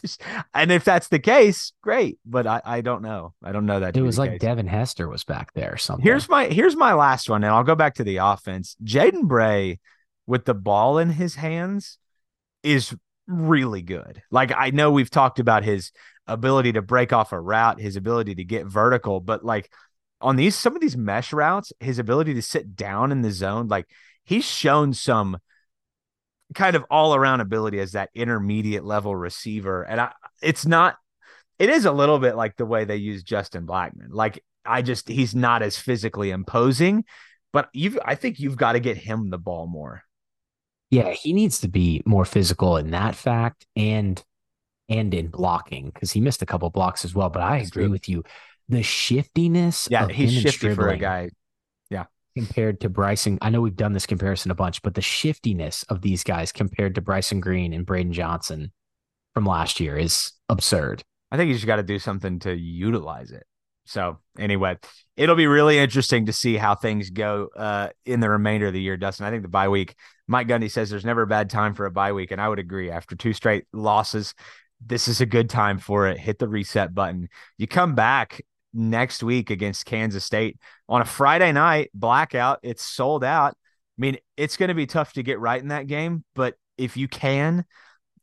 A: just, and if that's the case, great. But I I don't know. I don't know that.
B: It was like
A: case.
B: Devin Hester was back there. something.
A: Here's my here's my last one, and I'll go back to the offense. Jaden Bray with the ball in his hands is really good. Like I know we've talked about his ability to break off a route, his ability to get vertical, but like on these some of these mesh routes, his ability to sit down in the zone, like he's shown some kind of all around ability as that intermediate level receiver. And I, it's not, it is a little bit like the way they use Justin Blackman. Like I just, he's not as physically imposing, but you've, I think you've got to get him the ball more.
B: Yeah, he needs to be more physical in that fact and and in blocking because he missed a couple blocks as well. But I That's agree true. with you. The shiftiness,
A: yeah, he's shifty for a guy Yeah.
B: compared to Bryson. I know we've done this comparison a bunch, but the shiftiness of these guys compared to Bryson Green and Braydon Johnson from last year is absurd.
A: I think you just got to do something to utilize it. So anyway, it'll be really interesting to see how things go uh, in the remainder of the year, Dustin. I think the bye week. Mike Gundy says there's never a bad time for a bye week, and I would agree. After two straight losses, this is a good time for it. Hit the reset button. You come back next week against Kansas State on a Friday night blackout. It's sold out. I mean, it's going to be tough to get right in that game, but if you can,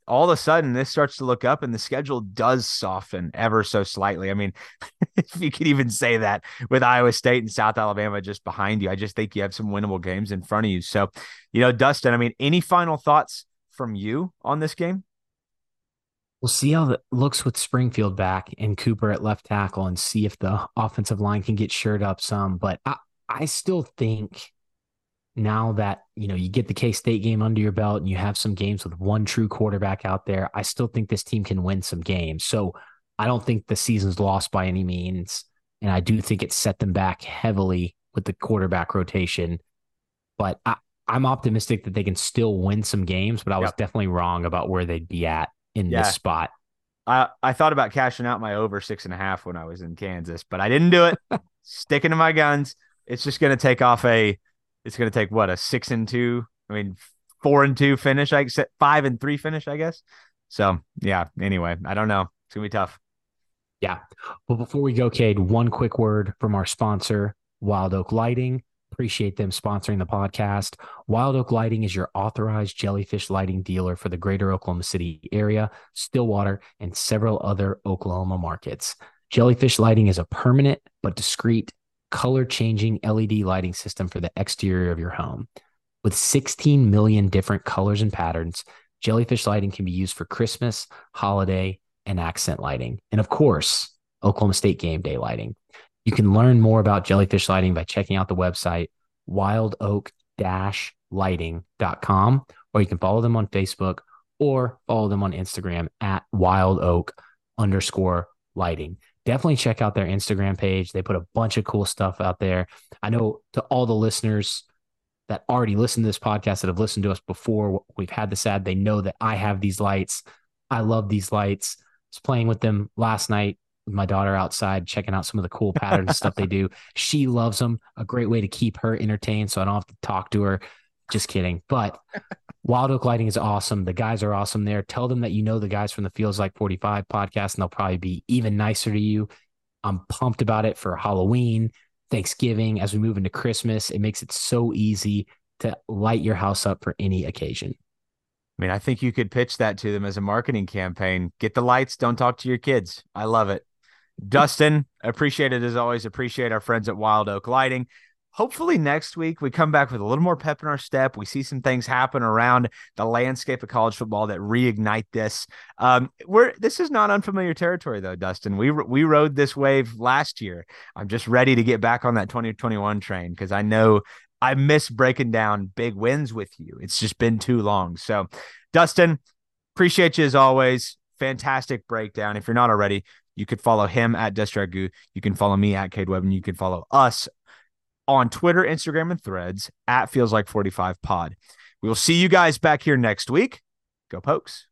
A: all of a sudden this starts to look up and the schedule does soften ever so slightly. I mean, if you could even say that with Iowa State and South Alabama just behind you, I just think you have some winnable games in front of you. So, you know, Dustin, I mean, any final thoughts from you on this game?
B: We'll see how that looks with Springfield back and Cooper at left tackle and see if the offensive line can get shored up some. But I, I still think now that you know you get the K State game under your belt and you have some games with one true quarterback out there, I still think this team can win some games. So I don't think the season's lost by any means. And I do think it set them back heavily with the quarterback rotation. But I, I'm optimistic that they can still win some games, but I was yep. definitely wrong about where they'd be at in yeah. this spot.
A: I, I thought about cashing out my over six and a half when I was in Kansas, but I didn't do it. Sticking to my guns. It's just going to take off a, it's going to take what, a six and two, I mean, four and two finish, I guess, five and three finish, I guess. So, yeah, anyway, I don't know. It's going to be tough.
B: Yeah. Well, before we go, Cade, one quick word from our sponsor, Wild Oak Lighting. Appreciate them sponsoring the podcast. Wild Oak Lighting is your authorized jellyfish lighting dealer for the greater Oklahoma City area, Stillwater, and several other Oklahoma markets. Jellyfish lighting is a permanent but discreet color changing LED lighting system for the exterior of your home. With 16 million different colors and patterns, jellyfish lighting can be used for Christmas, holiday, and accent lighting. And of course, Oklahoma State game day lighting. You can learn more about jellyfish lighting by checking out the website wildoak-lighting.com, or you can follow them on Facebook or follow them on Instagram at wildoak underscore lighting. Definitely check out their Instagram page. They put a bunch of cool stuff out there. I know to all the listeners that already listen to this podcast that have listened to us before we've had this ad, they know that I have these lights. I love these lights. I was playing with them last night my daughter outside checking out some of the cool patterns stuff they do. She loves them. A great way to keep her entertained, so I don't have to talk to her. Just kidding. But Wild Oak Lighting is awesome. The guys are awesome there. Tell them that you know the guys from the Feels Like 45 podcast, and they'll probably be even nicer to you. I'm pumped about it for Halloween, Thanksgiving, as we move into Christmas. It makes it so easy to light your house up for any occasion.
A: I mean, I think you could pitch that to them as a marketing campaign. Get the lights, don't talk to your kids. I love it. Dustin, appreciate it as always. Appreciate our friends at Wild Oak Lighting. Hopefully, next week we come back with a little more pep in our step. We see some things happen around the landscape of college football that reignite this. Um, we're this is not unfamiliar territory though, Dustin. We we rode this wave last year. I'm just ready to get back on that 2021 train because I know I miss breaking down big wins with you. It's just been too long. So, Dustin, appreciate you as always. Fantastic breakdown. If you're not already, you could follow him at Destragu. You can follow me at Cade Webb, and you can follow us on Twitter, Instagram, and threads at Feels Like 45 Pod. We will see you guys back here next week. Go Pokes.